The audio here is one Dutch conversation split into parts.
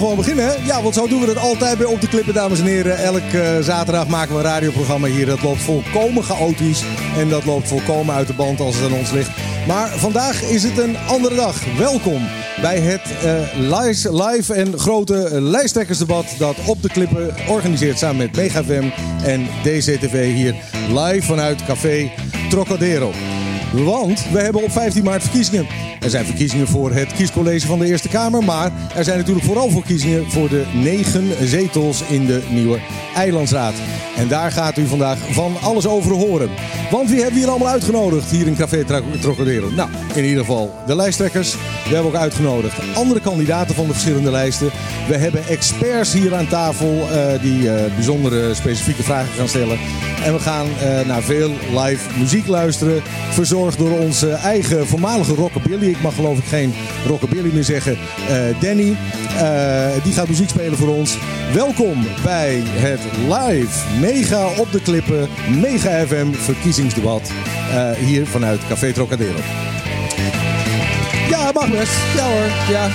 Gewoon beginnen? Ja, want zo doen we het altijd bij Op de Klippen, dames en heren. Elke eh, zaterdag maken we een radioprogramma hier. Dat loopt volkomen chaotisch en dat loopt volkomen uit de band als het aan ons ligt. Maar vandaag is het een andere dag. Welkom bij het live, live en grote lijsttrekkersdebat dat Op de Klippen organiseert samen met MegaFM en DCTV hier live vanuit Café Trocadero. Want we hebben op 15 maart verkiezingen. Er zijn verkiezingen voor het kiescollege van de Eerste Kamer. Maar er zijn natuurlijk vooral verkiezingen voor de negen zetels in de nieuwe Eilandsraad. En daar gaat u vandaag van alles over horen. Want wie hebben we hier allemaal uitgenodigd hier in Café Trocadero? Nou, in ieder geval de lijsttrekkers. We hebben ook uitgenodigd andere kandidaten van de verschillende lijsten. We hebben experts hier aan tafel uh, die uh, bijzondere specifieke vragen gaan stellen. En we gaan uh, naar veel live muziek luisteren. Verzorgd door onze eigen voormalige rockabilly. Ik mag geloof ik geen rockabilly meer zeggen. Danny. die gaat muziek spelen voor ons. Welkom bij het live mega op de klippen Mega FM verkiezingsdebat. hier vanuit Café Trocadero. Ja, mag best. Ja hoor, ja.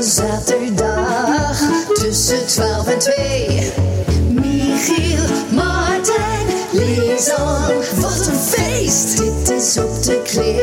Zaterdag tussen 12 en 2. Michiel, Martijn, Lisan. Wat een feest! Dit is op de klippen.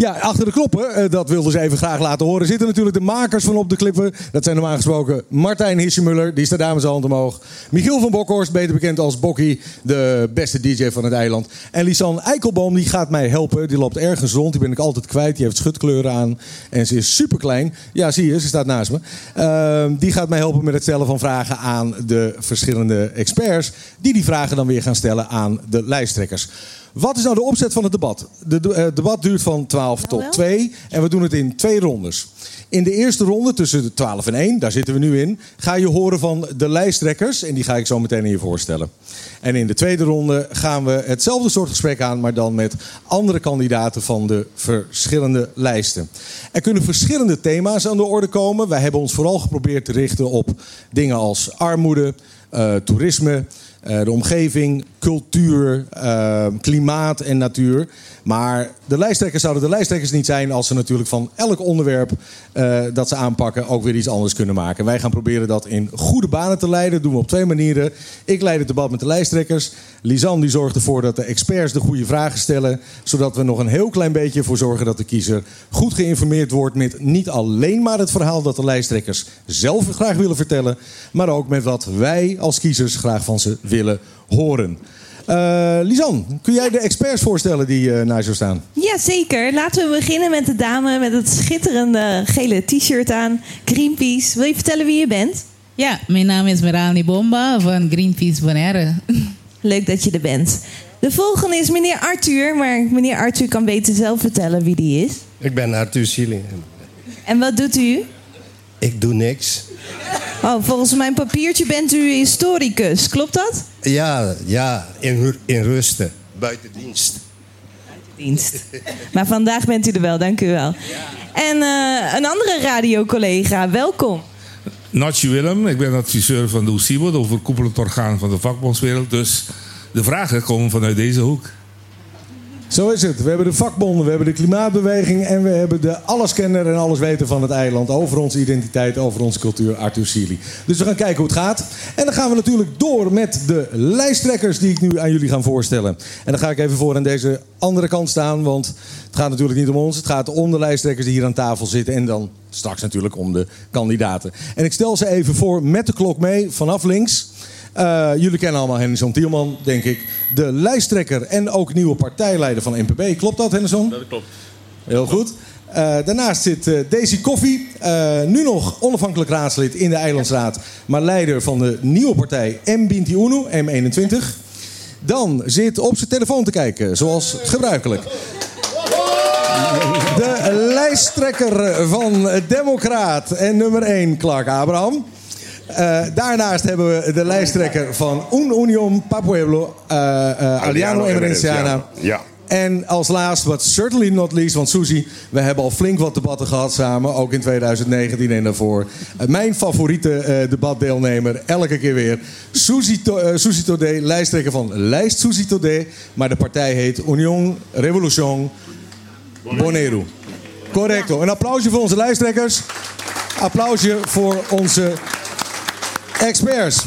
Ja, achter de knoppen, uh, dat wilden ze even graag laten horen, zitten natuurlijk de makers van Op de Klippen. Dat zijn normaal gesproken Martijn Hissemuller, die staat daar met zijn hand omhoog. Michiel van Bokhorst, beter bekend als Bokkie, de beste DJ van het eiland. En Lisanne Eikelboom, die gaat mij helpen. Die loopt ergens rond, die ben ik altijd kwijt. Die heeft schutkleuren aan en ze is super klein. Ja, zie je, ze staat naast me. Uh, die gaat mij helpen met het stellen van vragen aan de verschillende experts. Die die vragen dan weer gaan stellen aan de lijsttrekkers. Wat is nou de opzet van het debat? Het de, uh, debat duurt van 12 tot 2 en we doen het in twee rondes. In de eerste ronde, tussen de 12 en 1, daar zitten we nu in, ga je horen van de lijsttrekkers. En die ga ik zo meteen aan je voorstellen. En in de tweede ronde gaan we hetzelfde soort gesprek aan, maar dan met andere kandidaten van de verschillende lijsten. Er kunnen verschillende thema's aan de orde komen. Wij hebben ons vooral geprobeerd te richten op dingen als armoede, uh, toerisme. Uh, de omgeving, cultuur, uh, klimaat en natuur. Maar de lijsttrekkers zouden de lijsttrekkers niet zijn als ze natuurlijk van elk onderwerp uh, dat ze aanpakken ook weer iets anders kunnen maken. Wij gaan proberen dat in goede banen te leiden. Dat doen we op twee manieren. Ik leid het debat met de lijsttrekkers. Lisanne die zorgt ervoor dat de experts de goede vragen stellen. Zodat we nog een heel klein beetje voor zorgen dat de kiezer goed geïnformeerd wordt met niet alleen maar het verhaal dat de lijsttrekkers zelf graag willen vertellen. Maar ook met wat wij als kiezers graag van ze willen horen. Uh, Lisanne, kun jij de experts voorstellen die uh, naast jou staan? Jazeker. Laten we beginnen met de dame met het schitterende gele t-shirt aan. Greenpeace. Wil je vertellen wie je bent? Ja, mijn naam is Merani Bomba van Greenpeace Bonaire. Leuk dat je er bent. De volgende is meneer Arthur, maar meneer Arthur kan beter zelf vertellen wie die is. Ik ben Arthur Sieling. En wat doet u? Ik doe niks. Oh, volgens mijn papiertje bent u historicus, klopt dat? Ja, ja, in, in rusten, buiten dienst. Dienst. Maar vandaag bent u er wel, dank u wel. En uh, een andere radiocollega, welkom. Natje Willem, ik ben adviseur van de OECIBO, het overkoepelend orgaan van de vakbondswereld. Dus de vragen komen vanuit deze hoek. Zo is het. We hebben de vakbonden, we hebben de klimaatbeweging en we hebben de alleskenner en alles weten van het eiland. Over onze identiteit, over onze cultuur, Arthur Sealy. Dus we gaan kijken hoe het gaat. En dan gaan we natuurlijk door met de lijsttrekkers die ik nu aan jullie ga voorstellen. En dan ga ik even voor aan deze andere kant staan, want het gaat natuurlijk niet om ons. Het gaat om de lijsttrekkers die hier aan tafel zitten en dan straks natuurlijk om de kandidaten. En ik stel ze even voor met de klok mee vanaf links. Uh, jullie kennen allemaal Henderson Tielman, denk ik. De lijsttrekker en ook nieuwe partijleider van NPB. Klopt dat, Henderson? Dat klopt. Heel goed. Uh, daarnaast zit uh, Daisy Koffie, nu nog onafhankelijk raadslid in de Eilandsraad, maar leider van de nieuwe partij M21 Uno, M21. Dan zit op zijn telefoon te kijken, zoals gebruikelijk. De lijsttrekker van Democraat en nummer 1, Clark Abraham. Uh, daarnaast hebben we de lijsttrekker van Un Union Pa Pueblo, uh, uh, Aliano Emerenciana. Ja. En als laatst, but certainly not least, want Suzy, we hebben al flink wat debatten gehad samen, ook in 2019 en daarvoor. Eh, Mijn favoriete eh, debatdeelnemer, elke keer weer, Suzy, To- eh, Suzy Todé, lijsttrekker van Lijst Suzy Todé, maar de partij heet Union Revolution Boneru. Correcto. Een applausje voor onze lijsttrekkers. Applausje voor onze experts.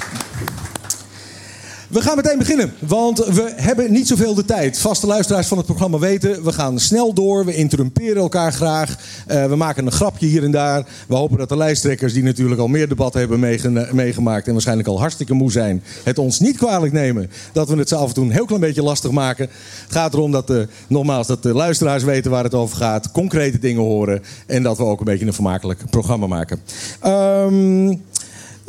We gaan meteen beginnen, want we hebben niet zoveel de tijd. Vaste luisteraars van het programma weten, we gaan snel door. We interrumperen elkaar graag. Eh, we maken een grapje hier en daar. We hopen dat de lijsttrekkers, die natuurlijk al meer debatten hebben meegemaakt... en waarschijnlijk al hartstikke moe zijn, het ons niet kwalijk nemen... dat we het ze af en toe een heel klein beetje lastig maken. Het gaat erom dat, de, nogmaals, dat de luisteraars weten waar het over gaat... concrete dingen horen en dat we ook een beetje een vermakelijk programma maken. Ehm...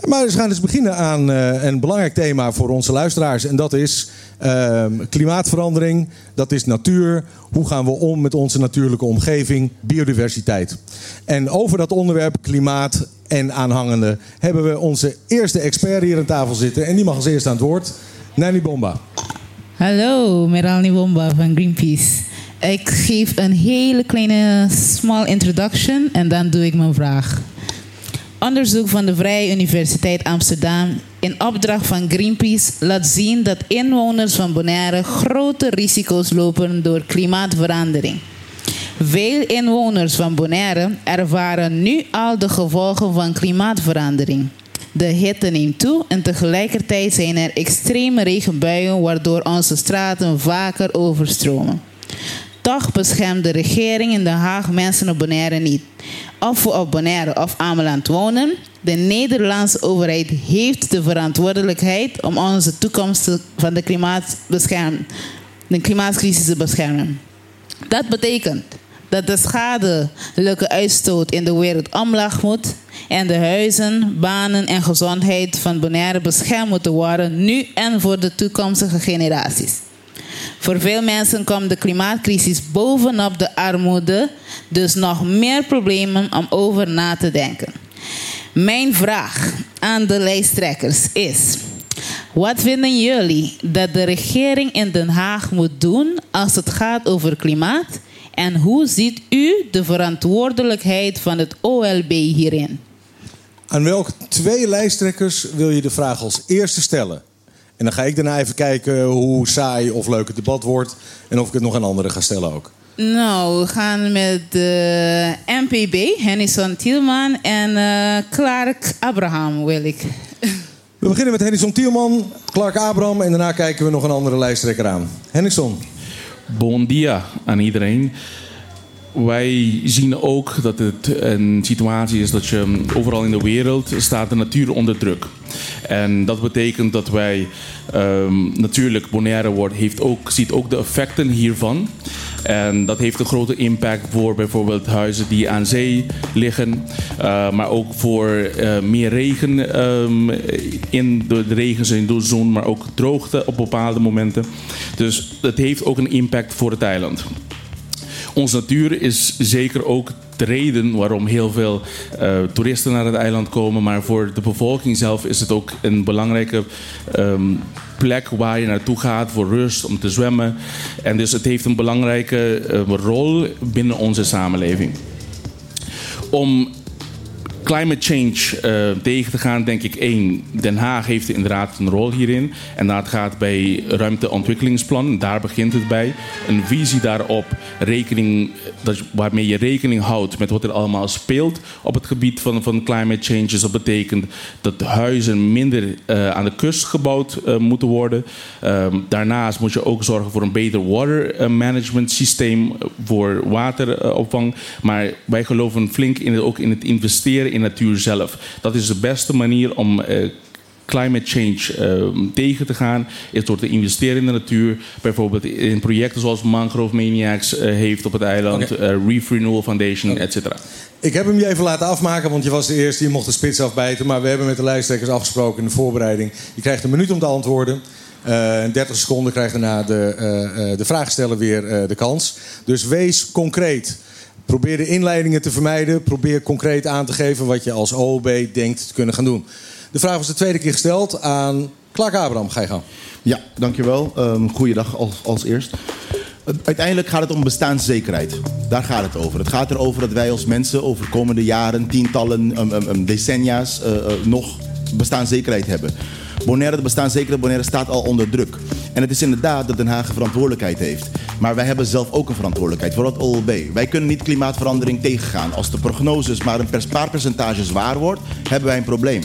Maar we gaan dus beginnen aan eh, een belangrijk thema voor onze luisteraars. En dat is ehm, klimaatverandering, dat is natuur. Hoe gaan we om met onze natuurlijke omgeving, biodiversiteit. En over dat onderwerp klimaat en aanhangende hebben we onze eerste expert hier aan tafel zitten. En die mag als eerste aan het woord. Nani Bomba. Hallo, Meralni Womba van Greenpeace. Ik geef een hele kleine small introduction en dan doe ik mijn vraag. Onderzoek van de Vrije Universiteit Amsterdam in opdracht van Greenpeace laat zien dat inwoners van Bonaire grote risico's lopen door klimaatverandering. Veel inwoners van Bonaire ervaren nu al de gevolgen van klimaatverandering. De hitte neemt toe en tegelijkertijd zijn er extreme regenbuien waardoor onze straten vaker overstromen. Toch beschermt de regering in Den Haag mensen op Bonaire niet. Of we op Bonaire of Ameland wonen, de Nederlandse overheid heeft de verantwoordelijkheid om onze toekomst van de, klimaat bescherm, de klimaatcrisis te beschermen. Dat betekent dat de schadelijke uitstoot in de wereld omlaag moet en de huizen, banen en gezondheid van Bonaire beschermd moeten worden, nu en voor de toekomstige generaties. Voor veel mensen komt de klimaatcrisis bovenop de armoede, dus nog meer problemen om over na te denken. Mijn vraag aan de lijsttrekkers is: wat vinden jullie dat de regering in Den Haag moet doen als het gaat over klimaat? En hoe ziet u de verantwoordelijkheid van het OLB hierin? Aan welke twee lijsttrekkers wil je de vraag als eerste stellen? En dan ga ik daarna even kijken hoe saai of leuk het debat wordt. En of ik het nog aan anderen ga stellen ook. Nou, we gaan met de MPB, Hennison Tielman en eh, Clark Abraham wil ik. We beginnen met Henningson Tielman, Clark Abraham en daarna kijken we nog een andere lijsttrekker aan. Henningson. Bon dia aan iedereen. Wij zien ook dat het een situatie is dat je overal in de wereld staat de natuur onder druk. En dat betekent dat wij ehm, natuurlijk Bonaire wordt, heeft ook, ziet ook de effecten hiervan. En dat heeft een grote impact voor bijvoorbeeld huizen die aan zee liggen. eh, maar ook voor eh, meer regen ehm, in de, de regenseizoen, maar ook droogte op bepaalde momenten. Dus dat heeft ook een impact voor het eiland. Onze natuur is zeker ook de reden waarom heel veel eh, toeristen naar het eiland komen. Maar voor de bevolking zelf is het ook een belangrijke ehm, plek waar je naartoe gaat voor rust, om te zwemmen. En dus het heeft een belangrijke eh, rol binnen onze samenleving. Om climate change eh, tegen te gaan, denk ik één. Den Haag heeft inderdaad een rol hierin. En dat gaat bij ruimteontwikkelingsplan. Daar begint het bij. Een visie daarop, rekening, dat, waarmee je rekening houdt met wat er allemaal speelt op het gebied van, van climate change. Dus dat betekent dat huizen minder eh, aan de kust gebouwd eh, moeten worden. Ehm, daarnaast moet je ook zorgen voor een beter water management systeem voor wateropvang. maar wij geloven flink in het, ook in het investeren in natuur zelf. Dat is de beste manier om eh, climate change eh, tegen te gaan, is door te investeren in de natuur. Bijvoorbeeld in projecten zoals Mangrove Maniacs eh, heeft op het eiland, Reef Renewal Foundation, et cetera. Ik heb hem je even laten afmaken, want je was de eerste. Je mocht de spits afbijten. Maar we hebben met de lijsttrekkers afgesproken in de voorbereiding. Je krijgt een minuut om te antwoorden. Eh, in 30 seconden krijgt daarna de, de vraagsteller weer de kans. Dus wees concreet. Probeer de inleidingen te vermijden. Probeer concreet aan te geven wat je als OOB denkt te kunnen gaan doen. De vraag was de tweede keer gesteld aan Clark Abraham. Ga je gang. Ja, dankjewel. Um, goeiedag als, als eerst. Uiteindelijk gaat het om bestaanszekerheid. Daar gaat het over. Het gaat erover dat wij als mensen over komende jaren, tientallen, um, um, decennia's uh, uh, nog bestaanszekerheid hebben. Bonaire, de bestaanszekerheid Bonaire staat al onder druk. En het is inderdaad dat Den Haag verantwoordelijkheid heeft. Maar wij hebben zelf ook een verantwoordelijkheid, voor het OLB. Wij kunnen niet klimaatverandering tegengaan. Als de prognoses maar een paar percentages waar wordt, hebben wij een probleem.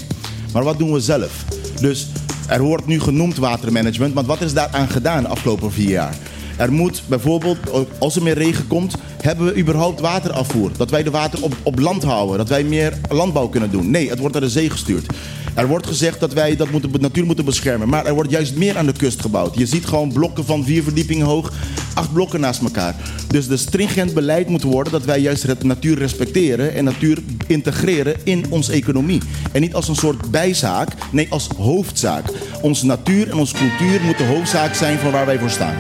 Maar wat doen we zelf? Dus er wordt nu genoemd watermanagement, want wat is daaraan gedaan de afgelopen vier jaar? Er moet bijvoorbeeld, als er meer regen komt, hebben we überhaupt waterafvoer? Dat wij de water op, op land houden, dat wij meer landbouw kunnen doen? Nee, het wordt naar de zee gestuurd. Er wordt gezegd dat wij dat moeten, natuur moeten beschermen, maar er wordt juist meer aan de kust gebouwd. Je ziet gewoon blokken van vier verdiepingen hoog, acht blokken naast elkaar. Dus de stringent beleid moet worden dat wij juist het natuur respecteren en natuur integreren in onze economie. En niet als een soort bijzaak, nee als hoofdzaak. Onze natuur en onze cultuur moet de hoofdzaak zijn van waar wij voor staan.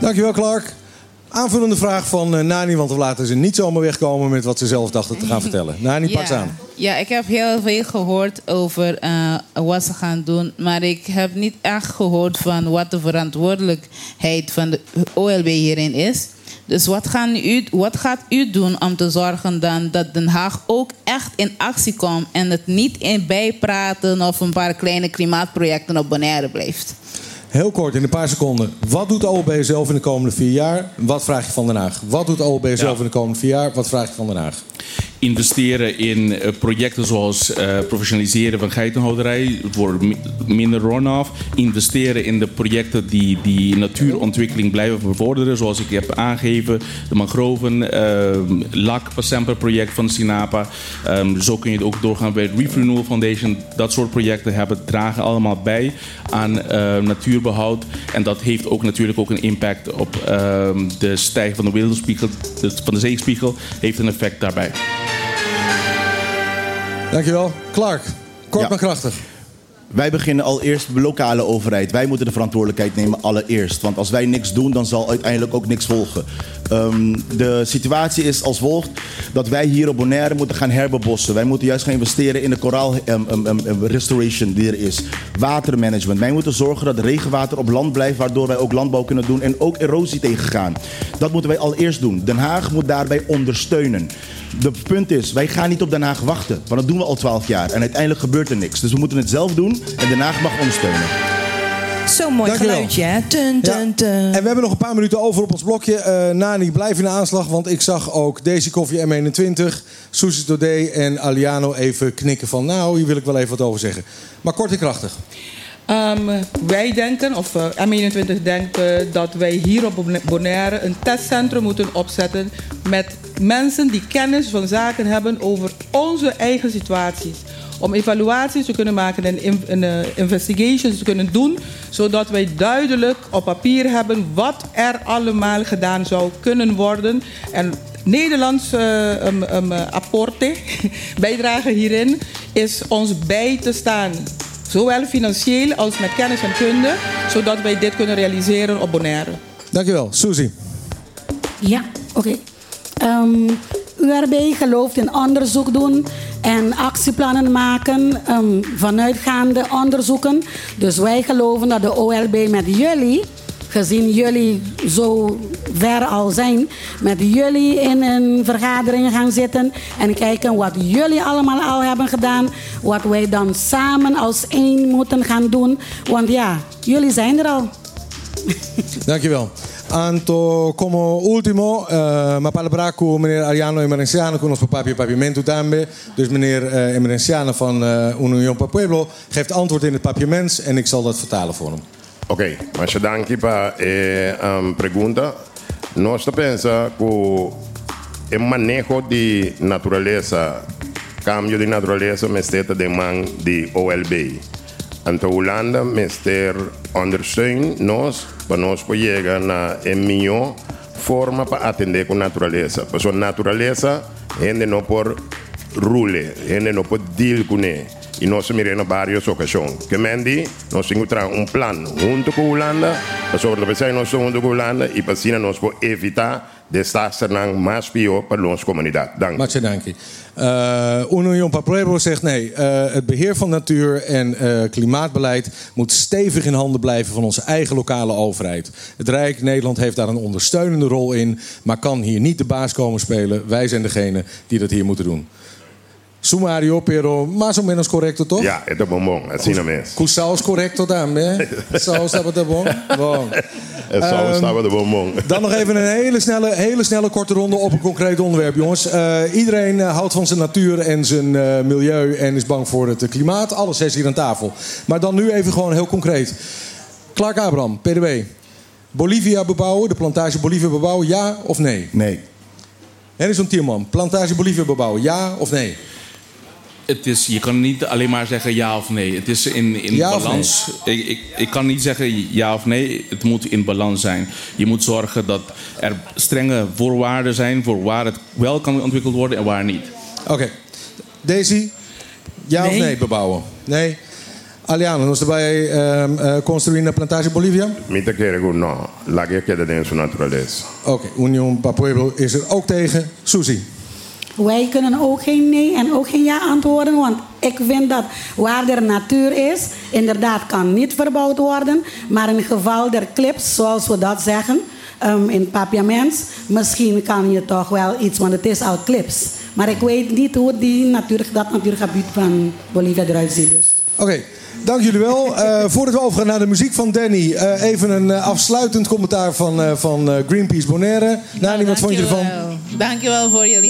Dankjewel, Clark. Aanvullende vraag van uh, Nani, want we laten ze niet zomaar wegkomen met wat ze zelf dachten te gaan vertellen. Nani, pak ze aan. Ja, ik heb heel veel gehoord over uh, wat ze gaan doen. Maar ik heb niet echt gehoord van wat de verantwoordelijkheid van de OLB hierin is. Dus wat, gaan u, wat gaat u doen om te zorgen dan dat Den Haag ook echt in actie komt en het niet in bijpraten of een paar kleine klimaatprojecten op Bonaire blijft? Heel kort, in een paar seconden. Wat doet de OLB zelf in de komende vier jaar? Wat vraag je van Den Haag? Wat doet de OLB zelf in de komende vier jaar? Wat vraag je van Den Haag? Investeren in uh, projecten zoals uh, professionaliseren van geitenhouderij voor minder runoff. Investeren in de projecten die die natuurontwikkeling blijven bevorderen. Zoals ik heb aangegeven, de mangroven, uh, LAC, Passemper project van Sinapa. Um, zo kun je het ook doorgaan bij Reef Renewal Foundation. Dat soort projecten hebben, dragen allemaal bij aan natuurbehoud. En dat heeft ook natuurlijk ook een impact op ehm, de stijging van de wereldspiegel, van de zeespiegel. Heeft een effect daarbij. Dankjewel. Clark, kort Ja. maar krachtig. Wij beginnen al eerst de lokale overheid. Wij moeten de verantwoordelijkheid nemen allereerst. Want als wij niks doen, dan zal uiteindelijk ook niks volgen. Ehm, de situatie is als volgt dat wij hier op Bonaire moeten gaan herbebossen. Wij moeten juist gaan investeren in de koraal em, em, restoration die er is. Watermanagement. Wij moeten zorgen dat regenwater op land blijft, waardoor wij ook landbouw kunnen doen en ook erosie tegengaan. Dat moeten wij allereerst doen. Den Haag moet daarbij ondersteunen. De punt is, wij gaan niet op Den Haag wachten. Want dat doen we al twaalf jaar. En uiteindelijk gebeurt er niks. Dus we moeten het zelf doen en Den Haag mag ondersteunen. Zo'n mooi geluidje, hè? Tun, tun, Ja. tun. En we hebben nog een paar minuten over op ons blokje. Eh, Nani, blijf in de aanslag, want ik zag ook Daisy Koffie M21, Susie Dodé en Aliano even knikken van... nou, hier wil ik wel even wat over zeggen. Maar kort en krachtig. Ehm, wij denken, of eh, M21 denkt dat wij hier op Bonaire een testcentrum moeten opzetten met mensen die kennis van zaken hebben over onze eigen situaties. Om evaluaties te kunnen maken en in, eh, investigations te kunnen doen, zodat wij duidelijk op papier hebben wat er allemaal gedaan zou kunnen worden. En Nederlands eh, um, um, eh, apporte, bijdrage hierin, is ons bij te staan. Zowel financieel als met kennis en kunde, zodat wij dit kunnen realiseren op Bonaire. Dankjewel. Susie. Ja, oké. Ehm, URB gelooft in onderzoek doen en actieplannen maken ehm, vanuitgaande onderzoeken. Dus wij geloven dat de OLB met jullie, gezien jullie zo ver al zijn, met jullie in een vergadering gaan zitten en kijken wat jullie allemaal al hebben gedaan. Wat wij dan samen als één moeten gaan doen. Want ja, jullie zijn er al. Dankjewel. Anto, como último, uh, ma palabra con meneer Ariano Emerenciano, con ons papi papiamento tambe. Dus meneer uh, Emerenciano van uh, para Pueblo geeft antwoord in het papiaments en ik zal dat vertalen voor hem. Ok, mas danke para a um, pergunta. Nós pensa que o manejo de natureza, cambio de natureza, mesteta de man de OLB. Então, Holanda, mester ondersteunen nós, para nós chegar na melhor forma para atender com a natureza. Porque a natureza, gente não pode rule, gente não pode deal com ele. e nós miramos várias ocasiões. Que mendi, nós temos um plano junto com a Holanda, para sobre a nós junto com a Holanda e para assim nós podemos evitar de mais pior para onze comunidade. Dank. Matje, dank je. Uh, Union Papueblo zegt nee. Uh, het beheer van natuur en uh, klimaatbeleid moet stevig in handen blijven van onze eigen lokale overheid. Het Rijk Nederland heeft daar een ondersteunende rol in, maar kan hier niet de baas komen spelen. Wij zijn degene die dat hier moeten doen. Sumario, pero más o menos correcto, toch? Ja, het is bom, assim na mesa. Com saus correcto também. Saus estava de bom. Bom. Het saus estava de bom. Dan nog even een hele snelle, hele snelle korte ronde op een concreet onderwerp, jongens. Uh, iedereen uh, houdt van zijn natuur en zijn uh, milieu en is bang voor het klimaat. Alles zes hier aan tafel. Maar dan nu even gewoon heel concreet. Clark Abraham, PDB. Bolivia bebouwen, de plantage Bolivia bebouwen, ja of nee? Nee. Henrison Tierman, plantage Bolivia bebouwen, ja of nee? Het is, je kan niet alleen maar zeggen ja of nee. Het is in, in Ja of balans. Ik, ik, ik kan niet zeggen ja of nee. Het moet in balans zijn. Je moet zorgen dat er strenge voorwaarden zijn voor waar het wel kan ontwikkeld worden en waar niet. Oké. Daisy, ja of Nee. nee bebouwen? Nee. Aliana, nos erbij um, uh, construir na plantage Bolivia? Mita quer que não, lá que queda da natureza. Oké, Union Papueblo is er ook tegen. Susie. Wij kunnen ook geen nee en ook geen ja antwoorden. Want ik vind dat waar er natuur is, inderdaad kan niet verbouwd worden. Maar in het geval der clips, zoals we dat zeggen, ehm, in papiaments, misschien kan je toch wel iets, want het is al clips. Maar ik weet niet hoe die natuur, dat natuurgebied van Bolivia eruit ziet. Dus. Oké, dank jullie wel. Eh, voordat we overgaan naar de muziek van Danny, eh, even een eh, afsluitend commentaar van, eh, van eh, Greenpeace Bonaire. Nani, wat vond je ervan? Dankjewel. Voor jullie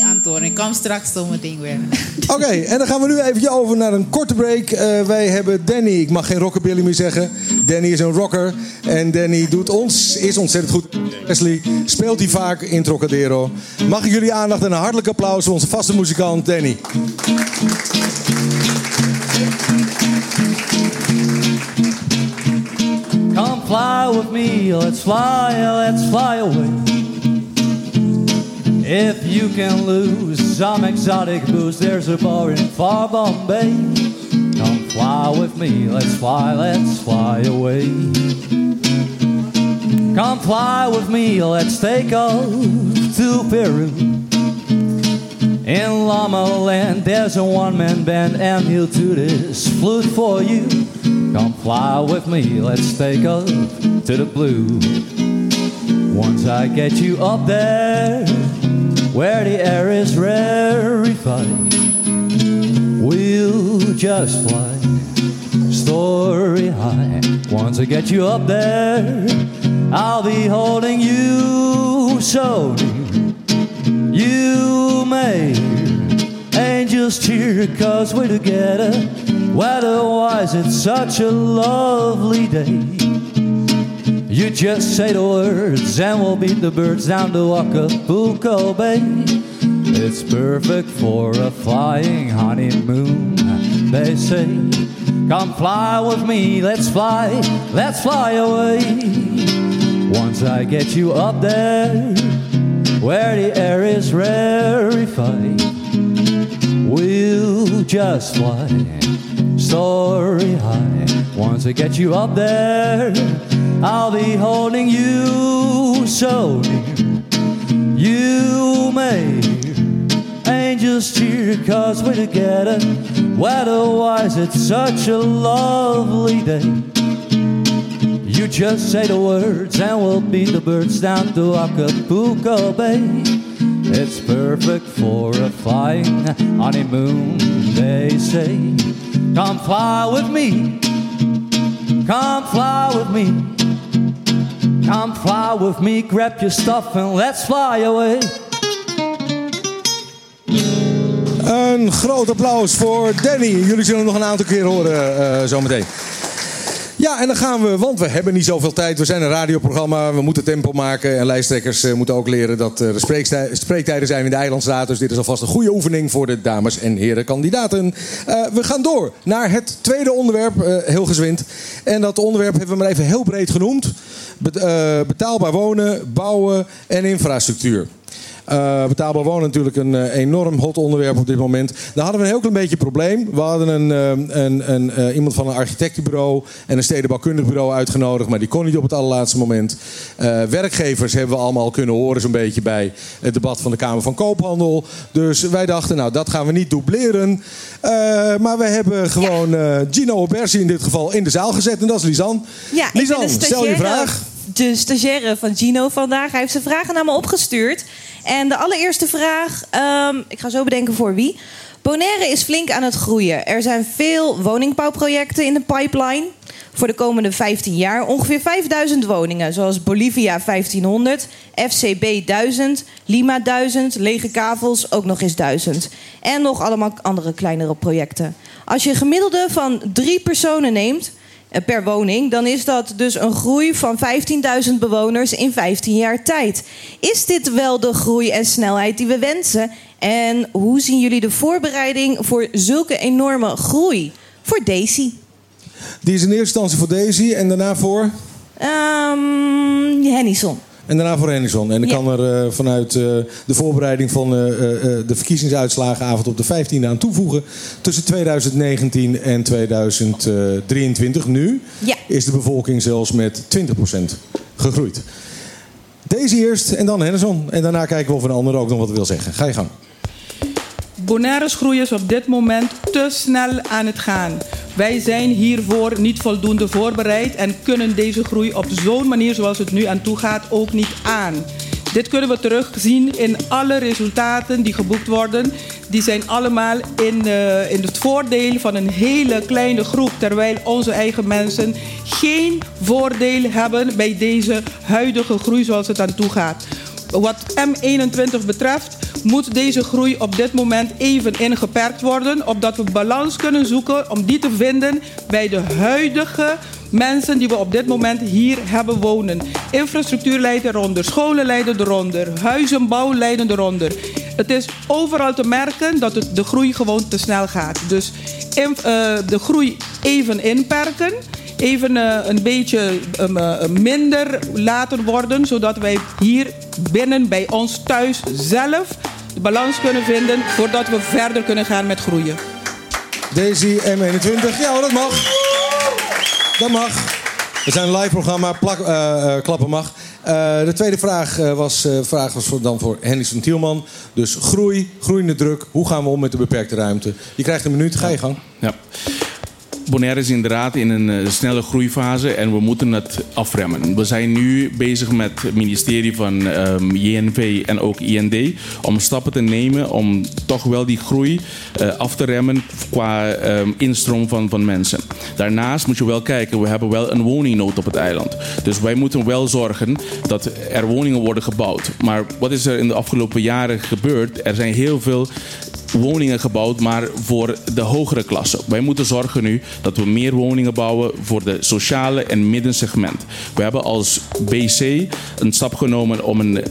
kom straks zo meteen weer. Oké, en dan gaan we nu even over naar een korte break. Eh, wij hebben Danny, ik mag geen rockabilly meer zeggen. Danny is een rocker. En Danny doet ons, is ontzettend goed. Wesley speelt hij vaak in Trocadero. Mag ik jullie aandacht en een hartelijk applaus voor onze vaste muzikant Danny. Come fly with me, let's fly, let's fly away. If you can lose some exotic booze, there's a bar in far Bombay. Come fly with me, let's fly, let's fly away. Come fly with me, let's take off to Peru. In Llama Land, there's a one-man band, and he'll do this flute for you. Come fly with me, let's take off to the blue. Once I get you up there, where the air is rarefied, we'll just fly story high. Once I get you up there, I'll be holding you so. You may angels cheer cause we're together. Weatherwise, it's such a lovely day. You just say the words and we'll beat the birds down to Acapulco Bay. It's perfect for a flying honeymoon, they say. Come fly with me, let's fly, let's fly away. Once I get you up there, where the air is rarefied, we'll just fly story high. Once I get you up there, I'll be holding you so near. You may angels cheer cause we're together. Weatherwise, it's such a lovely day. You just say the words and we'll beat the birds down to Acapulco Bay. It's perfect for a flying honeymoon, they say. Come fly with me. Come fly with me. Come fly with me. Grab your stuff and let's fly away. Een groot applaus voor Danny. Jullie zullen hem nog een aantal keer horen eh, zometeen. Ja, en dan gaan we, want we hebben niet zoveel tijd. We zijn een radioprogramma, we moeten tempo maken. En lijsttrekkers eh, moeten ook leren dat er spreektij- spreektijden zijn in de eilandstaat. Dus dit is alvast een goede oefening voor de dames en heren kandidaten. Eh, we gaan door naar het tweede onderwerp, eh, heel gezwind. En dat onderwerp hebben we maar even heel breed genoemd. Eh, betaalbaar wonen, bouwen en infrastructuur. Eh, betaalbaar wonen natuurlijk een eh, enorm hot onderwerp op dit moment. Daar hadden we een heel klein beetje probleem. We hadden een, eh, een, een, iemand van een architectenbureau en een stedenbouwkundig bureau uitgenodigd, maar die kon niet op het allerlaatste moment. Werkgevers hebben we allemaal kunnen horen, zo'n beetje bij het debat van de Kamer van Koophandel. Dus wij dachten, nou, dat gaan we niet dubleren. Maar we hebben gewoon Gino Obersi in dit geval in de zaal gezet en dat is Lisan. Ja, Lisan, stel je vraag. De stagiaire van Gino vandaag. Hij heeft zijn vragen naar me opgestuurd. En de allereerste vraag, ehm, ik ga zo bedenken voor wie. Bonaire is flink aan het groeien. Er zijn veel woningbouwprojecten in de pipeline. Voor de komende 15 jaar ongeveer 5000 woningen. Zoals Bolivia 1500, FCB 1000, Lima 1000, Lege Kavels ook nog eens 1000. En nog allemaal andere kleinere projecten. Als je een gemiddelde van drie personen neemt per woning, dan is dat dus een groei van 15.000 bewoners in 15 jaar tijd. Is dit wel de groei en snelheid die we wensen? En hoe zien jullie de voorbereiding voor zulke enorme groei? Voor Daisy. Die is in eerste instantie voor Daisy en daarna voor... Ehm Hennison. En daarna voor Henderson. En ik Ja. kan er eh, vanuit eh, de voorbereiding van eh, eh, eh, de verkiezingsuitslagenavond op de 15e aan toevoegen. Tussen 2019 en 2023 nu Ja. is de bevolking zelfs met 20% gegroeid. Deze eerst en dan Henderson. En daarna kijken we of een ander ook nog wat wil zeggen. Ga je gang. Bonaire's groei is op dit moment te snel aan het gaan. Wij zijn hiervoor niet voldoende voorbereid en kunnen deze groei op zo'n manier zoals het nu aan toe gaat ook niet aan. Dit kunnen we terugzien in alle resultaten die geboekt worden. Die zijn allemaal in, eh, in het voordeel van een hele kleine groep. Terwijl onze eigen mensen geen voordeel hebben bij deze huidige groei zoals het aan toe gaat. Wat M21 betreft moet deze groei op dit moment even ingeperkt worden, opdat we balans kunnen zoeken om die te vinden bij de huidige mensen die we op dit moment hier hebben wonen. Infrastructuur leidt eronder, scholen leiden eronder, huizenbouw leiden eronder. Het is overal te merken dat het, de groei gewoon te snel gaat. Dus eh, de groei even inperken even eh, een beetje um, eh, minder laten worden, zodat wij hier binnen bij ons thuis zelf de balans kunnen vinden voordat we verder kunnen gaan met groeien. Daisy M21. Ja, dat mag. Dat mag. We zijn een live programma. Plak, eh, eh, klappen mag. Eh, de tweede vraag, eh, was, eh, vraag was voor, dan voor Henderson Tielman. Dus groei, groeiende druk. Hoe gaan we om met de beperkte ruimte? Je krijgt een minuut. Ga je gang. Ja. Bonaire is inderdaad in een eh, snelle groeifase en we moeten het afremmen. We zijn nu bezig met het ministerie van ehm, JNV en ook IND om stappen te nemen om toch wel die groei eh, af te remmen qua ehm, instroom van, van mensen. Daarnaast moet je wel kijken, we hebben wel een woningnood op het eiland. Dus wij moeten wel zorgen dat er woningen worden gebouwd. Maar wat is er in de afgelopen jaren gebeurd? Er zijn heel veel woningen gebouwd, maar voor de hogere klasse. Wij moeten zorgen nu dat we meer woningen bouwen voor de sociale en middensegment. We hebben als BC een stap genomen om een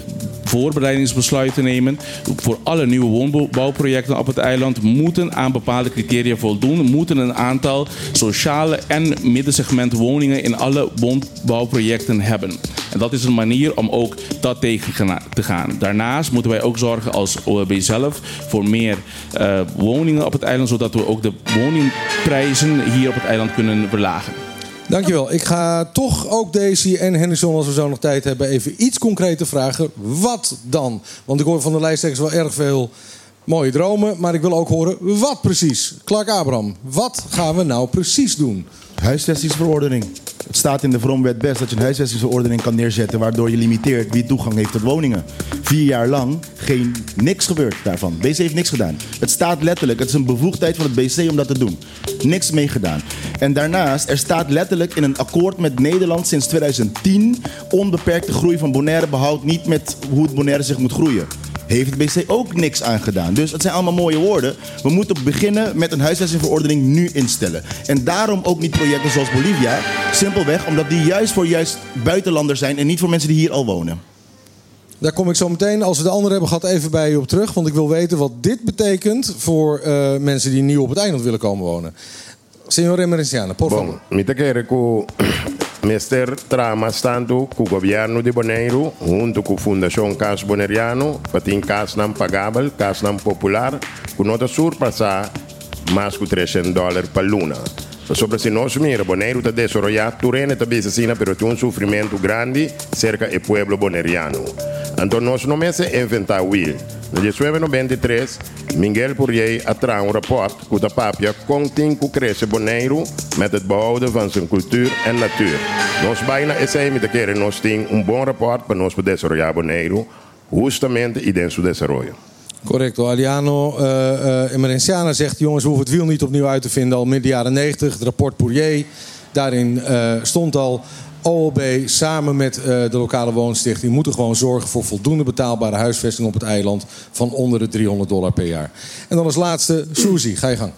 voorbereidingsbesluit te nemen. Voor alle nieuwe woonbouwprojecten op het eiland moeten aan bepaalde criteria voldoen. Moeten een aantal sociale en middensegment woningen in alle woonbouwprojecten hebben. En dat is een manier om ook dat tegen te gaan. Daarnaast moeten wij ook zorgen als OLB zelf voor meer eh, woningen op het eiland, zodat we ook de woningprijzen hier op het eiland kunnen verlagen. Dankjewel. Ik ga toch ook Daisy en Henderson, als we zo nog tijd hebben, even iets concreter vragen. Wat dan? Want ik hoor van de lijsttrekkers wel erg veel mooie dromen, maar ik wil ook horen wat precies. Clark Abraham, wat gaan we nou precies doen? Huisvestingsverordening. Het staat in de Vromwet best dat je een huisvestingsverordening kan neerzetten... waardoor je limiteert wie toegang heeft tot woningen. Vier jaar lang geen niks gebeurd daarvan. BC heeft niks gedaan. Het staat letterlijk, het is een bevoegdheid van het BC om dat te doen. Niks meegedaan. En daarnaast, er staat letterlijk in een akkoord met Nederland sinds 2010... onbeperkte groei van Bonaire behoudt niet met hoe het Bonaire zich moet groeien heeft het BC ook niks aan gedaan. Dus het zijn allemaal mooie woorden. We moeten beginnen met een huisvestingverordening nu instellen. En daarom ook niet projecten zoals Bolivia. Simpelweg omdat die juist voor juist buitenlanders zijn en niet voor mensen die hier al wonen. Daar kom ik zo meteen, als we de anderen hebben gehad, even bij je op terug. Want ik wil weten wat dit betekent voor eh, mensen die nieuw op het eiland willen komen wonen. Signor Emerenciano, por favor. Bom, me te Mister trama stando com o governo de Bonaire, junto com a Fundação Cas Boneriano, para ter cas não pagável, cas não popular, com nota surpassar mais que 300 dólares para luna. Sobre se nós mira, Bonaire está desarrollado, Turene está assim, mas tem um sofrimento grande cerca do pueblo boneriano. Então nós não é inventar Will. No 1993, Miguel Poirier atrai um rapport com a papia continha que cresce Bonaire met het behouden van zijn cultuur en natuur. Nós bijna is hij met de keren, nós temos um bom rapport para nós desarrollar Bonaire, justamente e dentro do desarrollo. Correcto. Aliano uh, uh, Emerenciana zegt: jongens, we hoeven het wiel niet opnieuw uit te vinden. Al midden jaren 90, het rapport Poirier. Daarin uh, stond al. OLB samen met uh, de lokale woonstichting moeten gewoon zorgen voor voldoende betaalbare huisvesting op het eiland van onder de 300 dollar per jaar. En dan als laatste, Suzy, ga je gang.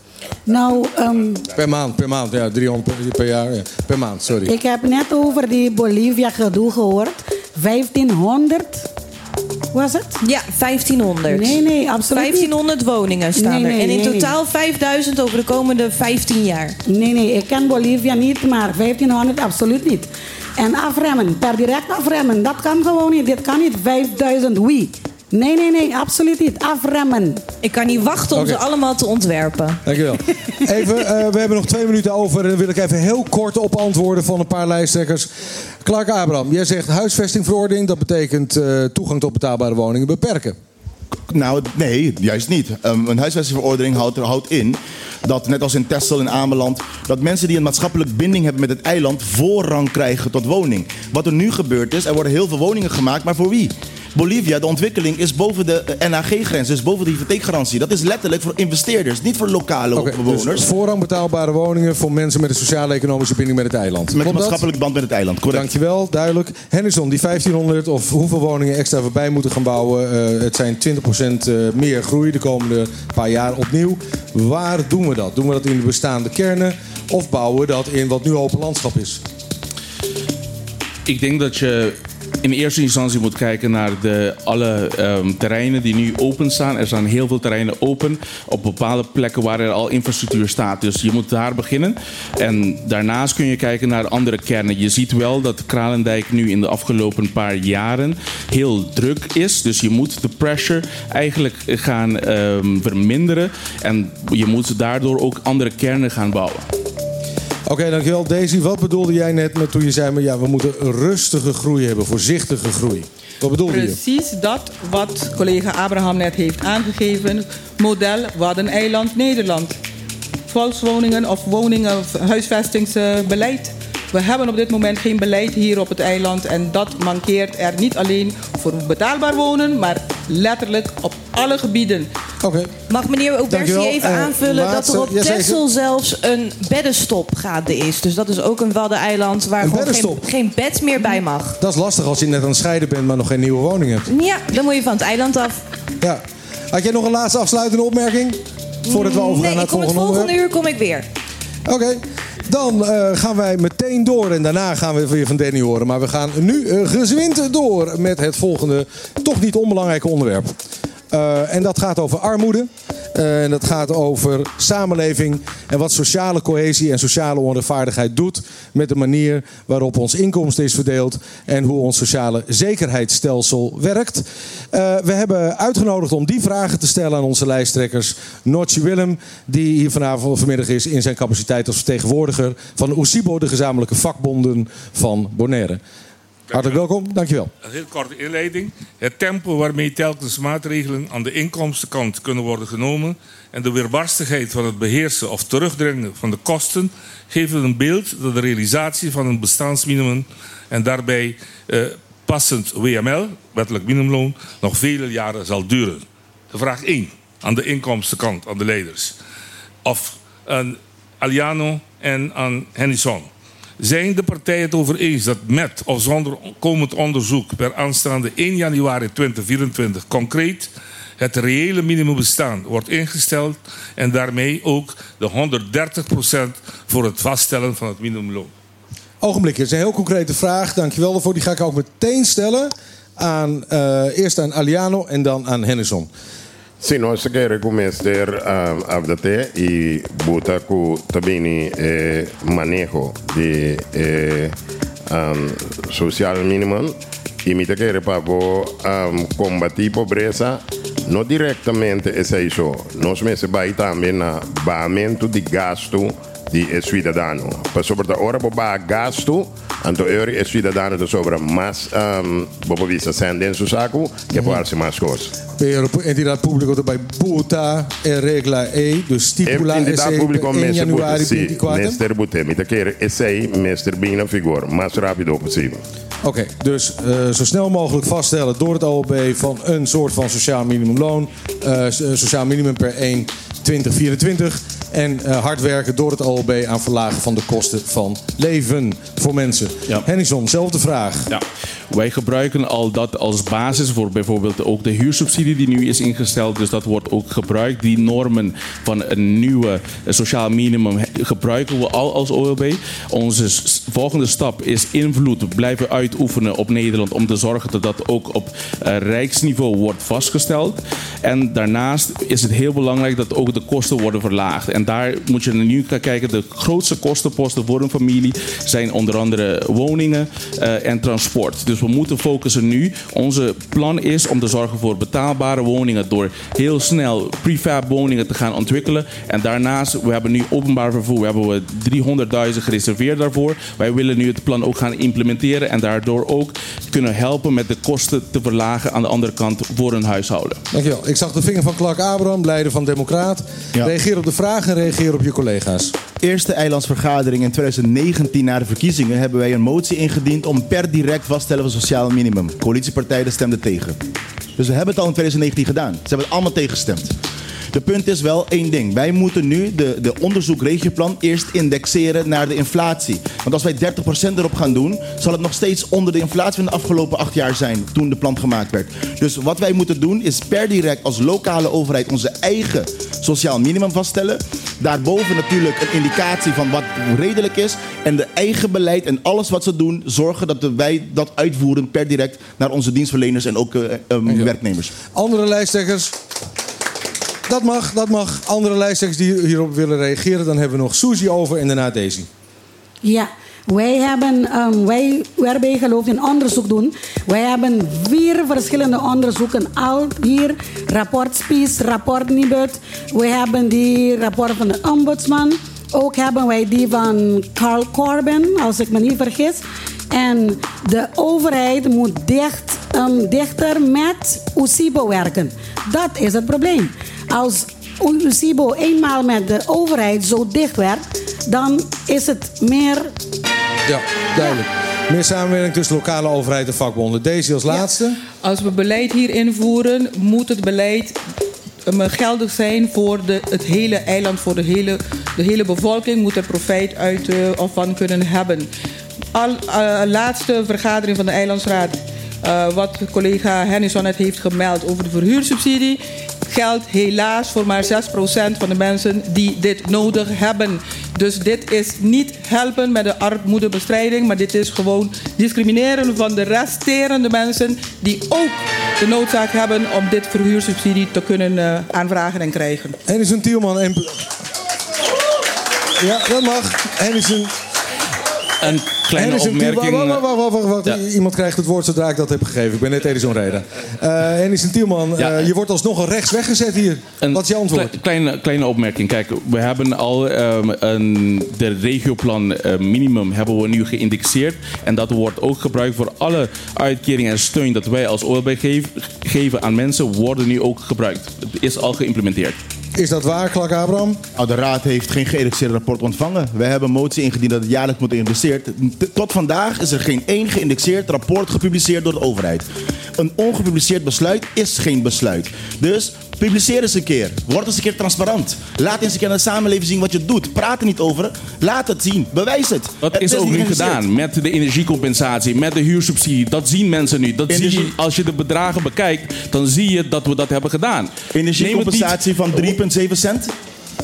Nou, um, per maand, per maand, ja, 300 per, per jaar, ja, per maand, sorry. ik heb net over die Bolivia gedoe gehoord. 1500 was het? Ja, 1500. Nee, nee, absoluut 1500 woningen staan Nee, nee, er. En in nee. totaal 5000 over de komende 15 jaar. Nee, nee, ik ken Bolivia niet, maar 1500 absoluut niet. En afremmen, per direct afremmen, dat kan gewoon niet. Dit kan niet 5000 wie. Nee, nee, nee, absoluut niet. Afremmen. Ik kan niet wachten om ze allemaal te ontwerpen. Dankjewel. Even, eh, we hebben nog twee minuten over. En dan wil ik even heel kort op antwoorden van een paar lijsttrekkers. Clark Abraham, jij zegt huisvestingverordening. Dat betekent eh, toegang tot betaalbare woningen beperken. Nou, nee, juist niet. Um, een huisvestingverordening houdt, houdt in dat, net als in Texel en Ameland, dat mensen die een maatschappelijk binding hebben met het eiland voorrang krijgen tot woning. Wat er nu gebeurt is, er worden heel veel woningen gemaakt, maar voor wie? Bolivia, de ontwikkeling is boven de eh, NAG-grens, dus boven de hypotheekgarantie. Dat is letterlijk voor investeerders, niet voor lokale bewoners. Dus voorrang betaalbare woningen voor mensen met een sociaal-economische binding met het eiland. Met een Klopt dat? maatschappelijk band met het eiland, correct. Dankjewel, duidelijk. Henderson, die 1500 of hoeveel woningen extra we bij moeten gaan bouwen. eh, het zijn 20% eh, meer groei de komende paar jaar opnieuw. Waar doen we dat? Doen we dat in de bestaande kernen? Of bouwen we dat in wat nu open landschap is? Ik denk dat je in eerste instantie moet kijken naar de, alle ehm, terreinen die nu openstaan. Er staan heel veel terreinen open op bepaalde plekken waar er al infrastructuur staat. Dus je moet daar beginnen. En daarnaast kun je kijken naar andere kernen. Je ziet wel dat Kralendijk nu in de afgelopen paar jaren heel druk is. Dus je moet de pressure eigenlijk gaan ehm, verminderen. En je moet daardoor ook andere kernen gaan bouwen. Oké, dankjewel. Daisy, wat bedoelde jij net met toen je zei... Maar, ja, we moeten rustige groei hebben, voorzichtige groei. Wat bedoelde je? Precies dat wat collega Abraham net heeft aangegeven. Model Waddeneiland Nederland. Volkswoningen of woningen, of huisvestingsbeleid. We hebben op dit moment geen beleid hier op het eiland. En dat mankeert er niet alleen voor betaalbaar wonen, maar letterlijk op alle gebieden. Mag meneer Dankjewel. even Eh, aanvullen laatste- dat er op. Texel zelfs een beddenstop gaande is. Dus dat is ook een waddeneiland waar Een gewoon geen, bed meer bij mag. Dat is lastig als je net aan het scheiden bent, maar nog geen nieuwe woning hebt. Ja, dan moet je van het eiland af. Ja. Had jij nog een laatste afsluitende opmerking? Voordat we overgaan nee, naar het kom het volgende volgende uur kom ik weer. Oké. Dan eh, gaan wij meteen door en daarna gaan we weer van Danny horen. Maar we gaan nu eh, gezwind door met het volgende, toch niet onbelangrijke onderwerp. Eh, en dat gaat over armoede. Eh, en dat gaat over samenleving en wat sociale cohesie en sociale onrechtvaardigheid doet met de manier waarop ons inkomsten is verdeeld en hoe ons sociale zekerheidsstelsel werkt. Eh, we hebben uitgenodigd om die vragen te stellen aan onze lijsttrekkers. Notje Willem, die hier vanavond vanmiddag is in zijn capaciteit als vertegenwoordiger van OSIBO, de gezamenlijke vakbonden van Bonaire. Hartelijk welkom, dankjewel. Een heel korte inleiding. Het tempo waarmee telkens maatregelen aan de inkomstenkant kunnen worden genomen en de weerbarstigheid van het beheersen of terugdringen van de kosten geven een beeld dat de realisatie van een bestaansminimum en daarbij eh, passend WML, wettelijk minimumloon, nog vele jaren zal duren. De vraag 1 aan de inkomstenkant, aan de leiders. Of aan Aliano en aan Hennison. Zijn de partijen het over eens dat met of zonder komend onderzoek per aanstaande 1 januari 2024 concreet het reële minimumbestaan wordt ingesteld en daarmee ook de 130% voor het vaststellen van het minimumloon? Ogenblikje, het is een heel concrete vraag. Dankjewel daarvoor. Die ga ik ook meteen stellen. Aan, eh, eerst aan Aliano en dan aan Hennison. Sim, nós queremos começar um, a update e botar com também eh, manejo de eh, um, social minimum. Imita que papo um, combatir pobreza não diretamente é isso. Nós mesmos vai também na baamento de gasto de cidadão. Para sobre a hora para gasto, então euro é cidadão de sobre mais um, para vista sendo em saco que para ser mais coisas. Per entidade pública também buta e regla e do stipula e pública in mestre januari Sì, 24. mestre Bute. Mita que é sei mestre bem figure, mais rápido possível. Oké, dus eh, zo snel mogelijk vaststellen door het OLB van een soort van sociaal minimumloon. eh, sociaal minimum per 1 2024. En eh, hard werken door het OLB aan verlagen van de kosten van leven voor mensen. Hennison, zelfde vraag. Ja, wij gebruiken al dat als basis voor bijvoorbeeld ook de huursubsidie die nu is ingesteld. Dus dat wordt ook gebruikt. Die normen van een nieuwe sociaal minimum gebruiken we al als OLB. Onze volgende stap is invloed blijven uitoefenen op Nederland om te zorgen dat dat ook op eh, rijksniveau wordt vastgesteld. En daarnaast is het heel belangrijk dat ook de kosten worden verlaagd. En daar moet je nu gaan kijken. De grootste kostenposten voor een familie zijn onder andere woningen eh, en transport. Dus we moeten focussen nu. Onze plan is om te zorgen voor betaalbare woningen door heel snel prefab woningen te gaan ontwikkelen. En daarnaast, we hebben nu openbaar vervoer, we hebben we 300.000 gereserveerd daarvoor. Wij willen nu het plan ook gaan implementeren en daardoor ook kunnen helpen met de kosten te verlagen aan de andere kant voor een huishouden. Dankjewel. Ik zag de vinger van Clark Abraham, leider van Democraat. Reageer op de vraag en reageer op je collega's. Eerste eilandsvergadering in 2019 na de verkiezingen hebben wij een motie ingediend om per direct vaststellen van sociaal minimum. Coalitiepartijen stemden tegen. Dus we hebben het al in 2019 gedaan. Ze hebben het allemaal tegengestemd. De punt is wel één ding. Wij moeten nu de, de onderzoek-regioplan eerst indexeren naar de inflatie. Want als wij 30% erop gaan doen, zal het nog steeds onder de inflatie van de afgelopen acht jaar zijn toen de plan gemaakt werd. Dus wat wij moeten doen is per direct als lokale overheid onze eigen sociaal minimum vaststellen. Daarboven natuurlijk een indicatie van wat redelijk is. En de eigen beleid en alles wat ze doen, zorgen dat wij dat uitvoeren per direct naar onze dienstverleners en ook eh, eh, werknemers. Andere lijsttrekkers? Dat mag, dat mag. Andere lijsttrekkers die hierop willen reageren, dan hebben we nog Suzy over en daarna Daisy. Ja, wij hebben, ehm, wij waarbij geloof in onderzoek doen. Wij hebben vier verschillende onderzoeken al hier. Rapport Spies, rapport Nibud. We hebben die rapport van de ombudsman. Ook hebben wij die van Carl Corbin, als ik me niet vergis. En de overheid moet dicht, ehm, dichter met UCIBO werken. Dat is het probleem. Als UCIBO eenmaal met de overheid zo dicht werkt, dan is het meer Ja, duidelijk. Meer samenwerking tussen lokale overheid en vakbonden. Daisy als laatste. Als we beleid hier invoeren, moet het beleid eh, geldig zijn voor de, het hele eiland, voor de hele, de hele bevolking moet er profijt uit eh, of van kunnen hebben. Al, eh, laatste vergadering van de eilandsraad, eh, wat collega Hennison net heeft gemeld over de verhuursubsidie, geldt helaas voor maar 6% van de mensen die dit nodig hebben. Dus dit is niet helpen met de armoedebestrijding, maar dit is gewoon discrimineren van de resterende mensen die ook de noodzaak hebben om dit verhuursubsidie te kunnen eh, aanvragen en krijgen. Hennison Tielman en... Ja, dat mag. Hennison... Een kleine Hennison Tielman- opmerking. Wacht, wacht, wacht, wacht, wacht. Ja. Iemand krijgt het woord zodra ik dat heb gegeven. Ik ben net Edison Reden. Eh Hennison Tielman, eh, je wordt alsnog al rechts weggezet hier. Wat is je antwoord? Kle- kleine, kleine opmerking. Kijk, we hebben al ehm, een, de regioplan eh, minimum hebben we nu geïndexeerd. En dat wordt ook gebruikt voor alle uitkeringen en steun dat wij als OLB geven aan mensen, worden nu ook gebruikt. Het is al geïmplementeerd. Is dat waar, Klak Abraham? Nou, de Raad heeft geen geïndexeerd rapport ontvangen. Wij hebben een motie ingediend dat het jaarlijks moet geïndexeerd. Tot vandaag is er geen één geïndexeerd rapport gepubliceerd door de overheid. Een ongepubliceerd besluit is geen besluit. Dus publiceer eens een keer. Word eens een keer transparant. Laat eens een keer aan de samenleving zien wat je doet. Praat er niet over. Laat het zien. Bewijs het. Dat Het is ook nu gedaan met de energiecompensatie, met de huursubsidie. Dat zien mensen nu. Dat zie je, als je de bedragen bekijkt, dan zie je dat we dat hebben gedaan. Energiecompensatie van 3,7 cent.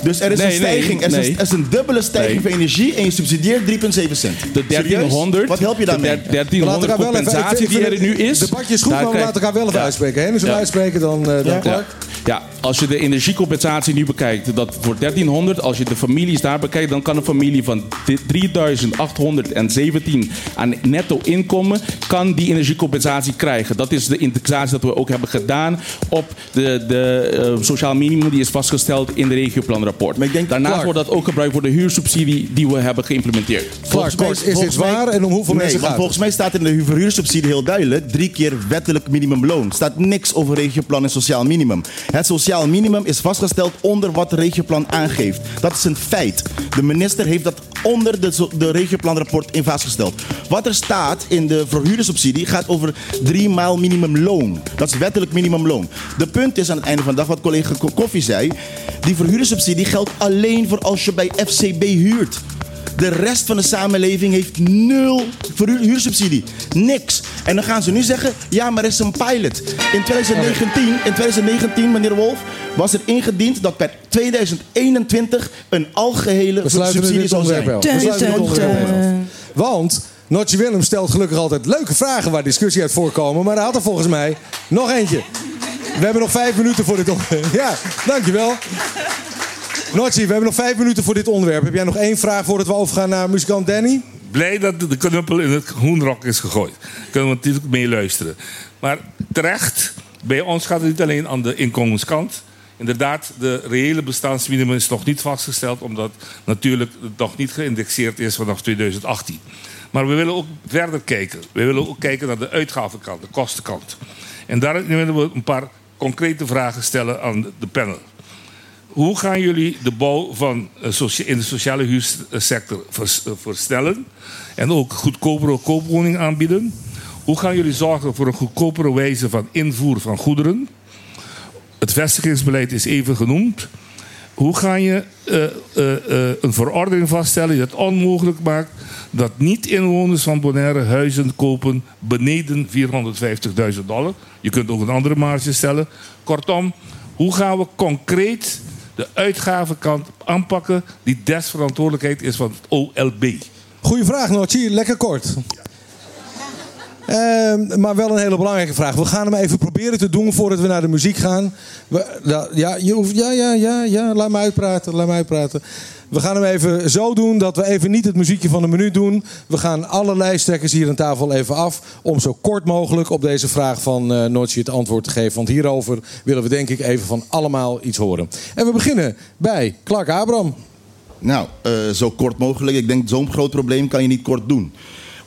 Dus er is Nee, een stijging. nee, er, is nee. een, er is een dubbele stijging Nee. van energie en je subsidieert 3,7 cent. De Serieus? 1300, Wat help je daarmee? de 1300 elkaar wel even- compensatie die er nu is. Het debatje is goed, daar maar we krijg- laten elkaar wel even Ja. uitspreken. Hennison Ja. uitspreken, dan, eh dan Ja. Clark. Ja, als je de energiecompensatie nu bekijkt, dat voor 1300, als je de families daar bekijkt, dan kan een familie van 3817 aan netto inkomen, kan die energiecompensatie krijgen. Dat is de indexatie dat we ook hebben gedaan op de, de eh, sociaal minimum die is vastgesteld in de regioplanrapport. Daarnaast Clark. wordt dat ook gebruikt voor de huursubsidie die we hebben geïmplementeerd. Volgens mij- volgens mij- nee, want Volgens mij staat in de verhuursubsidie heel duidelijk... drie keer wettelijk minimumloon. staat niks over regioplan en sociaal minimum. Het sociaal minimum is vastgesteld onder wat de regioplan aangeeft. Dat is een feit. De minister heeft dat onder de, de regioplanrapport in vastgesteld. Wat er staat in de verhuursubsidie gaat over drie maal minimumloon. Dat is wettelijk minimumloon. De punt is aan het einde van de dag, wat collega Ko- Koffie zei... die verhuursubsidie geldt alleen voor als je bij FCB huurt. De rest van de samenleving heeft nul verhuursubsidie. Niks. En dan gaan ze nu zeggen, ja, maar er is een pilot. In 2019, in 2019 meneer Wolf, was er ingediend dat per 2021 een algehele subsidie zou zijn. wel. We sluiten dit onderwerp wel. Want Notje Willem stelt gelukkig altijd leuke vragen waar discussie uit voorkomen. Maar hij had er volgens mij nog eentje. We hebben nog vijf minuten voor dit onderwerp. Ja, dankjewel. Notje, we hebben nog vijf minuten voor dit onderwerp. Heb jij nog één vraag voordat we overgaan naar muzikant Danny? Blij dat de knuppel in het hoenrok is gegooid. Kunnen we natuurlijk mee luisteren. Maar terecht, bij ons gaat het niet alleen aan de inkomenskant. Inderdaad, de reële bestaansminimum is nog niet vastgesteld, omdat natuurlijk het nog niet geïndexeerd is vanaf 2018. Maar we willen ook verder kijken. We willen ook kijken naar de uitgavenkant, de kostenkant. En daar willen we een paar concrete vragen stellen aan de panel. Hoe gaan jullie de bouw van, eh, in de sociale huursector vers- eh? En ook goedkopere koopwoning aanbieden? Hoe gaan jullie zorgen voor een goedkopere wijze van invoer van goederen? Het vestigingsbeleid is even genoemd. Hoe ga je eh, een verordening vaststellen die het onmogelijk maakt dat niet-inwoners van Bonaire huizen kopen beneden 450.000 dollar? Je kunt ook een andere marge stellen. Kortom, hoe gaan we concreet de uitgavenkant aanpakken die desverantwoordelijkheid is van het OLB? Goeie vraag, Notje. Lekker kort. Ehm, maar wel een hele belangrijke vraag. We gaan hem even proberen te doen voordat we naar de muziek gaan. Ja, je hoeft, ja, ja, ja, ja, laat me uitpraten, laat me uitpraten. We gaan hem even zo doen dat we even niet het muziekje van de minuut doen. We gaan alle lijsttrekkers hier aan tafel even af... om zo kort mogelijk op deze vraag van eh Notje het antwoord te geven. Want hierover willen we denk ik even van allemaal iets horen. En we beginnen bij Clark Abram. Nou, eh, zo kort mogelijk. Ik denk, zo'n groot probleem kan je niet kort doen.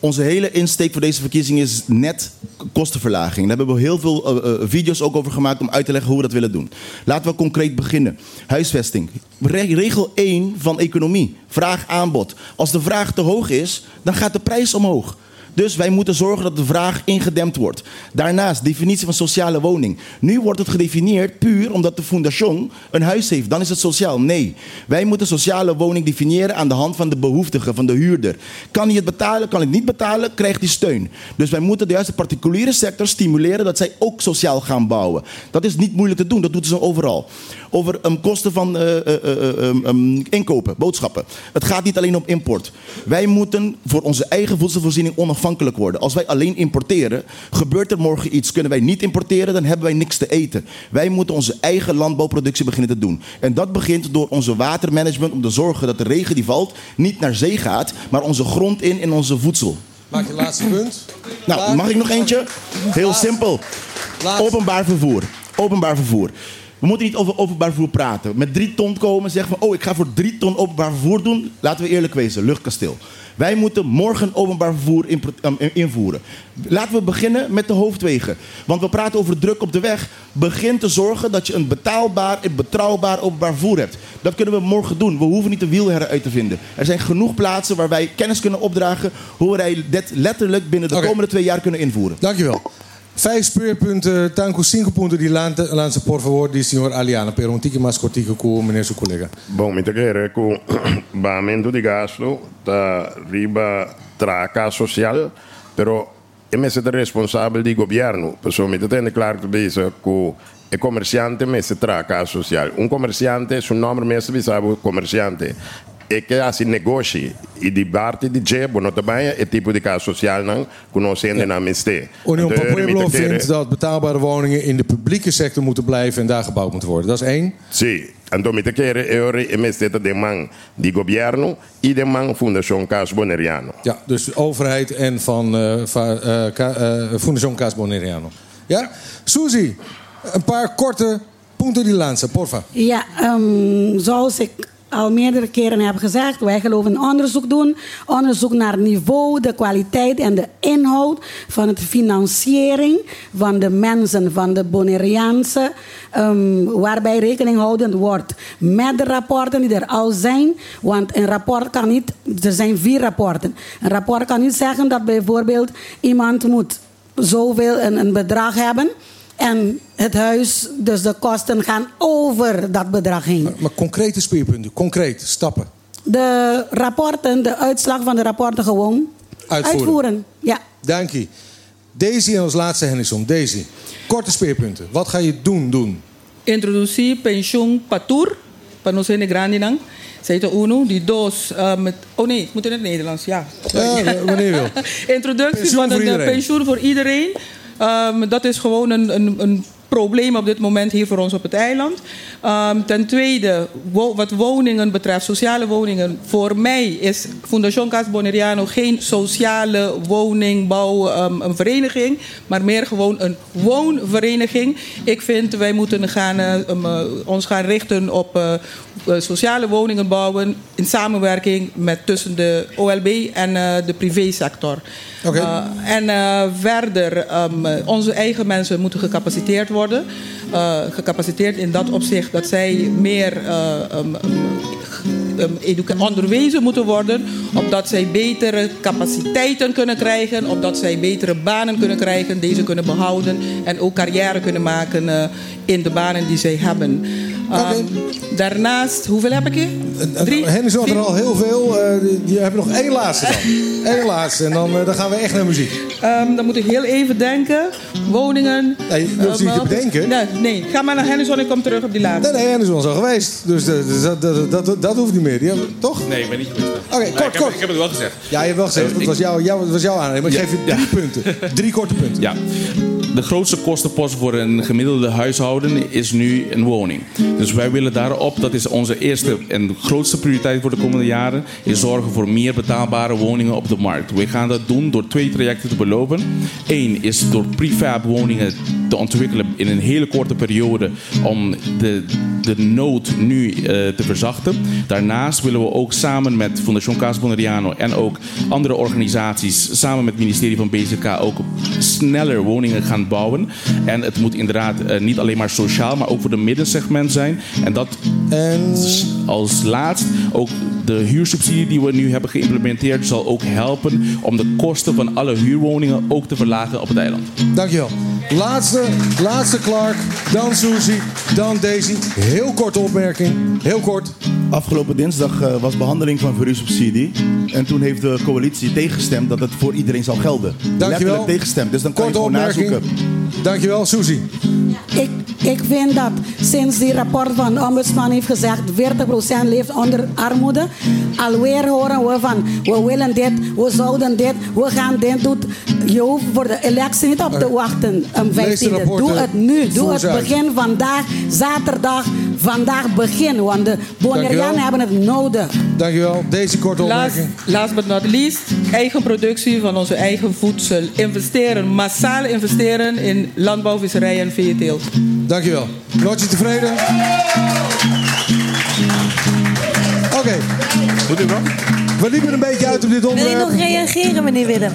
Onze hele insteek voor deze verkiezing is net kostenverlaging. Daar hebben we heel veel eh, eh, video's ook over gemaakt om uit te leggen hoe we dat willen doen. Laten we concreet beginnen. Huisvesting. Re- Regel 1 van economie. Vraag aanbod. Als de vraag te hoog is, dan gaat de prijs omhoog. Dus wij moeten zorgen dat de vraag ingedempt wordt. Daarnaast, definitie van sociale woning. Nu wordt het gedefinieerd puur omdat de fondation een huis heeft. Dan is het sociaal. Nee, wij moeten sociale woning definiëren aan de hand van de behoeftige, van de huurder. Kan hij het betalen, kan hij het niet betalen, krijgt hij steun. Dus wij moeten de juiste particuliere sector stimuleren dat zij ook sociaal gaan bouwen. Dat is niet moeilijk te doen, dat doen ze overal. Over um, kosten van eh, eh, eh, eh, um, um, inkopen, boodschappen. Het gaat niet alleen om import. Wij moeten voor onze eigen voedselvoorziening onafhankelijk worden. Als wij alleen importeren, gebeurt er morgen iets. Kunnen wij niet importeren, dan hebben wij niks te eten. Wij moeten onze eigen landbouwproductie beginnen te doen. En dat begint door onze watermanagement om te zorgen dat de regen die valt niet naar zee gaat, maar onze grond in in onze voedsel. Maak je laatste punt. Nou, mag ik nog eentje? Heel simpel. Openbaar vervoer. Openbaar vervoer. We moeten niet over openbaar vervoer praten. Met drie ton komen zeggen van, oh, ik ga voor drie ton openbaar vervoer doen. Laten we eerlijk wezen, luchtkasteel. Wij moeten morgen openbaar vervoer um, invoeren. Laten we beginnen met de hoofdwegen. Want we praten over druk op de weg. Begin te zorgen dat je een betaalbaar en betrouwbaar openbaar vervoer hebt. Dat kunnen we morgen doen. We hoeven niet de wielherren uit te vinden. Er zijn genoeg plaatsen waar wij kennis kunnen opdragen... hoe wij dit letterlijk binnen de komende twee jaar kunnen invoeren. Dankjewel. Vijf speerpunten, tanco cinco punten die lante, lance por favor di signor Aliana per un tiki mas cortico con meneer su collega. Bom, me te quero com pagamento de gasto da riba traca social, pero é me ser responsável do governo. Pessoal, me tem claro que dizer que o comerciante me se traca social. Um comerciante, seu nome me se sabe comerciante. E che asi negoci i di parte di je bono tabaya e tipo di casa social nang conoscendo na miste. Union De Pueblo vindt dat betaalbare woningen in de publieke sector moeten blijven en daar gebouwd moeten worden. Dat is één. Sì, anto te chiede euro e mesteta de man di governo e de man Fundación Cas Boneriano. Ja, dus de overheid en van eh va- eh, Ka- eh, Fundación Cas Boneriano. Ja? Suzy, een paar korte punten die lanza, porfa. Ja, ehm, zoals ik al meerdere keren heb gezegd, wij geloven onderzoek doen. Onderzoek naar het niveau, de kwaliteit en de inhoud van de financiering van de mensen, van de Bonaireaanse, ehm, waarbij rekening gehouden wordt met de rapporten die er al zijn. Want een rapport kan niet, er zijn vier rapporten. Een rapport kan niet zeggen dat bijvoorbeeld iemand moet zoveel een, een bedrag hebben. En het huis, dus de kosten gaan over dat bedrag heen. Maar concrete speerpunten, concreet, stappen. De rapporten, de uitslag van de rapporten gewoon Uitvoeren. Ja. Dank je. Daisy en als laatste Henderson. Daisy, korte speerpunten. Wat ga je doen, doen? Introducir pensioen patur, panosene grandinang. Te uno, die doos eh, met... Oh nee, het moet in het Nederlands, ja. Ja, wanneer wil. Introductie Pensioen van een eh, pensioen voor iedereen. Ehm, dat is gewoon een, een, een probleem op dit moment hier voor ons op het eiland. Ehm, ten tweede, wo- wat woningen betreft, sociale woningen. Voor mij is Fundación Cas Boneriano geen sociale woningbouw, ehm, een vereniging, maar meer gewoon een woonvereniging. Ik vind wij moeten gaan, eh, um, eh, ons gaan richten op eh, sociale woningen bouwen in samenwerking met tussen de OLB en de privésector. Oké. Eh, en verder, ehm, eh, onze eigen mensen moeten gecapaciteerd worden. Eh, gecapaciteerd in dat opzicht dat zij meer eh, ehm, ehm, educa- onderwezen moeten worden. Opdat zij betere capaciteiten kunnen krijgen. Opdat zij betere banen kunnen krijgen. Deze kunnen behouden. En ook carrière kunnen maken eh, in de banen die zij hebben. Ehm, daarnaast, hoeveel heb ik hier? Drie? Henderson had er al heel veel. eh, die- die hebben nog één laatste dan. Eén laatste. En dan, eh, dan gaan we echt naar muziek. Ehm, dan moet ik heel even denken. Woningen. Nee, je hoeft Ehm, niet te bedenken. Nee, nee, ga maar naar Henderson en kom terug op die laatste. Nee, nee, Henderson is al geweest. Dus eh, dus dat, dat, dat, dat, dat hoeft niet meer. Die hebben- toch? Nee, ik ben niet geweest. Oké, kort, ik, heb, kort. ik heb het wel gezegd. Ja, je hebt wel gezegd. Eh, Het ik- was jouw jou, het was aanneming. Maar ik Ja, geef je drie punten. Drie korte punten. Ja. De grootste kostenpost voor een gemiddelde huishouden is nu een woning. Dus wij willen daarop, dat is onze eerste en grootste prioriteit voor de komende jaren, is zorgen voor meer betaalbare woningen op de markt. We gaan dat doen door twee trajecten te belopen. Eén is door prefab woningen te ontwikkelen in een hele korte periode om de, de nood nu eh, te verzachten. Daarnaast willen we ook samen met Fundación Cas Boneriano en ook andere organisaties, samen met het ministerie van BZK, ook sneller woningen gaan bouwen. En het moet inderdaad eh, niet alleen maar sociaal, maar ook voor de middensegment zijn. En dat als laatst ook de huursubsidie die we nu hebben geïmplementeerd zal ook helpen om de kosten van alle huurwoningen ook te verlagen op het eiland. Dankjewel. Laatste, laatste Clark, dan Suzy, dan Daisy. Heel korte opmerking, heel kort. Afgelopen dinsdag eh, was behandeling van verhuursubsidie. En toen heeft de coalitie tegengestemd dat het voor iedereen zal gelden. Dankjewel. Letterlijk tegengestemd. Dus dan kan je Korte gewoon opmerking. nazoeken. Dankjewel, Suzy. Ik, ik vind dat sinds die rapport van de ombudsman heeft gezegd 40% leeft onder armoede. Alweer horen we van we willen dit, we zouden dit, we gaan dit doen. Je hoeft voor de electie niet op te wachten. 15e. rapporten Doe het nu. Doe het begin vandaag, zaterdag, vandaag begin. Want de Bonaireanen hebben het nodig. Dankjewel. Deze korte Last, opmerking. last but not least, eigen productie van onze eigen voedsel. Investeren, massaal investeren in landbouw, visserij en veeteelt. Dankjewel. Lotje tevreden? Oké. Moet ik nog? We liepen een beetje uit op dit Wil je onderwerp. nog reageren, meneer Willem?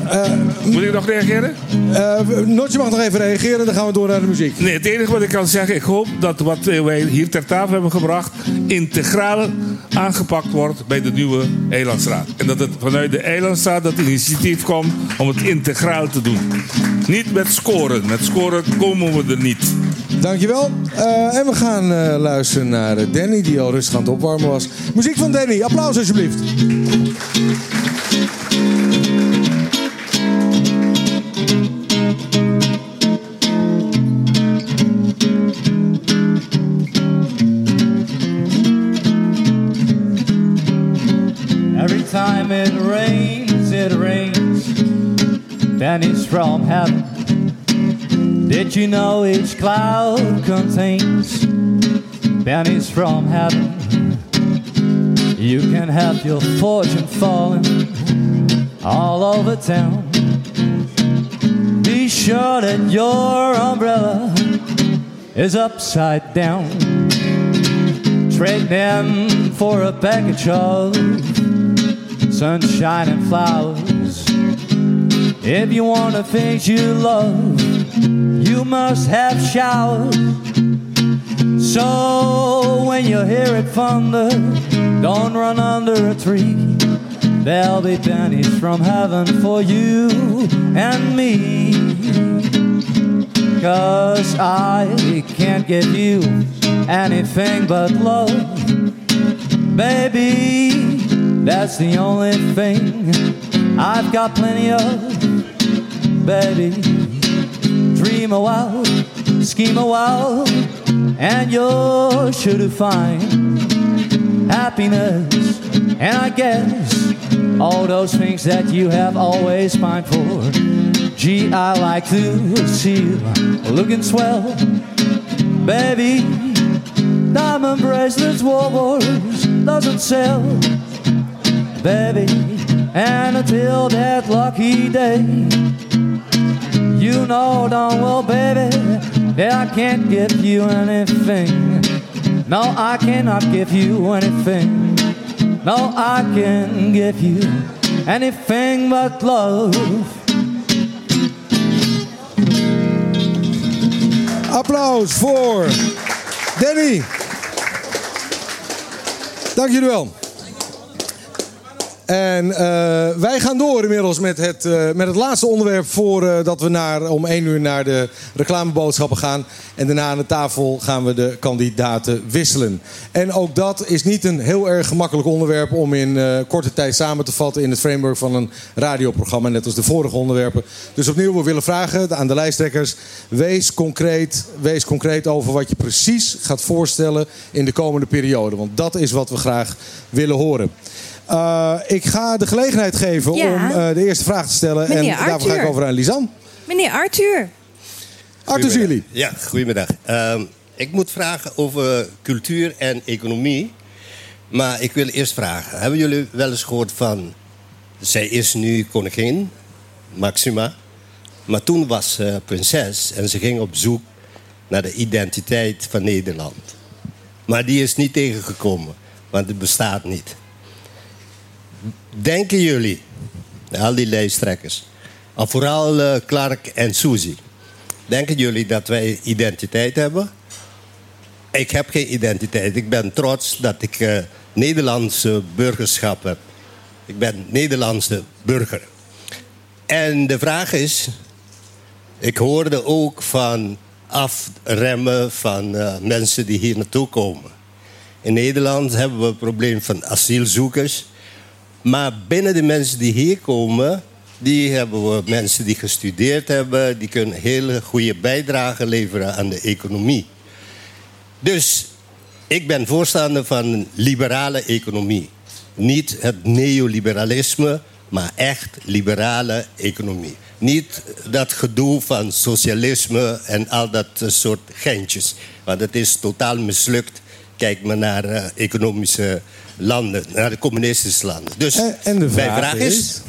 Moet ik nog reageren? Eh, Notje mag nog even reageren, dan gaan we door naar de muziek. Nee, het enige wat ik kan zeggen, ik hoop dat wat eh, wij hier ter tafel hebben gebracht, integraal aangepakt wordt bij de nieuwe Eilandsraad. En dat het vanuit de Eilandsraad dat initiatief komt om het integraal te doen. Niet met scoren. Met scoren komen we er niet. Dankjewel. Eh en we gaan eh, luisteren naar eh, Danny, die al rustig aan het opwarmen was. Muziek van Danny, applaus alsjeblieft. rains, it rains pennies from heaven. Did you know each cloud contains pennies from heaven? You can have your fortune falling all over town. Be sure that your umbrella is upside down. Trade them for a package of sunshine and flowers. If you want the things you love, you must have showers. So when you hear it thunder, don't run under a tree. There'll be pennies from heaven for you and me. Cause I can't give you anything but love. Baby, that's the only thing I've got plenty of. Baby, dream a while, scheme a while, and you're sure to find happiness. And I guess all those things that you have always pined for. Gee, I like to see you looking swell, baby. Diamond bracelets, Woolworths doesn't sell, baby. And until that lucky day, you know darn well, baby, that I can't give you anything. No, I cannot give you anything. No, I can give you anything but love. Applaus voor Danny. Dank jullie wel. En eh, wij gaan door inmiddels met het, eh, met het laatste onderwerp voordat dat we naar, om 1 uur naar de reclameboodschappen gaan. En daarna aan de tafel gaan we de kandidaten wisselen. En ook dat is niet een heel erg gemakkelijk onderwerp om in eh, korte tijd samen te vatten in het framework van een radioprogramma, net als de vorige onderwerpen. Dus opnieuw, we willen vragen aan de lijsttrekkers: wees concreet, wees concreet over wat je precies gaat voorstellen in de komende periode. Want dat is wat we graag willen horen. Uh, ik ga de gelegenheid geven Ja. om uh, de eerste vraag te stellen. Meneer en daarvoor ga ik over aan Lisanne. Meneer Arthur. Arthur Zuli. Ja, goedemiddag. Ehm, ik moet vragen over cultuur en economie. Maar ik wil eerst vragen. Hebben jullie wel eens gehoord van... Zij is nu koningin, Maxima. Maar toen was ze prinses en ze ging op zoek naar de identiteit van Nederland. Maar die is niet tegengekomen, want het bestaat niet. Denken jullie, al die lijsttrekkers, vooral eh, Clark en Suzy, denken jullie dat wij identiteit hebben? Ik heb geen identiteit. Ik ben trots dat ik eh, Nederlandse burgerschap heb. Ik ben Nederlandse burger. En de vraag is, ik hoorde ook van afremmen van eh, mensen die hier naartoe komen. In Nederland hebben we het probleem van asielzoekers. Maar binnen de mensen die hier komen, die hebben we mensen die gestudeerd hebben, die kunnen hele goede bijdrage leveren aan de economie. Dus ik ben voorstander van een liberale economie. Niet het neoliberalisme, maar echt liberale economie. Niet dat gedoe van socialisme en al dat soort geintjes. Want dat is totaal mislukt. Kijk maar naar eh, economische landen, naar de communistische landen. Dus en de mijn vraag vraag is... is-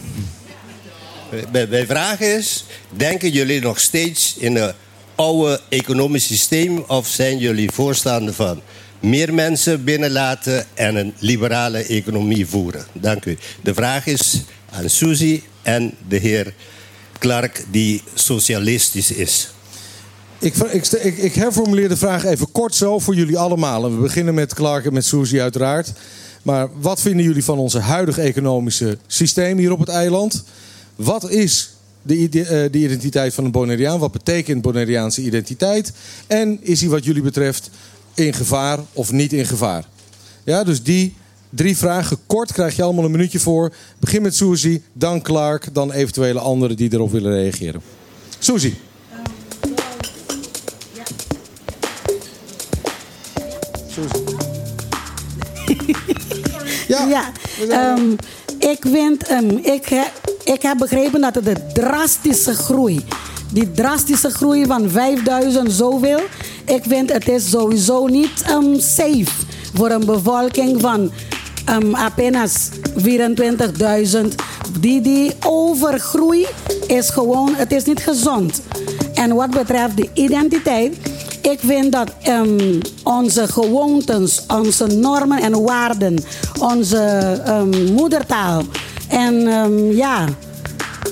Mijn, mijn vraag is: denken jullie nog steeds in een oude economisch systeem of zijn jullie voorstander van meer mensen binnenlaten en een liberale economie voeren? Dank u. De vraag is aan Suzy en de heer Clark, die socialistisch is. Ik, ik, ik, ik herformuleer de vraag even kort zo voor jullie allemaal. En we beginnen met Clark en met Suzy uiteraard. Maar wat vinden jullie van onze huidige economische systeem hier op het eiland? Wat is de, eh, de identiteit van een Bonaireaan? Wat betekent Bonaireaanse identiteit? En is die wat jullie betreft in gevaar of niet in gevaar? Ja, dus die drie vragen kort krijg je allemaal een minuutje voor. Begin met Suzy, dan Clark, dan eventuele anderen die erop willen reageren. Suzy. Ja, ehm, ik, vind, ehm, ik, he- ik heb begrepen dat het de drastische groei, die drastische groei van 5000 zoveel, ik vind het is sowieso niet ehm, safe voor een bevolking van um, apenas 24.000. Die, die overgroei is gewoon, het is niet gezond. En wat betreft de identiteit, ik vind dat ehm, onze gewoontes, onze normen en waarden, onze ehm, moedertaal en ehm, ja,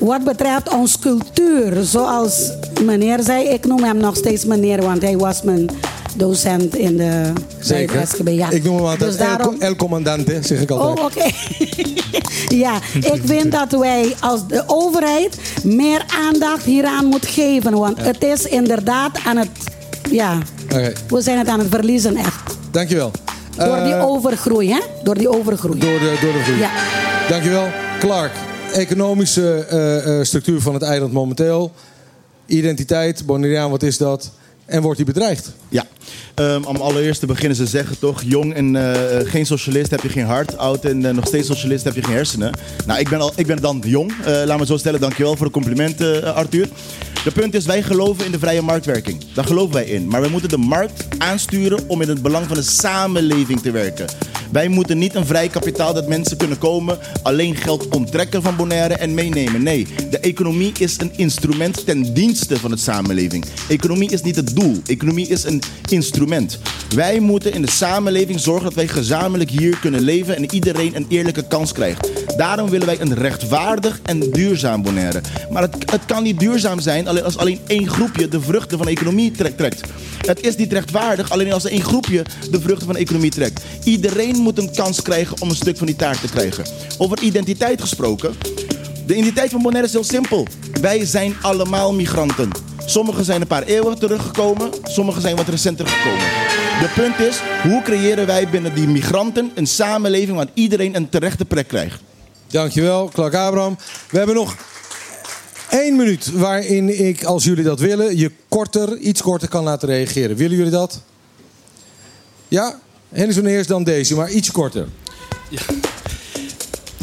wat betreft onze cultuur, zoals meneer zei, ik noem hem nog steeds meneer, want hij was mijn docent in de Zeker. het SGB. Ja. Ik noem hem altijd Dus daarom- El Commandante, zeg ik altijd. Oh, oké. ja, ik vind dat wij als de overheid meer aandacht hieraan moet geven. Want het is inderdaad aan het... Ja, we zijn het aan het verliezen echt. dankjewel. Door die Eh, overgroei, hè? Door die overgroei. Door de, door de groei. Ja. Dankjewel. Clark, economische eh, eh, structuur van het eiland momenteel. Identiteit, Bonaireaan, wat is dat? En wordt die bedreigd? Ja, Ehm, om allereerst te beginnen ze zeggen toch, jong en eh, geen socialist heb je geen hart, oud en eh, nog steeds socialist heb je geen hersenen. Nou, ik ben, al, ik ben dan jong, eh, laat me zo stellen, dankjewel voor de complimenten eh, Arthur. De punt is, wij geloven in de vrije marktwerking. Daar geloven wij in. Maar wij moeten de markt aansturen om in het belang van de samenleving te werken. Wij moeten niet een vrij kapitaal dat mensen kunnen komen, alleen geld onttrekken van Bonaire en meenemen. Nee, de economie is een instrument ten dienste van de samenleving. Economie is niet het doel. Economie is een instrument. Wij moeten in de samenleving zorgen dat wij gezamenlijk hier kunnen leven en iedereen een eerlijke kans krijgt. Daarom willen wij een rechtvaardig en duurzaam Bonaire. Maar het, het kan niet duurzaam zijn alleen als alleen één groepje de vruchten van economie trek- trekt. Het is niet rechtvaardig alleen als één groepje de vruchten van de economie trekt. Iedereen moet een kans krijgen om een stuk van die taart te krijgen. Over identiteit gesproken. De identiteit van Bonaire is heel simpel. Wij zijn allemaal migranten. Sommigen zijn een paar eeuwen teruggekomen, sommigen zijn wat recenter gekomen. De punt is, hoe creëren wij binnen die migranten een samenleving waar iedereen een terechte plek krijgt? Dankjewel, Clark Abraham. We hebben nog één minuut waarin ik, als jullie dat willen, je korter, iets korter kan laten reageren. Willen jullie dat? Ja? Henderson eerst, dan deze, maar iets korter. Ja,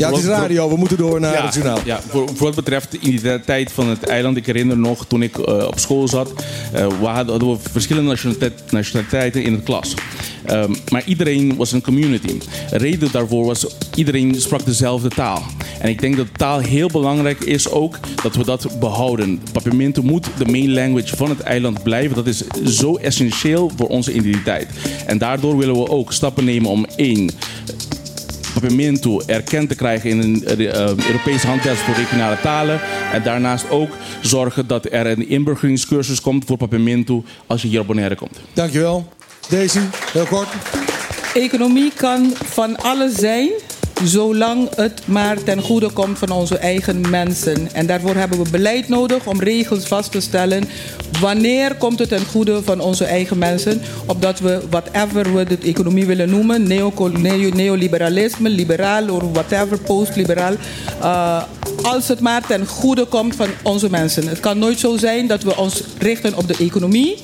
het is radio, we moeten door naar het journaal. Ja, voor, voor wat betreft de identiteit van het eiland. Ik herinner nog toen ik eh, op school zat. eh, we hadden, hadden we verschillende nationalite- nationaliteiten in de klas. Ehm, maar iedereen was een community. De reden daarvoor was iedereen sprak dezelfde taal. En ik denk dat taal heel belangrijk is ook dat we dat behouden. Papiamento moet de main language van het eiland blijven. Dat is zo essentieel voor onze identiteit. En daardoor willen we ook stappen nemen om één Papiamento erkend te krijgen in een uh, Europese handvest voor regionale talen. En daarnaast ook zorgen dat er een inburgeringscursus komt voor Papiamento als je hier op Bonaire komt. Dankjewel. Daisy, heel kort. Economie kan van alles zijn, zolang het maar ten goede komt van onze eigen mensen. En daarvoor hebben we beleid nodig om regels vast te stellen. Wanneer komt het ten goede van onze eigen mensen? Opdat we, whatever we de economie willen noemen, neoliberalisme, liberaal of whatever, postliberaal. eh, als het maar ten goede komt van onze mensen. Het kan nooit zo zijn dat we ons richten op de economie.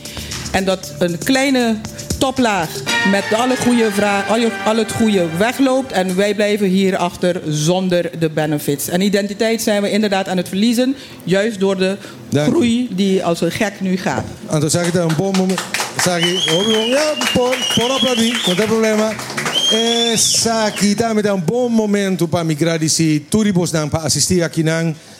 En dat een kleine toplaag met alle goede vragen, al, al het goede wegloopt. En wij blijven hier achter zonder de benefits. En identiteit zijn we inderdaad aan het verliezen. Juist door de groei die als een gek nu gaat. Anto, sa kita un buon momento. Sa che, oh, ja, por, por applaudir, non c'è problema. Eh, sa kita mi da un buon momento para migrare si turibus nang pa assistir aqui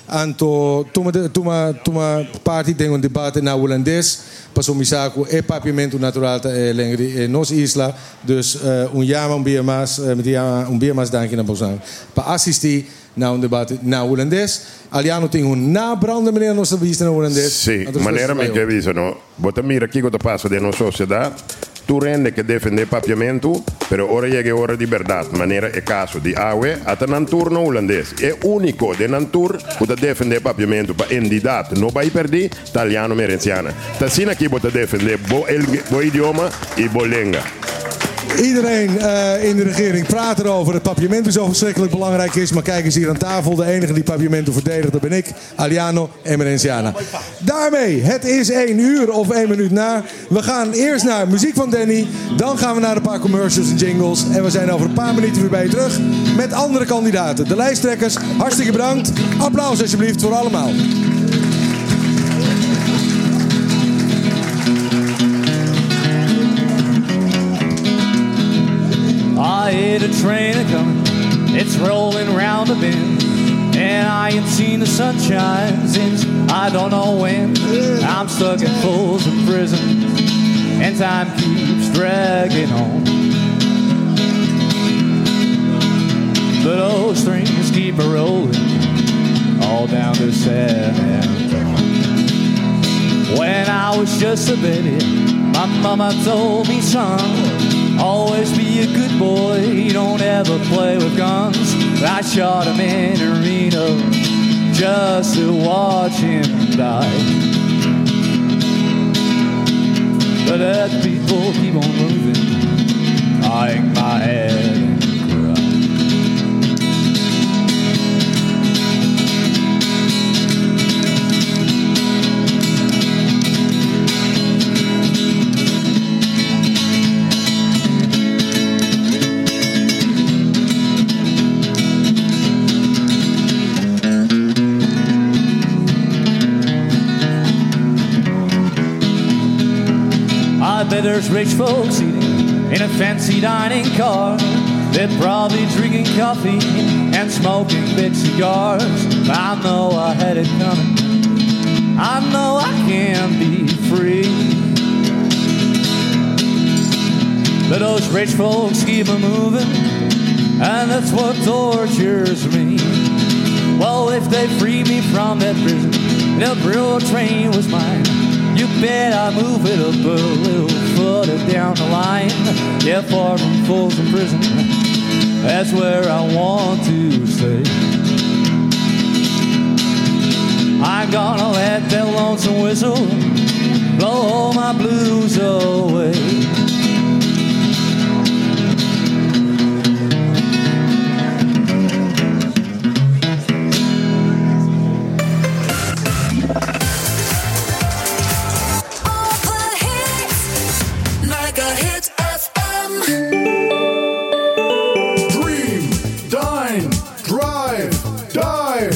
anto tuma tuma tuma parti tem un debate na holandês pas om isaku e papiamento natural ta e lengri e nos isla dus uh, un jama un bia mas uh, met jama un bia mas danki na bosang pa assisti na un debate na holandês aliano tem un na brande meneer nos vista na holandês Sì, Anto, maneira dus- me que visto, Bota mira aqui que passa de nossa sociedade. Tu rende que defende papiamento, pero ora chega a hora de verdade. Maneira é caso de AUE, até nan turno holandês. É único de nan tur que defende papiamento para entidade. Não vai perder italiano merenciana. Tá assim aqui bota defender bo, el, bo idioma e bo língua. Iedereen eh, in de regering praat erover dat papiamento zo verschrikkelijk belangrijk is. Maar kijk eens hier aan tafel. De enige die papiamento verdedigt, dat ben ik, Aliano Emerenciana. Daarmee, het is één uur of één minuut na. We gaan eerst naar muziek van Danny. Dan gaan we naar een paar commercials en jingles. En we zijn over een paar minuten weer bij je terug met andere kandidaten. De lijsttrekkers, hartstikke bedankt. Applaus alsjeblieft voor allemaal. I hear the train a coming, it's rolling round the bend. And I ain't seen the sunshine since I don't know when. I'm stuck in Folsom Prison, and time keeps dragging on. But those strings keep a rolling all down to San When I was just a baby, my mama told me, son, always be a good boy, don't ever play with guns. I shot him in a Reno just to watch him die. But as people keep on moving, I hang my head there's rich folks eating in a fancy dining car. They're probably drinking coffee and smoking big cigars. I know I had it coming. I know I can be free. But those rich folks keep on moving, and that's what tortures me. Well, if they free me from that prison, the railroad train was mine. You bet I move it up a little down the line. Yeah, far from Folsom Prison. That's where I want to stay. I'm gonna let that lonesome whistle blow all my blues away.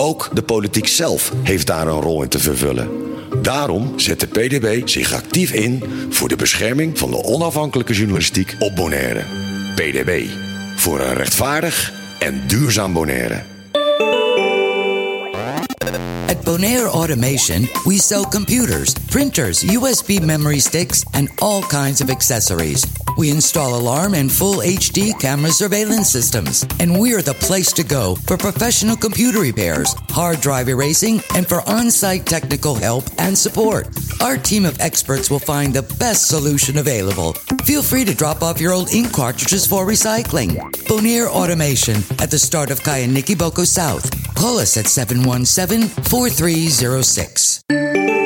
Ook de politiek zelf heeft daar een rol in te vervullen. Daarom zet de PDB zich actief in voor de bescherming van de onafhankelijke journalistiek op Bonaire. PDB. Voor een rechtvaardig en duurzaam Bonaire. At Bonaire Automation, we sell computers, printers, USB memory sticks, and all kinds of accessories. We install alarm and full HD camera surveillance systems, and we're the place to go for professional computer repairs, hard drive erasing, and for on site technical help and support. Our team of experts will find the best solution available. Feel free to drop off your old ink cartridges for recycling. Bonier Automation at the start of Kayaniki Boko South. Call us at 717 4306.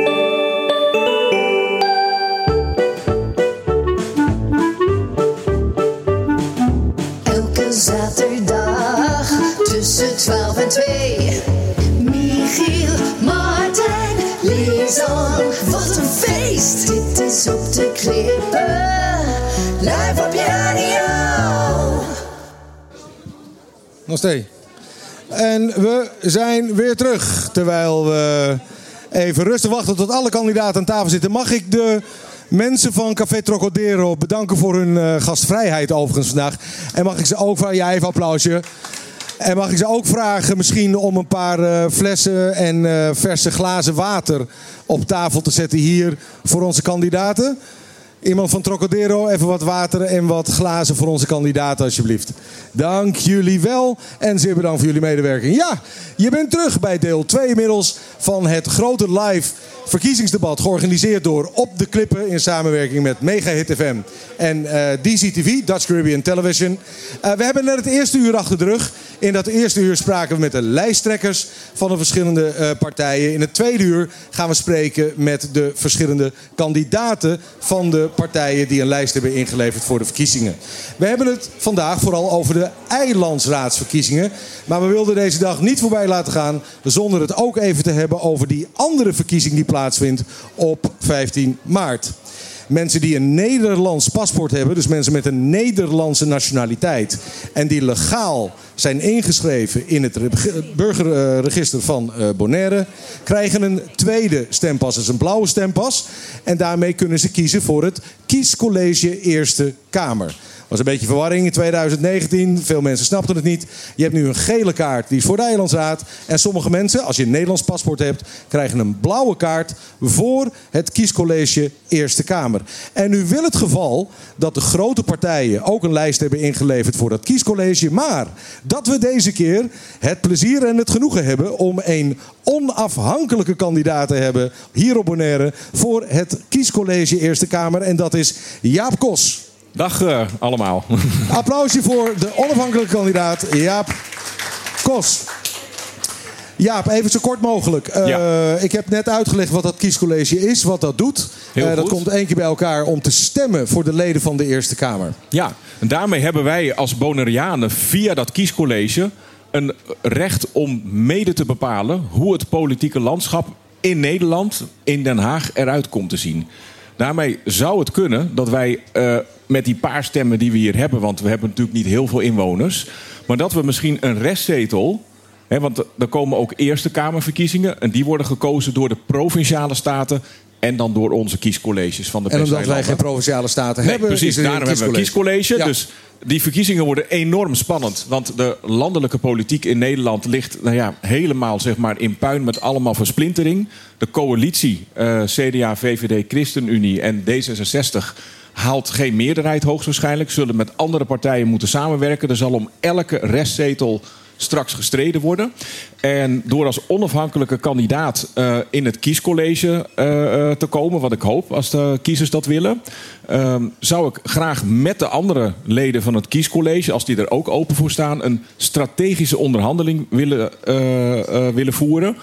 En we zijn weer terug. Terwijl we even rustig wachten tot alle kandidaten aan tafel zitten. Mag ik de mensen van Café Trocadero bedanken voor hun eh, gastvrijheid overigens vandaag. En mag ik ze ook vragen... Ja, even applausje. En mag ik ze ook vragen misschien om een paar eh, flessen en eh, verse glazen water op tafel te zetten hier voor onze kandidaten? Iemand van Trocadero, even wat water en wat glazen voor onze kandidaten alsjeblieft. Dank jullie wel en zeer bedankt voor jullie medewerking. Ja, je bent terug bij deel 2 inmiddels van het grote live verkiezingsdebat georganiseerd door Op de Klippen in samenwerking met Mega Hit FM en eh, DCTV, Dutch Caribbean Television. Eh, we hebben net het eerste uur achter de rug. In dat eerste uur spraken we met de lijsttrekkers van de verschillende eh, partijen. In het tweede uur gaan we spreken met de verschillende kandidaten van de partijen die een lijst hebben ingeleverd voor de verkiezingen. We hebben het vandaag vooral over de eilandsraadsverkiezingen. Maar we wilden deze dag niet voorbij laten gaan zonder het ook even te hebben over die andere verkiezing die plaatsvindt op 15 maart. Mensen die een Nederlands paspoort hebben, dus mensen met een Nederlandse nationaliteit. En die legaal zijn ingeschreven in het reg- burgerregister van eh, Bonaire, krijgen een tweede stempas. Is een blauwe stempas. En daarmee kunnen ze kiezen voor het kiescollege Eerste Kamer. was een beetje verwarring in 2019. Veel mensen snapten het niet. Je hebt nu een gele kaart, die voor de Eilandsraad. En sommige mensen, als je een Nederlands paspoort hebt... krijgen een blauwe kaart voor het kiescollege Eerste Kamer. En nu wil het geval dat de grote partijen ook een lijst hebben ingeleverd... voor dat kiescollege. Maar dat we deze keer het plezier en het genoegen hebben... om een onafhankelijke kandidaat te hebben hier op Bonaire... voor het kiescollege Eerste Kamer. En dat is Jaap Kos. Dag eh, allemaal. Applausje voor de onafhankelijke kandidaat Jaap Kos. Jaap, even zo kort mogelijk. Eh, Ik heb net uitgelegd wat dat kiescollege is, wat dat doet. Heel Eh, dat komt één keer bij elkaar om te stemmen voor de leden van de Eerste Kamer. Ja, en daarmee hebben wij als Bonaireanen via dat kiescollege een recht om mede te bepalen hoe het politieke landschap in Nederland, in Den Haag, eruit komt te zien. Daarmee zou het kunnen dat wij met die paar stemmen die we hier hebben, want we hebben natuurlijk niet heel veel inwoners, maar dat we misschien een restzetel. Hè, want er komen ook Eerste Kamerverkiezingen. En die worden gekozen door de provinciale staten. En dan door onze kiescolleges van de En omdat wij geen provinciale staten Nee, hebben, precies. Daarom hebben we een kiescollege. Ja. Dus die verkiezingen worden enorm spannend. Want de landelijke politiek in Nederland ligt nou ja, helemaal zeg maar, in puin met allemaal versplintering. De coalitie eh, CDA, VVD, ChristenUnie en D66 haalt geen meerderheid hoogstwaarschijnlijk. Zullen met andere partijen moeten samenwerken. Er zal om elke restzetel straks gestreden worden. En door als onafhankelijke kandidaat eh, in het kiescollege eh, eh, te komen, wat ik hoop als de kiezers dat willen, ehm, zou ik graag met de andere leden van het kiescollege, als die er ook open voor staan, een strategische onderhandeling willen, willen voeren.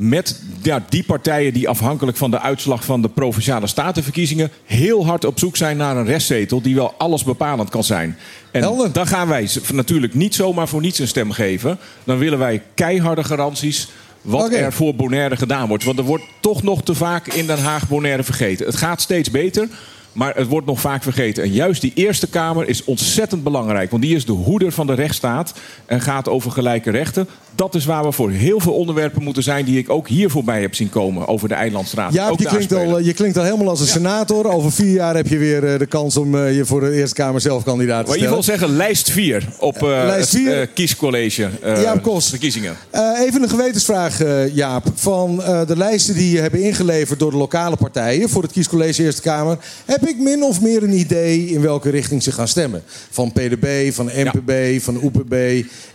Met ja, die partijen die afhankelijk van de uitslag van de provinciale statenverkiezingen heel hard op zoek zijn naar een restzetel die wel alles bepalend kan zijn. En dan gaan wij natuurlijk niet zomaar voor niets een stem geven. Dan willen wij keiharde garanties wat er voor Bonaire gedaan wordt. Want er wordt toch nog te vaak in Den Haag Bonaire vergeten. Het gaat steeds beter. Maar het wordt nog vaak vergeten. En juist die Eerste Kamer is ontzettend belangrijk. Want die is de hoeder van de rechtsstaat. En gaat over gelijke rechten. Dat is waar we voor heel veel onderwerpen moeten zijn. die ik ook hier voorbij heb zien komen. Over de Eilandstraat. Ook je klinkt, al, je klinkt al helemaal als een senator. Over vier jaar heb je weer eh, de kans om eh, je voor de Eerste Kamer zelf kandidaat te Maar in ieder stellen. geval zeggen lijst 4 op eh, lijst het vier. eh, kiescollege. eh, Jaap Kos. Verkiezingen. Eh, even een gewetensvraag, eh, Jaap. Van eh, de lijsten die je hebben ingeleverd door de lokale partijen voor het kiescollege Eerste Kamer, heb ik min of meer een idee in welke richting ze gaan stemmen. Van PDB, van MPB, van OPB.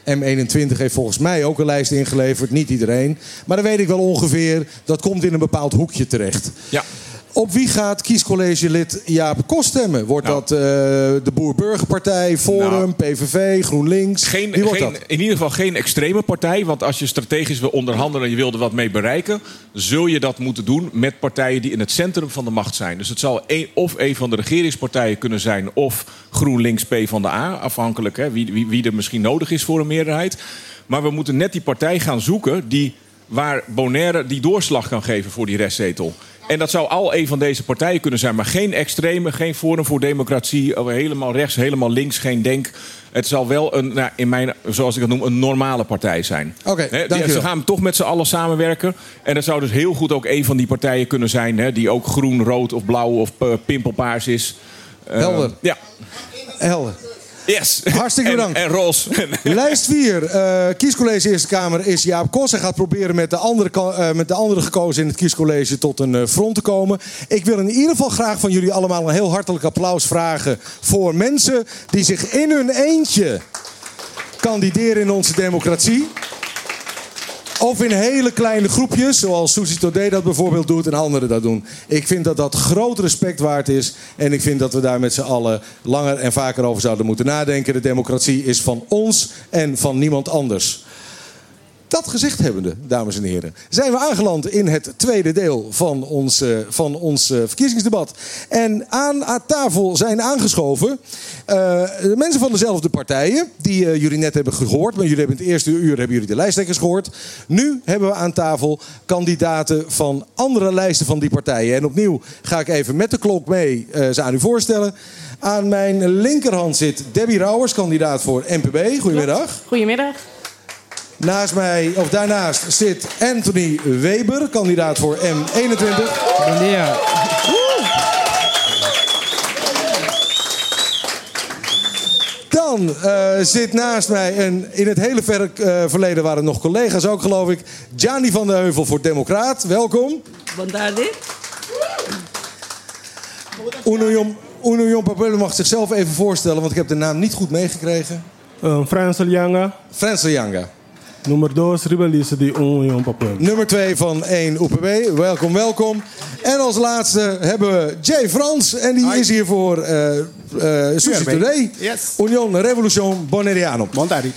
M21 heeft volgens mij ook een lijst ingeleverd, niet iedereen. Maar dan weet ik wel ongeveer, dat komt in een bepaald hoekje terecht. Ja. Op wie gaat kiescollegelid Jaap Kos stemmen? Wordt Nou. dat eh, de Boer-Burgerpartij, Forum, PVV, GroenLinks? Geen, Wie wordt geen- dat? in ieder geval geen extreme partij. Want als je strategisch wil onderhandelen en je wil er wat mee bereiken... zul je dat moeten doen met partijen die in het centrum van de macht zijn. Dus het zal een, of een van de regeringspartijen kunnen zijn... of GroenLinks P van de A, afhankelijk hè, wie, wie, wie er misschien nodig is voor een meerderheid. Maar we moeten net die partij gaan zoeken... die waar Bonaire die doorslag kan geven voor die restzetel. En dat zou al een van deze partijen kunnen zijn. Maar geen extreme, geen Forum voor Democratie. oh, Helemaal rechts, helemaal links, geen Denk. Het zal wel een, nou, in mijn, zoals ik het noem, een normale partij zijn. Oké, dankjewel. Ze gaan toch met z'n allen samenwerken. En dat zou dus heel goed ook een van die partijen kunnen zijn... Hè, die ook groen, rood of blauw of eh, pimpelpaars is. Helder. Ja. Helder. Yes. Hartstikke En- bedankt. En, roze. Lijst 4, eh, kiescollege Eerste Kamer is Jaap Kos. Hij gaat proberen met de andere, eh, met de andere gekozen in het kiescollege tot een eh, front te komen. Ik wil in ieder geval graag van jullie allemaal een heel hartelijk applaus vragen voor mensen die zich in hun eentje kandideren in onze democratie. Of in hele kleine groepjes, zoals Susie Todé dat bijvoorbeeld doet en anderen dat doen. Ik vind dat dat groot respect waard is. En ik vind dat we daar met z'n allen langer en vaker over zouden moeten nadenken. De democratie is van ons en van niemand anders. Dat gezegd hebbende, dames en heren, zijn we aangeland in het tweede deel van ons, eh, van ons eh, verkiezingsdebat. En aan, tafel zijn aangeschoven eh, de mensen van dezelfde partijen, die jullie net hebben gehoord. Maar jullie hebben in het eerste uur hebben jullie de lijsttrekkers gehoord. Nu hebben we aan tafel kandidaten van andere lijsten van die partijen. En opnieuw ga ik even met de klok mee ze aan u voorstellen. Aan mijn linkerhand zit Debbie Rauwers, kandidaat voor NPB. Goedemiddag. Goedemiddag. Naast mij, of daarnaast zit Anthony Weber, kandidaat voor M21. Dan eh, zit naast mij, en in het hele verre eh, verleden waren nog collega's ook geloof ik, Gianni van der Heuvel voor Democraat. Welkom. Bontardi. Union, Union Papel mag zichzelf even voorstellen, want ik heb de naam niet goed meegekregen. Uh, Yanga. Fransel Yanga. Número 2, Rebelice de União Papel. Nummer 2 van 1 UPB. Welkom, welkom. En als laatste hebben we Jay Frans. En die is hier voor eh eh Sushi URB. Today. Yes. Union Revolution Bonaireano. Montari.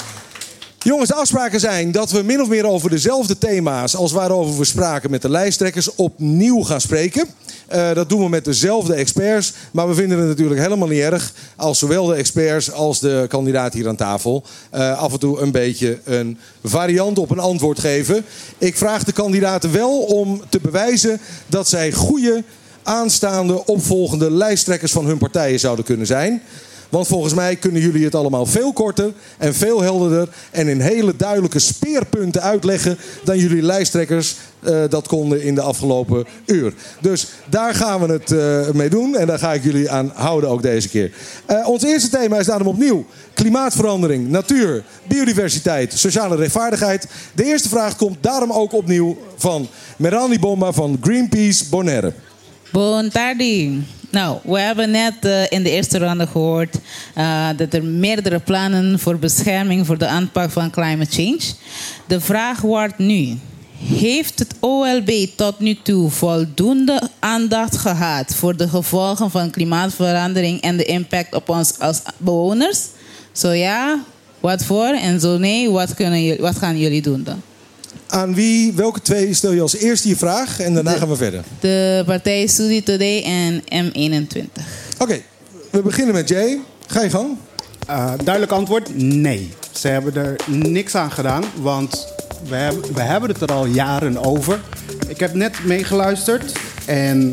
Jongens, de afspraken zijn dat we min of meer over dezelfde thema's als waarover we spraken met de lijsttrekkers opnieuw gaan spreken. Eh, dat doen we met dezelfde experts. Maar we vinden het natuurlijk helemaal niet erg als zowel de experts als de kandidaat hier aan tafel eh, af en toe een beetje een variant op een antwoord geven. Ik vraag de kandidaten wel om te bewijzen dat zij goede, aanstaande, opvolgende lijsttrekkers van hun partijen zouden kunnen zijn. Want volgens mij kunnen jullie het allemaal veel korter en veel helderder en in hele duidelijke speerpunten uitleggen dan jullie lijsttrekkers eh, dat konden in de afgelopen uur. Dus daar gaan we het eh, mee doen en daar ga ik jullie aan houden ook deze keer. Eh, ons eerste thema is daarom opnieuw klimaatverandering, natuur, biodiversiteit, sociale rechtvaardigheid. De eerste vraag komt daarom ook opnieuw van Merani Bomba van Greenpeace Bonaire. Bon tardi. Nou, we hebben net eh, in de eerste ronde gehoord eh, dat er meerdere plannen voor bescherming voor de aanpak van climate change. De vraag wordt nu: heeft het OLB tot nu toe voldoende aandacht gehad voor de gevolgen van klimaatverandering en de impact op ons als bewoners? Zo ja, wat voor? En zo nee, wat, wat gaan jullie doen dan? Aan wie, welke twee stel je als eerste je vraag en daarna gaan we verder. De partij Studie Today en M21. Oké, we beginnen met Jay. Ga je gang. Uh, duidelijk antwoord: nee. Ze hebben er niks aan gedaan, want we hebben, we hebben het er al jaren over. Ik heb net meegeluisterd en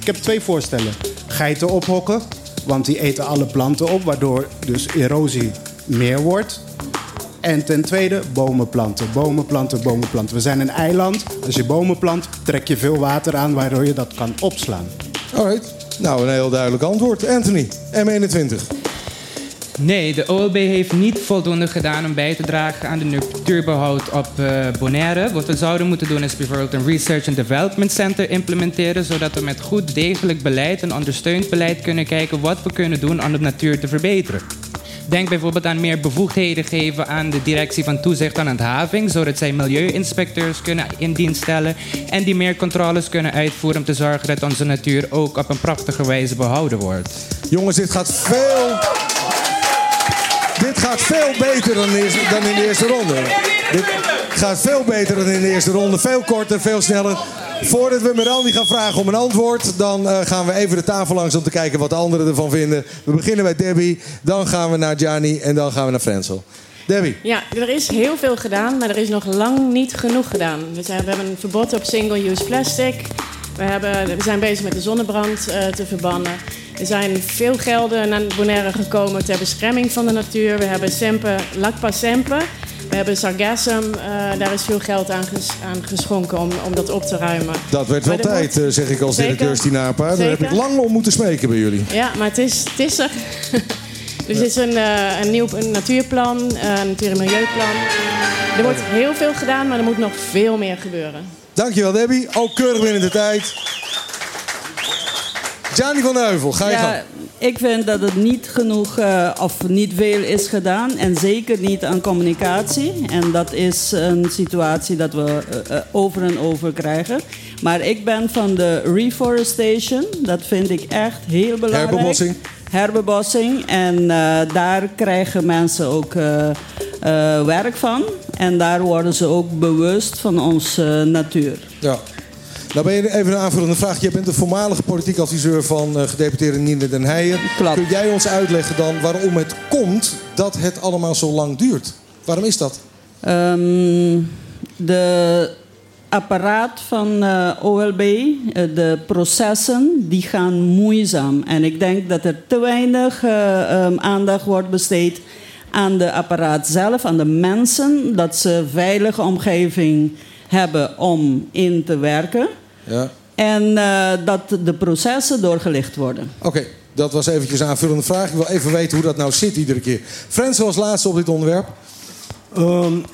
ik heb twee voorstellen. Geiten ophokken, want die eten alle planten op, waardoor dus erosie meer wordt. En ten tweede, bomen planten. Bomen planten, bomen planten. We zijn een eiland. Als je bomen plant, trek je veel water aan, waardoor je dat kan opslaan. Alright. Nou, een heel duidelijk antwoord. Anthony, M21. Nee, de OLB heeft niet voldoende gedaan om bij te dragen aan de natuurbehoud op eh, Bonaire. Wat we zouden moeten doen is bijvoorbeeld een Research and Development Center implementeren, zodat we met goed degelijk beleid en ondersteund beleid kunnen kijken wat we kunnen doen om de natuur te verbeteren. Denk bijvoorbeeld aan meer bevoegdheden geven aan de directie van toezicht en handhaving, zodat zij milieuinspecteurs kunnen in dienst stellen en die meer controles kunnen uitvoeren om te zorgen dat onze natuur ook op een prachtige wijze behouden wordt. Jongens, dit gaat veel. Dit gaat veel beter dan, in de eerste ronde. Dit gaat veel beter dan in de eerste ronde. Veel korter, veel sneller. Voordat we Mirandi gaan vragen om een antwoord, dan eh, gaan we even de tafel langs om te kijken wat de anderen ervan vinden. We beginnen bij Debbie, dan gaan we naar Gianni en dan gaan we naar Frensel. Debbie. Ja, er is heel veel gedaan, maar er is nog lang niet genoeg gedaan. We, we hebben een verbod op single-use plastic. We, hebben, we zijn bezig met de zonnebrand eh, te verbannen. Er zijn veel gelden naar Bonaire gekomen ter bescherming van de natuur. We hebben Sempe, Lakpa Sempe. We hebben Sargassum. eh, daar is veel geld aan, ges- aan geschonken om, om dat op te ruimen. Dat werd wel tijd, wordt- eh, zeg ik als Zeker. directeur Stinapa. Daar heb ik lang om moeten smeken bij jullie. Ja, maar het is, het is er. Dus het is een, eh, een nieuw een natuurplan, een natuur- en milieuplan. Er wordt heel veel gedaan, maar er moet nog veel meer gebeuren. Dankjewel Debbie. Ook keurig binnen de tijd. Gianni van Heuvel, ga je gang. Ja, ik vind dat het niet genoeg eh, of niet veel is gedaan. En zeker niet aan communicatie. En dat is een situatie dat we eh, eh, over en over krijgen. Maar ik ben van de reforestation. Dat vind ik echt heel belangrijk. Herbebossing. Herbebossing. En daar krijgen mensen ook werk van. En daar worden ze ook bewust van onze natuur. Ja. Nou ben je even een aanvullende vraag. Je bent de voormalige politiek adviseur van eh, gedeputeerde Nina den Heijen. Kun jij ons uitleggen dan waarom het komt dat het allemaal zo lang duurt? Waarom is dat? Ehm, de apparaat van eh, OLB, eh, de processen, die gaan moeizaam. En ik denk dat er te weinig eh, ehm, aandacht wordt besteed aan de apparaat zelf, aan de mensen. Dat ze een veilige omgeving hebben om in te werken. Ja. En eh, dat de processen doorgelicht worden. Oké, dat was eventjes een aanvullende vraag. Ik wil even weten hoe dat nou zit iedere keer. Frans was laatste op dit onderwerp. Um,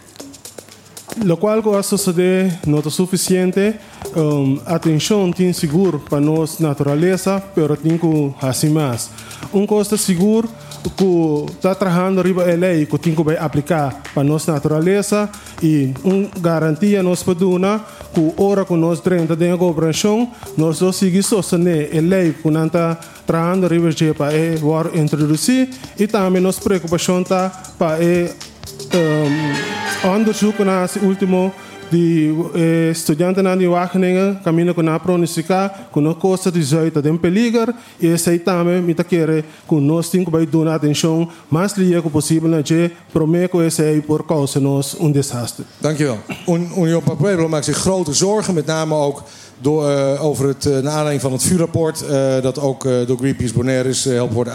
lo cual va a suceder no es suficiente. Um, atención tiene seguro para nuestra naturaleza, pero tiene que hacer más. Un costo seguro que está trabajando arriba de lei que tiene que aplicar para nuestra naturaleza y una garantía nos peduna que ahora que nos drenta de gobernación nos do seguir sostener a lei que não está trabajando arriba de para eh, war introduzir y también nos preocupación está para eh, um, onderzoek naar het último die eh, studenten aan die Wageningen camino con a a costa de zuid de peligro e sei também me taquere com nós tinha que dar atenção mais liga possível na je prometo esse por desastre Dankjewel. Un- Union Papueblo maakt zich grote zorgen, met name ook door, eh, over het, eh, naar aanleiding van het vuurrapport... dat ook door Greenpeace Bonaire is helpen worden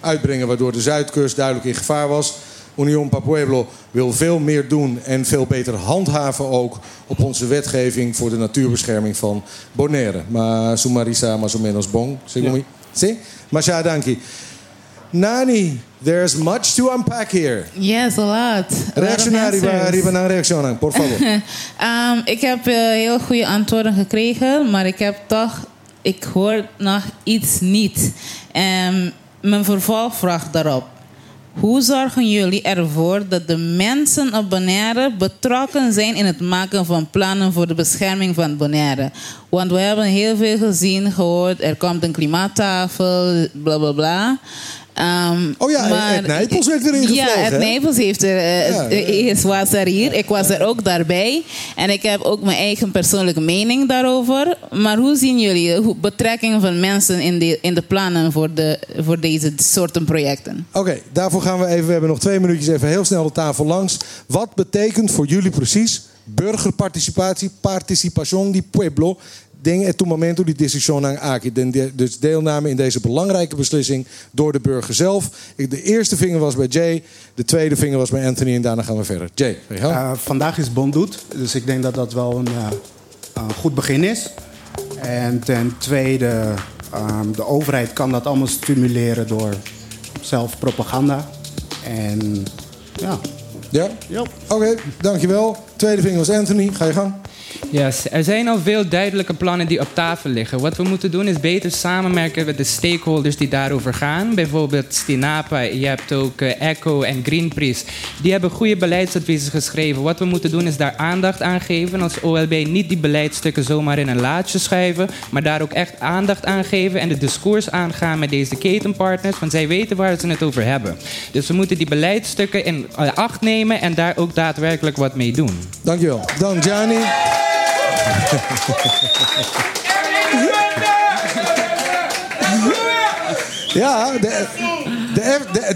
uitbrengen... waardoor de Zuidkust duidelijk in gevaar was. Union Papueblo wil veel meer doen en veel beter handhaven ook... op onze wetgeving voor de natuurbescherming van Bonaire. Maar Sumarisa más o menos bon? Maar ja, dankie. Nani, there's much to unpack here. Yes, a lot. A lot of Reaccionari, answers. arriba naar reaccionari, por favor. Ehm, ik heb eh, heel goede antwoorden gekregen, maar ik heb toch, ik hoor nog iets niet. Ehm, mijn vervolgvraag daarop. Hoe zorgen jullie ervoor dat de mensen op Bonaire betrokken zijn in het maken van plannen voor de bescherming van Bonaire? Want we hebben heel veel gezien, gehoord, er komt een klimaattafel, bla bla bla. Ehm, Oh ja, maar- Ed Nijpels werd erin gevlogen, Ja, Ed? Nijpels heeft er, Ja, is, was er hier. Ik was er ook daarbij. En ik heb ook mijn eigen persoonlijke mening daarover. Maar hoe zien jullie hoe betrekking van mensen in de, in de plannen voor, de, voor deze soorten projecten? Oké, daarvoor gaan we even, we hebben nog twee minuutjes, even heel snel de tafel langs. Wat betekent voor jullie precies burgerparticipatie, participación di pueblo, ding et tu momento di decisión aan aki. Dus deelname in deze belangrijke beslissing door de burger zelf. De eerste vinger was bij Jay, de tweede vinger was bij Anthony en daarna gaan we verder. Jay, ga je gang. Eh, vandaag is Bondoet, dus ik denk dat dat wel een, eh, een goed begin is. En ten tweede, ehm, de overheid kan dat allemaal stimuleren door zelf propaganda. En ja. Ja? Oké, dankjewel. Tweede vinger was Anthony, ga je gang. Yes, er zijn al veel duidelijke plannen die op tafel liggen. Wat we moeten doen is beter samenwerken met de stakeholders die daarover gaan. Bijvoorbeeld Stinapa, je hebt ook eh, ECHO en Greenpeace. Die hebben goede beleidsadviezen geschreven. Wat we moeten doen is daar aandacht aan geven. Als OLB niet die beleidsstukken zomaar in een laadje schuiven, maar daar ook echt aandacht aan geven en de discours aangaan met deze ketenpartners, want zij weten waar ze het over hebben. Dus we moeten die beleidsstukken in eh, acht nemen en daar ook daadwerkelijk wat mee doen. Dankjewel. Dan Gianni. Ja, de,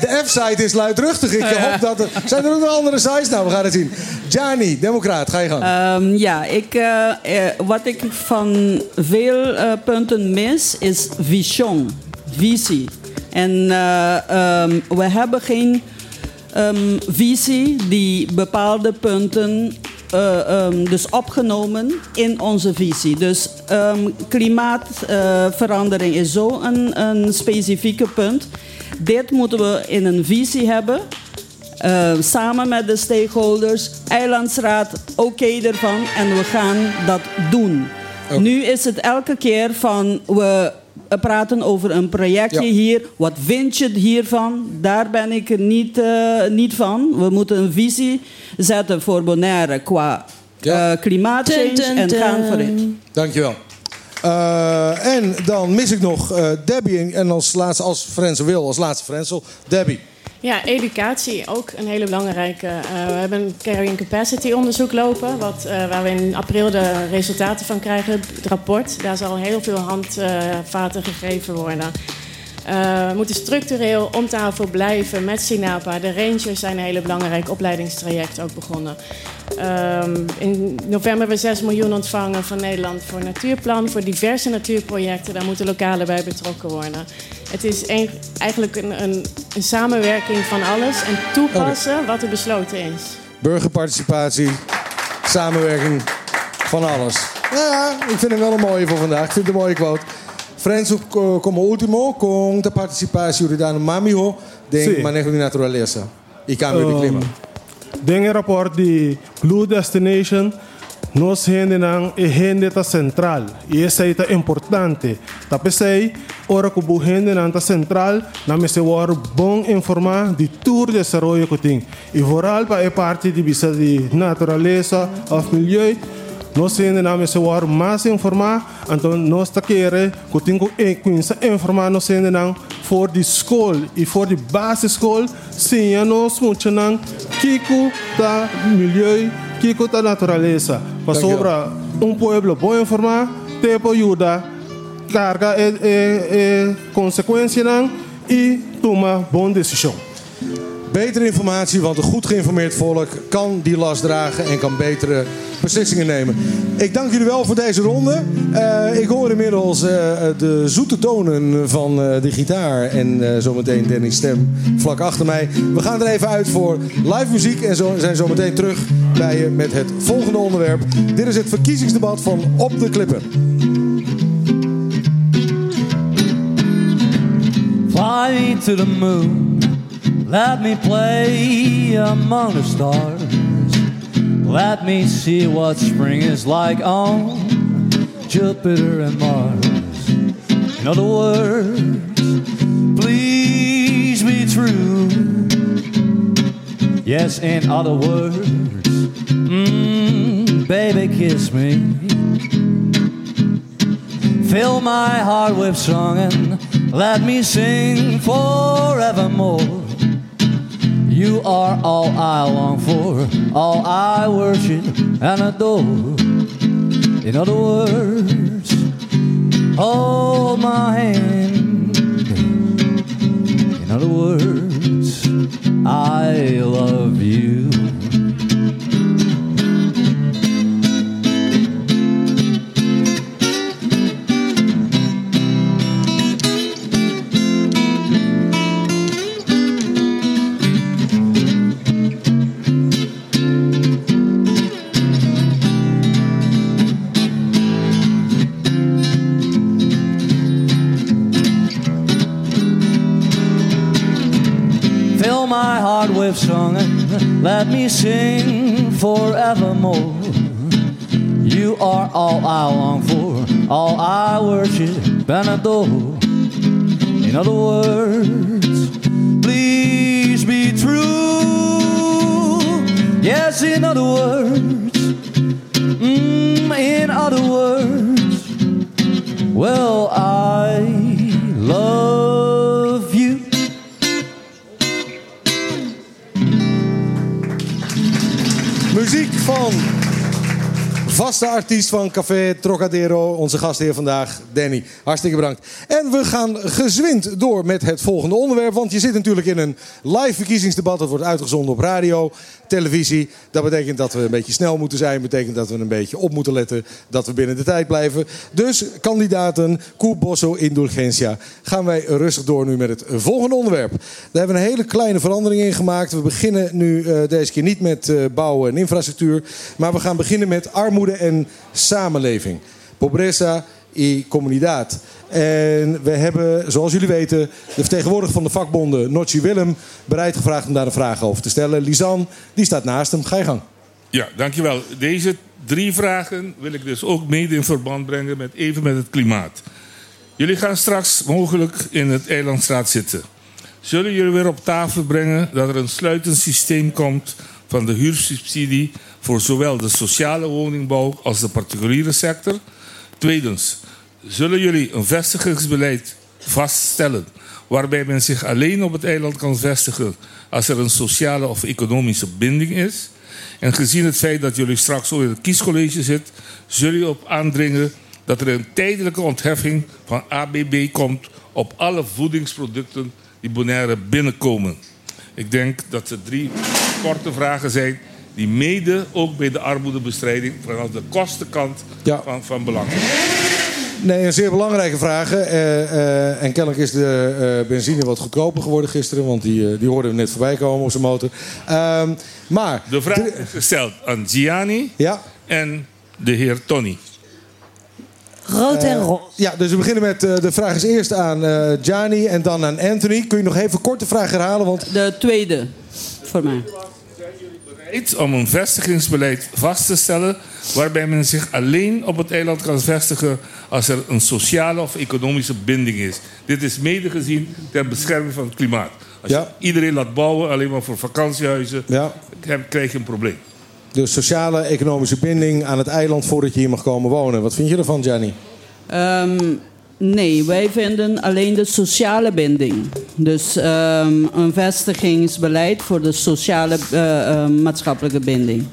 de F-site is luidruchtig. Ik hoop dat er... Zijn er ook nog andere sites? Nou, we gaan het zien. Gianni, democraat, ga je gang. Ehm, ja, ik, eh, eh, wat ik van veel eh, punten mis is vision, visie. En eh, ehm, we hebben geen ehm, visie die bepaalde punten eh, ehm, dus opgenomen in onze visie. Dus ehm, klimaatverandering is zo een, een specifieke punt. Dit moeten we in een visie hebben. Eh, samen met de stakeholders, eilandsraad, oké ervan en we gaan dat doen. Nu is het elke keer van we praten over een projectje Ja. hier. Wat vind je hiervan? Daar ben ik niet, eh, niet van. We moeten een visie zetten voor Bonaire qua eh klimaatchange Dun, dun, en gaan voor het. Dankjewel. Eh, en dan mis ik nog eh, Debbie en als laatste, als Frensel wil, als laatste Frensel. Debbie. Ja, educatie ook een hele belangrijke. Eh, we hebben een carrying capacity onderzoek lopen, wat, eh, waar we in april de resultaten van krijgen, het rapport. Daar zal heel veel handvaten gegeven worden. Eh, we moeten structureel om tafel blijven met Sinapa. De Rangers zijn een hele belangrijk opleidingstraject ook begonnen. Ehm, in november hebben we 6 miljoen ontvangen van Nederland voor natuurplan, voor diverse natuurprojecten. Daar moeten lokalen bij betrokken worden. Het is een- eigenlijk een, een, een samenwerking van alles en toepassen wat er besloten is. Burgerparticipatie, samenwerking, van alles. Nou ja, ik vind hem wel een mooie voor vandaag. Ik vind het een mooie quote. Frensel co- como último, con de participatie de mamiho, denk Sí. manejo de naturaleza. Y cambio de clima. Dengue rapport di Blue Destination nos gente nang e gente ta central e essa é ta importante. Tapi sei ora que bu gente nang ta central na me se war bom informar di tour de desarrollo que tem. E vooral pa é parte de bisa de natureza of milieu nós gente na me se war mais informar. Então nós ta querer que tem que começar informar nós gente nang voor die school e voor die basisschool sim ja nós moeten nang kiko da milieu kiko da natureza para Dankjewel. sobra um pueblo bom informar tempo ajuda carga e, e, e consequência nang e toma boa decisão Betere informatie, want een goed geïnformeerd volk kan die last dragen en kan betere beslissingen nemen. Ik dank jullie wel voor deze ronde. Eh, ik hoor inmiddels eh, de zoete tonen van eh, de gitaar en zometeen Danny's stem vlak achter mij. We gaan er even uit voor live muziek en zo, zijn zometeen terug bij je met het volgende onderwerp. Dit is het verkiezingsdebat van Op de Klippen. Fly to the moon, let me play among the stars. Let me see what spring is like on Jupiter and Mars. In other words, please be true. Yes, in other words, mm, baby, kiss me. Fill my heart with song and let me sing forevermore. You are all I long for, all I worship and adore. In other words, hold my hand. In other words, I love you. With song and let me sing forevermore. You are all I long for, all I worship and adore. In other words, please be true. Yes, in other words, mm, in other words, well, I Muziek van vaste artiest van Café Trocadero. Onze gastheer vandaag, Danny. Hartstikke bedankt. En we gaan gezwind door met het volgende onderwerp. Want je zit natuurlijk in een live verkiezingsdebat. Dat wordt uitgezonden op radio, televisie. Dat betekent dat we een beetje snel moeten zijn. Dat betekent dat we een beetje op moeten letten. Dat we binnen de tijd blijven. Dus kandidaten, Bosso Indulgencia. Gaan wij rustig door nu met het volgende onderwerp. Daar hebben we een hele kleine verandering in gemaakt. We beginnen nu eh, deze keer niet met eh, bouwen en infrastructuur. Maar we gaan beginnen met armoede en samenleving. Pobreza y comunidad. En we hebben, zoals jullie weten, de vertegenwoordiger van de vakbonden, Notchi Willem, bereid gevraagd om daar een vraag over te stellen. Lisan, die staat naast hem. Ga je gang. Ja, dankjewel. Deze drie vragen wil ik dus ook mede in verband brengen met even met het klimaat. Jullie gaan straks mogelijk in het eilandstraat zitten. Zullen jullie weer op tafel brengen dat er een sluitend systeem komt van de huursubsidie voor zowel de sociale woningbouw als de particuliere sector? Tweedens, zullen jullie een vestigingsbeleid vaststellen waarbij men zich alleen op het eiland kan vestigen als er een sociale of economische binding is? En gezien het feit dat jullie straks ook in het kiescollege zit, zullen jullie op aandringen dat er een tijdelijke ontheffing van ABB komt op alle voedingsproducten die Bonaire binnenkomen. Ik denk dat er drie korte vragen zijn die mede ook bij de armoedebestrijding vanaf de kostenkant van, van belang zijn. Nee, een zeer belangrijke vraag. Eh, eh, en kennelijk is de eh, benzine wat goedkoper geworden gisteren. Want die, die hoorden we net voorbij komen op zijn motor. Ehm, maar... De vraag is gesteld aan Gianni ja? en de heer Tony. Rood en roze. ja, dus we beginnen met eh, de vraag is eerst aan eh Gianni en dan aan Anthony. Kun je nog even kort de vraag herhalen? Want... De tweede, voor mij. Bereid om een vestigingsbeleid vast te stellen waarbij men zich alleen op het eiland kan vestigen als er een sociale of economische binding is. Dit is mede gezien ter bescherming van het klimaat. Als je iedereen laat bouwen alleen maar voor vakantiehuizen, heb- krijg je een probleem. Dus sociale, economische binding aan het eiland voordat je hier mag komen wonen. Wat vind je ervan, Gianni? Ehm, nee, wij vinden alleen de sociale binding. Dus ehm, een vestigingsbeleid voor de sociale eh, eh, maatschappelijke binding.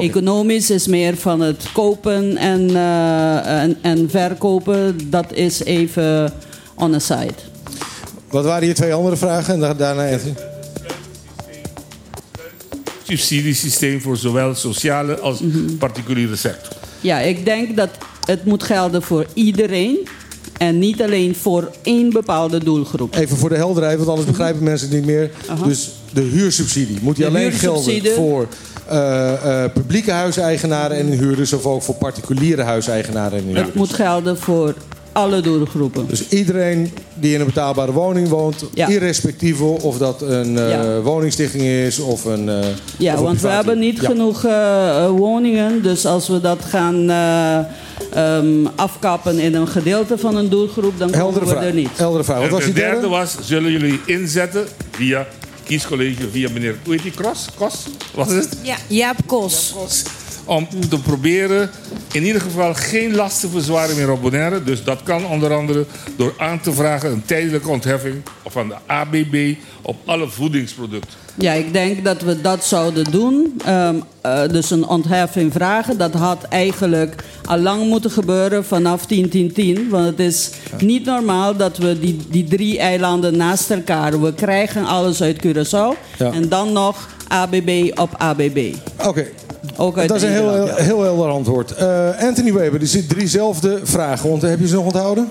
Economisch is meer van het kopen en, eh, en, en verkopen. Dat is even on the side. Wat waren je twee andere vragen? En da- daarna. Subsidiesysteem voor zowel sociale als particuliere sector. Ja, ik denk dat het moet gelden voor iedereen. En niet alleen voor één bepaalde doelgroep. Even voor de helderheid, want anders begrijpen mensen het niet meer. Dus de huursubsidie. Moet die De alleen gelden voor eh, eh, publieke huiseigenaren en huurders... of ook voor particuliere huiseigenaren en huurders? Het moet gelden voor alle doelgroepen. Dus iedereen die in een betaalbare woning woont... irrespectief of dat een eh, Ja. woningstichting is of een... eh, Ja, of een want we hebben niet Ja. genoeg eh, woningen. Dus als we dat gaan eh, ehm, afkappen in een gedeelte van een doelgroep, dan komen we er niet. Heldere vraag. En de derde was, zullen jullie inzetten via kiescollege, via meneer, hoe heet die, Kros? Kos? Wat is het? Ja, Jaap Kos. Om te proberen in ieder geval geen lastenverzwaring meer op Bonaire. Dus dat kan onder andere door aan te vragen een tijdelijke ontheffing van de ABB op alle voedingsproducten. Ja, ik denk dat we dat zouden doen. Ehm, eh, dus een ontheffing vragen. Dat had eigenlijk al lang moeten gebeuren vanaf 10-10-10. Want het is niet normaal dat we die, die drie eilanden naast elkaar... we krijgen alles uit Curaçao. Ja. En dan nog ABB op ABB. Oké. Ook uit Dat is een heel, heel, ja. heel helder antwoord. Eh, Anthony Weber, er zitten driezelfde vragen. Want heb je ze nog onthouden?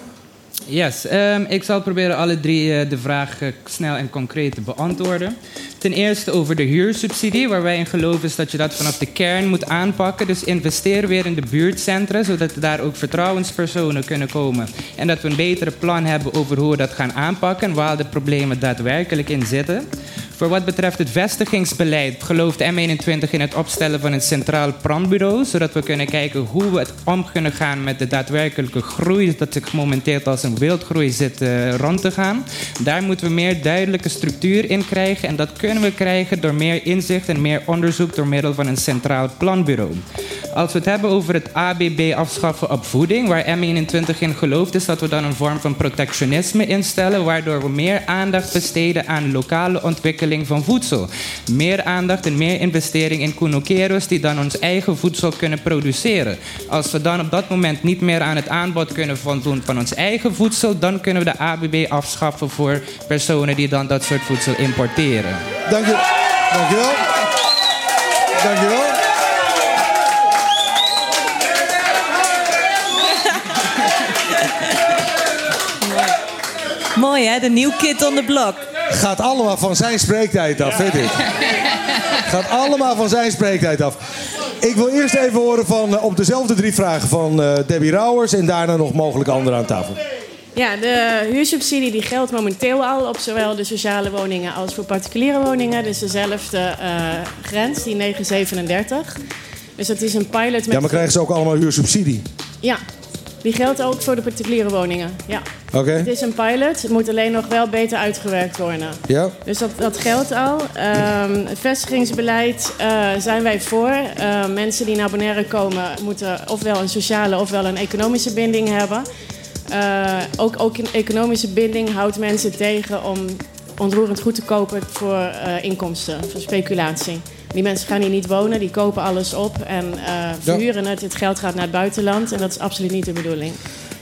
Yes, ehm, ik zal proberen alle drie eh, de vragen snel en concreet te beantwoorden. Ten eerste over de huursubsidie, waar wij in geloven is dat je dat vanaf de kern moet aanpakken. Dus investeer weer in de buurtcentra, zodat daar ook vertrouwenspersonen kunnen komen. En dat we een betere plan hebben over hoe we dat gaan aanpakken en waar de problemen daadwerkelijk in zitten. Voor wat betreft het vestigingsbeleid gelooft M21 in het opstellen van een centraal planbureau, zodat we kunnen kijken hoe we het om kunnen gaan met de daadwerkelijke groei dat zich momenteel als een wildgroei zit eh, rond te gaan. Daar moeten we meer duidelijke structuur in krijgen en dat kunnen we krijgen door meer inzicht en meer onderzoek door middel van een centraal planbureau. Als we het hebben over het ABB afschaffen op voeding, waar M21 in gelooft, is dat we dan een vorm van protectionisme instellen, waardoor we meer aandacht besteden aan lokale ontwikkeling ontwikkeling van voedsel. Meer aandacht en meer investering in kunukeros die dan ons eigen voedsel kunnen produceren. Als we dan op dat moment niet meer aan het aanbod kunnen voldoen van ons eigen voedsel, dan kunnen we de ABB afschaffen voor personen die dan dat soort voedsel importeren. Dank je, dankjewel. Dankjewel. Mooi hè, de nieuw kid on the block. Gaat allemaal van zijn spreektijd af, vind ik. Gaat allemaal van zijn spreektijd af. Ik wil eerst even horen van, eh, op dezelfde drie vragen van eh, Debbie Rauwers... en daarna nog mogelijk anderen aan tafel. Ja, de huursubsidie die geldt momenteel al op zowel de sociale woningen als voor particuliere woningen. Dus dezelfde eh, grens, die 937. Dus dat is een pilot met... Ja, maar krijgen ze ook allemaal huursubsidie? Ja, die geldt ook voor de particuliere woningen. Ja. Oké. Het is een pilot, het moet alleen nog wel beter uitgewerkt worden. Ja. Dus dat, dat geldt al. Ehm, het vestigingsbeleid eh, zijn wij voor. Eh, mensen die naar Bonaire komen moeten ofwel een sociale ofwel een economische binding hebben. Eh, ook, ook een economische binding houdt mensen tegen om onroerend goed te kopen voor eh, inkomsten, voor speculatie. Die mensen gaan hier niet wonen, die kopen alles op en eh, verhuren het. Het geld gaat naar het buitenland en dat is absoluut niet de bedoeling.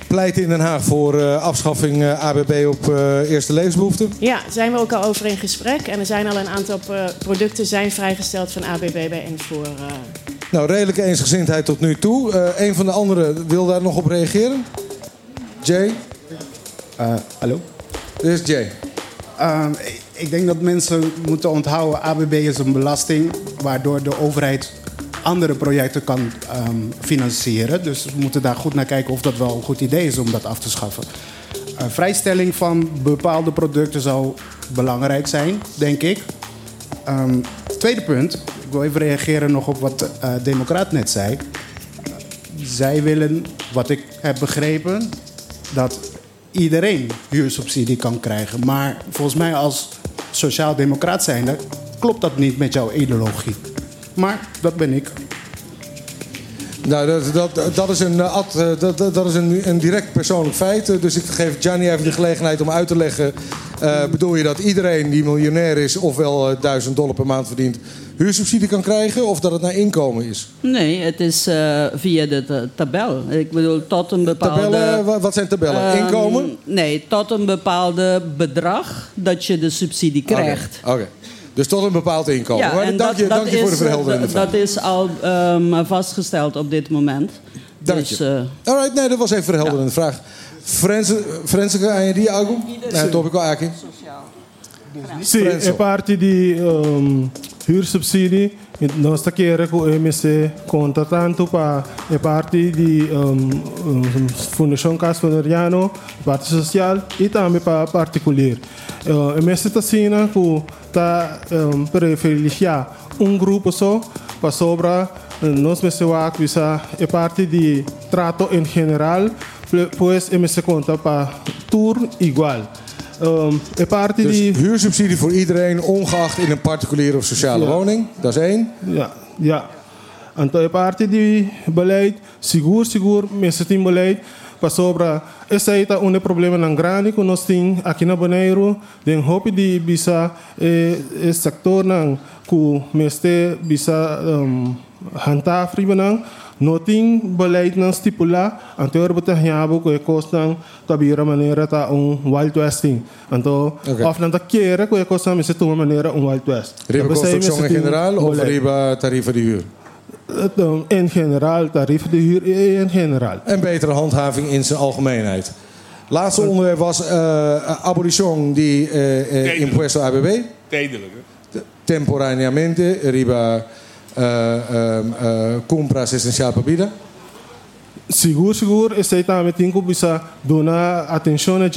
Pleit in Den Haag voor eh, afschaffing eh, ABB op eh, eerste levensbehoeften. Ja, daar zijn we ook al over in gesprek. En er zijn al een aantal eh, producten zijn vrijgesteld van ABB bij invoer. eh. Nou, redelijke eensgezindheid tot nu toe. Eh een van de anderen wil daar nog op reageren? Jay? hallo? Dit is Jay. Ehm, ik- denk dat mensen moeten onthouden, ABB is een belasting waardoor de overheid andere projecten kan ehm, financieren. Dus we moeten daar goed naar kijken of dat wel een goed idee is om dat af te schaffen. Eh, vrijstelling van bepaalde producten zou belangrijk zijn, denk ik. Ehm, tweede punt, ik wil even reageren nog op wat de Democraat net zei. Zij willen, wat ik heb begrepen, dat iedereen huursubsidie kan krijgen. Maar volgens mij als sociaal-democraat zijnde klopt dat niet met jouw ideologie. Maar dat ben ik. Nou, dat, dat, dat is, een, eh, ad- eh, dat, dat is een, een direct persoonlijk feit. Eh, Dus ik geef Gianni even de gelegenheid om uit te leggen. bedoel je dat iedereen die miljonair is, ofwel eh, 1000 dollar per maand verdient, huursubsidie kan krijgen? Of dat het naar inkomen is? Nee, het is eh, via de ta- tabel. Ik bedoel, tot een bepaalde... Tabellen, wa- wat zijn tabellen? Ehm, Inkomen? Nee, tot een bepaalde bedrag dat je de subsidie krijgt. Oké. Dus tot een bepaald inkomen. maar en dank je, dat- dank dat je voor de is, eh, verhelderende dat- vraag. Dat is al ehm, vastgesteld op dit moment. Dank dus, je. eh, Alright, nee, dat was even een verhelderende vraag. Frense, aan je die algo? Nee, topico aqui. Sì, è parte di um, huursubsidie. Nós está querendo que o MC conta tanto para é parte di um, um, Fundação Cas Funeriano, parte social e também para particular. Uh, o MC está sendo que está um, privilegiar um grupo só para sobra nós me visa é parte de trato em geral, pois MC conta para tudo igual. Um, é parte Dus di huursubsidie voor iedereen, ongeacht in een particuliere of sociale Ja. woning. Dat is één. Ja, ja. Então é parte do beleid, seguro, seguro, mas tem beleid para sobra. Esse aí tá um problema não grande que nós temos aqui na Bonaire. Den hope de bisa eh, esse sector não que meste bisa um, handhaaf ribenang. No tem beleid não estipular, então er beter jabo que costam tabira maneira tá um wild westing. Então, Oké. of não tá queira que costam mas de uma maneira um wild west. Riba constructie in generaal of riba tarieven de huur? In generaal, tarief de huur in generaal. En betere handhaving in zijn algemeenheid. Laatste onderwerp was eh abolition die eh, eh, impuesto ABB. Tijdelijk? Temporaneamente riba eh, ehm, eh, compras essencial para vida. Seguro, seguro, esse também tem que bisa dar atenção a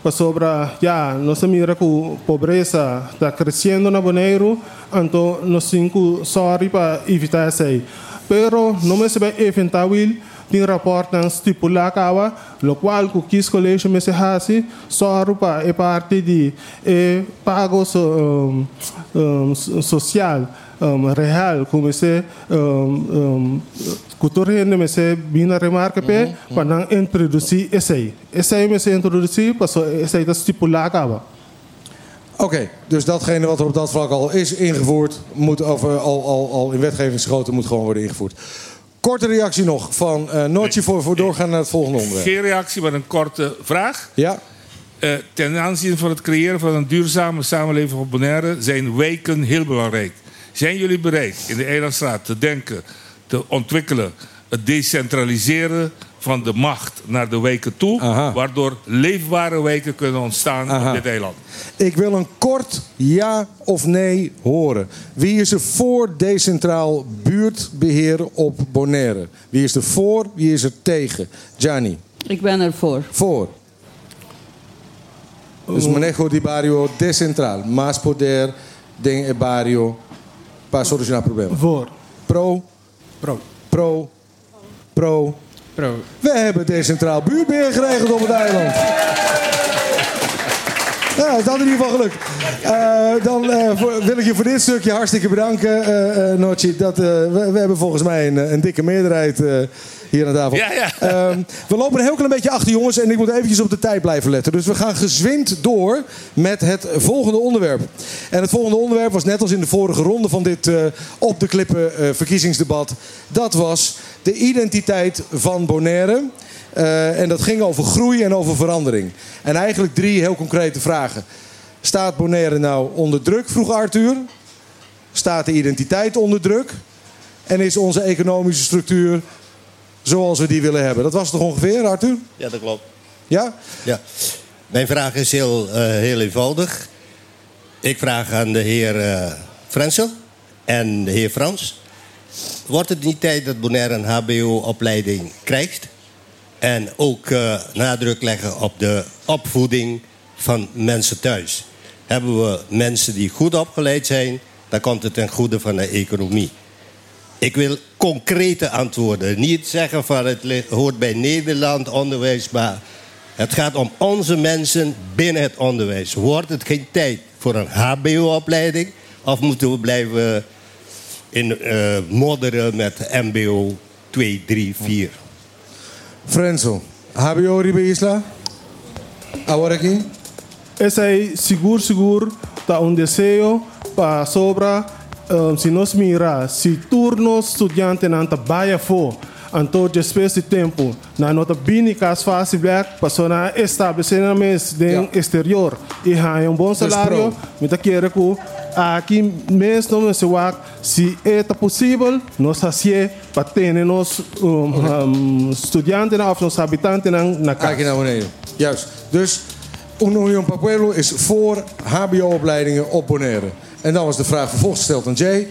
para sobra, já, nossa mira que a pobreza está crescendo na Bonaire, então nós temos que sorry para evitar isso aí. Pero não me sabe eventual tem rapport não estipular kawa, lo qual que quis colégio me se hasi, sorry para é parte de é, pago so, um, um, so- social um, real, como se um, um, cultura me se bina remarca pe para não introduzir esse aí. Esse aí me se introduzir para so esse aí está estipular acaba. Oké, dus datgene wat er op dat vlak al is ingevoerd, moet over, al, al, al in wetgevingsgrootte moet gewoon worden ingevoerd. Korte reactie nog van eh Noortje voor, voor doorgaan naar het volgende onderwerp. Geen reactie, maar een korte vraag. Ja. Eh, ten aanzien van het creëren van een duurzame samenleving op Bonaire zijn wijken heel belangrijk. Zijn jullie bereid in de Eilandstraat te denken, te ontwikkelen, het decentraliseren van de macht naar de wijken toe, waardoor leefbare wijken kunnen ontstaan Aha. op dit eiland? Ik wil een kort ja of nee horen. Wie is er voor decentraal buurtbeheer op Bonaire? Wie is er voor, wie is er tegen? Gianni. Ik ben ervoor. Voor. Dus manejo di barrio decentral. Más poder den barrio para solucionar problemas. Voor. Pro. Pro. Pro. Pro. Pro. We hebben decentraal buurtbeheer geregeld op het eiland. Ja, dat in ieder geval gelukt. Eh, dan eh, voor- wil ik je voor dit stukje hartstikke bedanken, Nochi. Dat, we, we hebben volgens mij een, een dikke meerderheid hier aan tafel. Ja, ja. Ehm, we lopen een heel klein beetje achter, jongens. En ik moet eventjes op de tijd blijven letten. Dus we gaan gezwind door met het volgende onderwerp. En het volgende onderwerp was net als in de vorige ronde van dit eh, op de klippen eh, verkiezingsdebat. Dat was de identiteit van Bonaire. Eh, en dat ging over groei en over verandering. En eigenlijk drie heel concrete vragen. Staat Bonaire nou onder druk, vroeg Arthur? Staat de identiteit onder druk? En is onze economische structuur zoals we die willen hebben? Dat was het toch ongeveer, Arthur? Ja, dat klopt. Ja? Ja. Mijn vraag is heel, eh, heel eenvoudig. Ik vraag aan de heer Frensel en de heer Frans. Wordt het niet tijd dat Bonaire een HBO-opleiding krijgt? En ook eh, nadruk leggen op de opvoeding van mensen thuis. Hebben we mensen die goed opgeleid zijn, dan komt het ten goede van de economie. Ik wil concrete antwoorden. Niet zeggen van het hoort bij Nederland onderwijs, maar het gaat om onze mensen binnen het onderwijs. Wordt het geen tijd voor een HBO-opleiding? Of moeten we blijven in, eh, modderen met MBO 2, 3, 4? Frenzel, HBO Ribe Isla? Ahora aqui? Esse aí, seguro, seguro, tá um deseo para sobra. Um, se nós mirar, se turnos estudiantes não tá baia for, então despeço de tempo, na nota bini cas fácil black, passou na estabelecimento de exterior e há um bom salário, tá querendo que aqui mesmo no Sewak, se é possível, nós fazemos para ter nos um, um, estudiantes of nos habitantes na, na casa. Je naar beneden. Juist. Dus Union Papuelo is voor HBO-opleidingen op Bonaire. En dan was de vraag vervolgens gesteld aan Jay.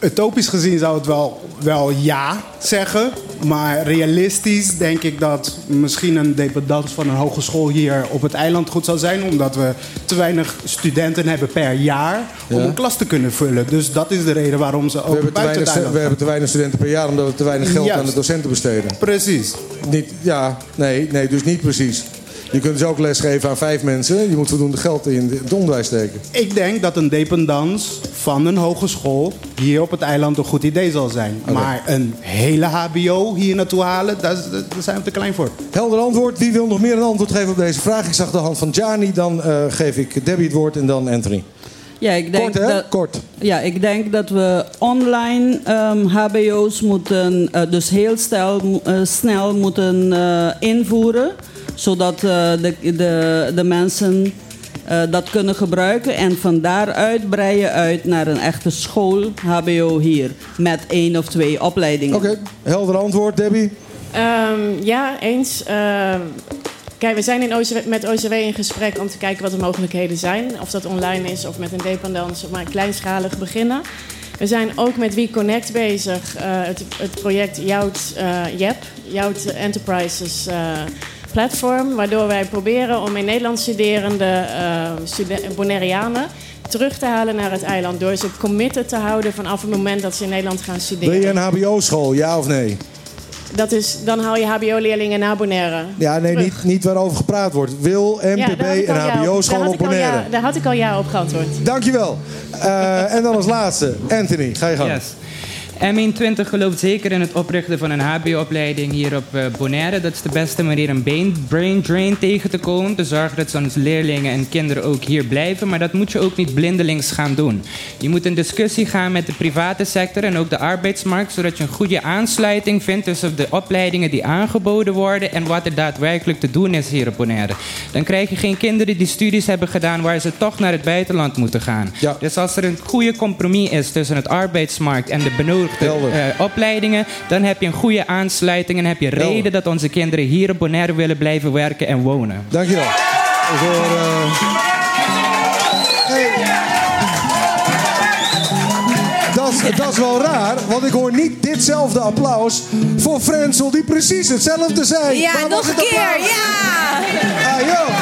Utopisch gezien zou het wel, wel ja zeggen. Maar realistisch denk ik dat misschien een dependance van een hogeschool hier op het eiland goed zou zijn. Omdat we te weinig studenten hebben per jaar om Ja. een klas te kunnen vullen. Dus dat is de reden waarom ze We ook te buiten weinig, het eiland we hebben te weinig studenten per jaar omdat we te weinig geld Juist. aan de docenten besteden. Precies. Niet, ja, nee, nee, dus niet precies. Je kunt dus ook lesgeven aan vijf mensen. Je moet voldoende geld in het onderwijs steken. Ik denk dat een dependance van een hogeschool hier op het eiland een goed idee zal zijn. Maar een hele HBO hier naartoe halen, daar, daar zijn we te klein voor. Helder antwoord. Wie wil nog meer een antwoord geven op deze vraag? Ik zag de hand van Gianni. Dan eh, geef ik Debbie het woord en dan Anthony. Ja, ik denk Kort, hè? dat, Kort. Ja, ik denk dat we online ehm, HBO's moeten, eh, dus heel eh, snel moeten invoeren. Zodat eh, de, de, de mensen eh, dat kunnen gebruiken. En van daaruit breien uit naar een echte school HBO hier. Met één of twee opleidingen. Oké, helder antwoord, Debbie. Ehm, ja, eens. Ehm, kijk, we zijn in OCW, met OCW in gesprek om te kijken wat de mogelijkheden zijn. Of dat online is of met een dependance, maar kleinschalig beginnen. We zijn ook met WeConnect bezig, eh, het, het project Jout eh JEP, Jout Enterprises eh, Platform. Waardoor wij proberen om in Nederland studerende eh studen- Bonaireanen terug te halen naar het eiland. Door ze committed te houden vanaf het moment dat ze in Nederland gaan studeren. Wil je een HBO-school, ja of nee? Dat is, dan haal je HBO-leerlingen naar Bonaire. Ja, nee, Terug. niet, niet waarover gepraat wordt. Wil MPB al een ja op- HBO-school daar had op ik al ja- Bonaire? Daar had ik al ja op geantwoord. Dankjewel. Eh, en dan als laatste, Anthony, ga je gang. Yes. M21 gelooft zeker in het oprichten van een HBO-opleiding hier op eh, Bonaire. Dat is de beste manier om brain, brain drain tegen te komen. Te zorgen dat onze leerlingen en kinderen ook hier blijven. Maar dat moet je ook niet blindelings gaan doen. Je moet in discussie gaan met de private sector en ook de arbeidsmarkt. Zodat je een goede aansluiting vindt tussen de opleidingen die aangeboden worden. en wat er daadwerkelijk te doen is hier op Bonaire. Dan krijg je geen kinderen die studies hebben gedaan waar ze toch naar het buitenland moeten gaan. Dus als er een goede compromis is tussen het arbeidsmarkt en de eh, opleidingen, dan heb je een goede aansluiting en heb je reden dat onze kinderen hier op Bonaire willen blijven werken en wonen. Dankjewel. Voor, eh, Dat, is- dat is wel raar, want ik hoor niet ditzelfde applaus voor Frensel, die precies hetzelfde zei. Ja, Waar nog een keer. applaus? Ja! Ah, joh.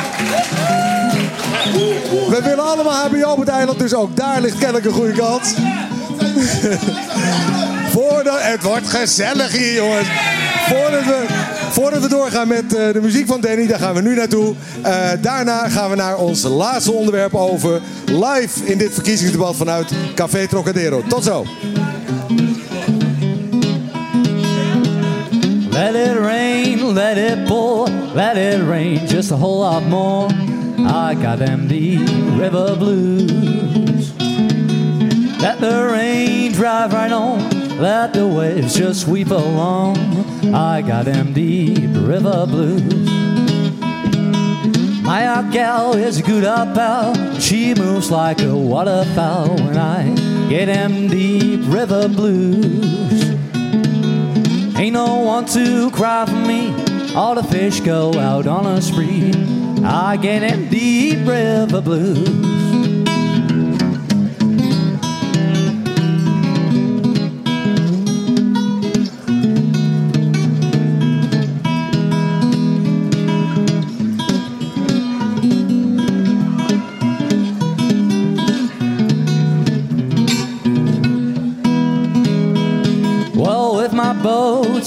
We willen allemaal HBO op het eiland, dus ook daar ligt kennelijk een goede kans. Voordat, het wordt gezellig hier, jongens. Voordat we, voordat we doorgaan met eh, de muziek van Danny, daar gaan we nu naartoe. Eh, daarna gaan we naar ons laatste onderwerp over live in dit verkiezingsdebat vanuit Café Trocadero. Tot zo. Let it rain, let it pour, let it rain just a whole lot more. I got them deep river blues. Let the rain drive right on, let the waves just sweep along. I got them deep river blues. My out gal is a good up pal. She moves like a waterfowl when I get them deep river blues. Ain't no one to cry for me. All the fish go out on a spree. I get them deep river blues.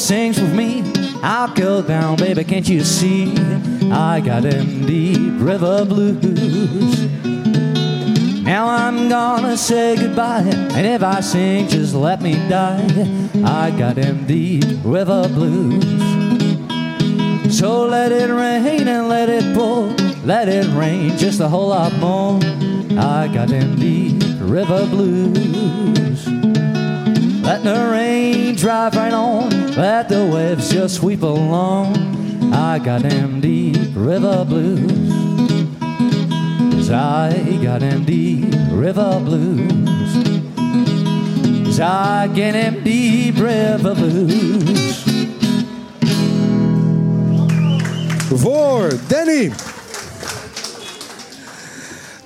Sings with me, I'll go down, baby. Can't you see? I got them deep river blues. Now I'm gonna say goodbye, and if I sing, just let me die. I got them deep river blues. So let it rain and let it pour, let it rain just a whole lot more. I got them deep river blues. Let the rain drive right on, let the waves just sweep along. I got them deep river blues. 'Cause I got them deep river blues. blues. 'Cause I get them deep river blues. Voor Danny.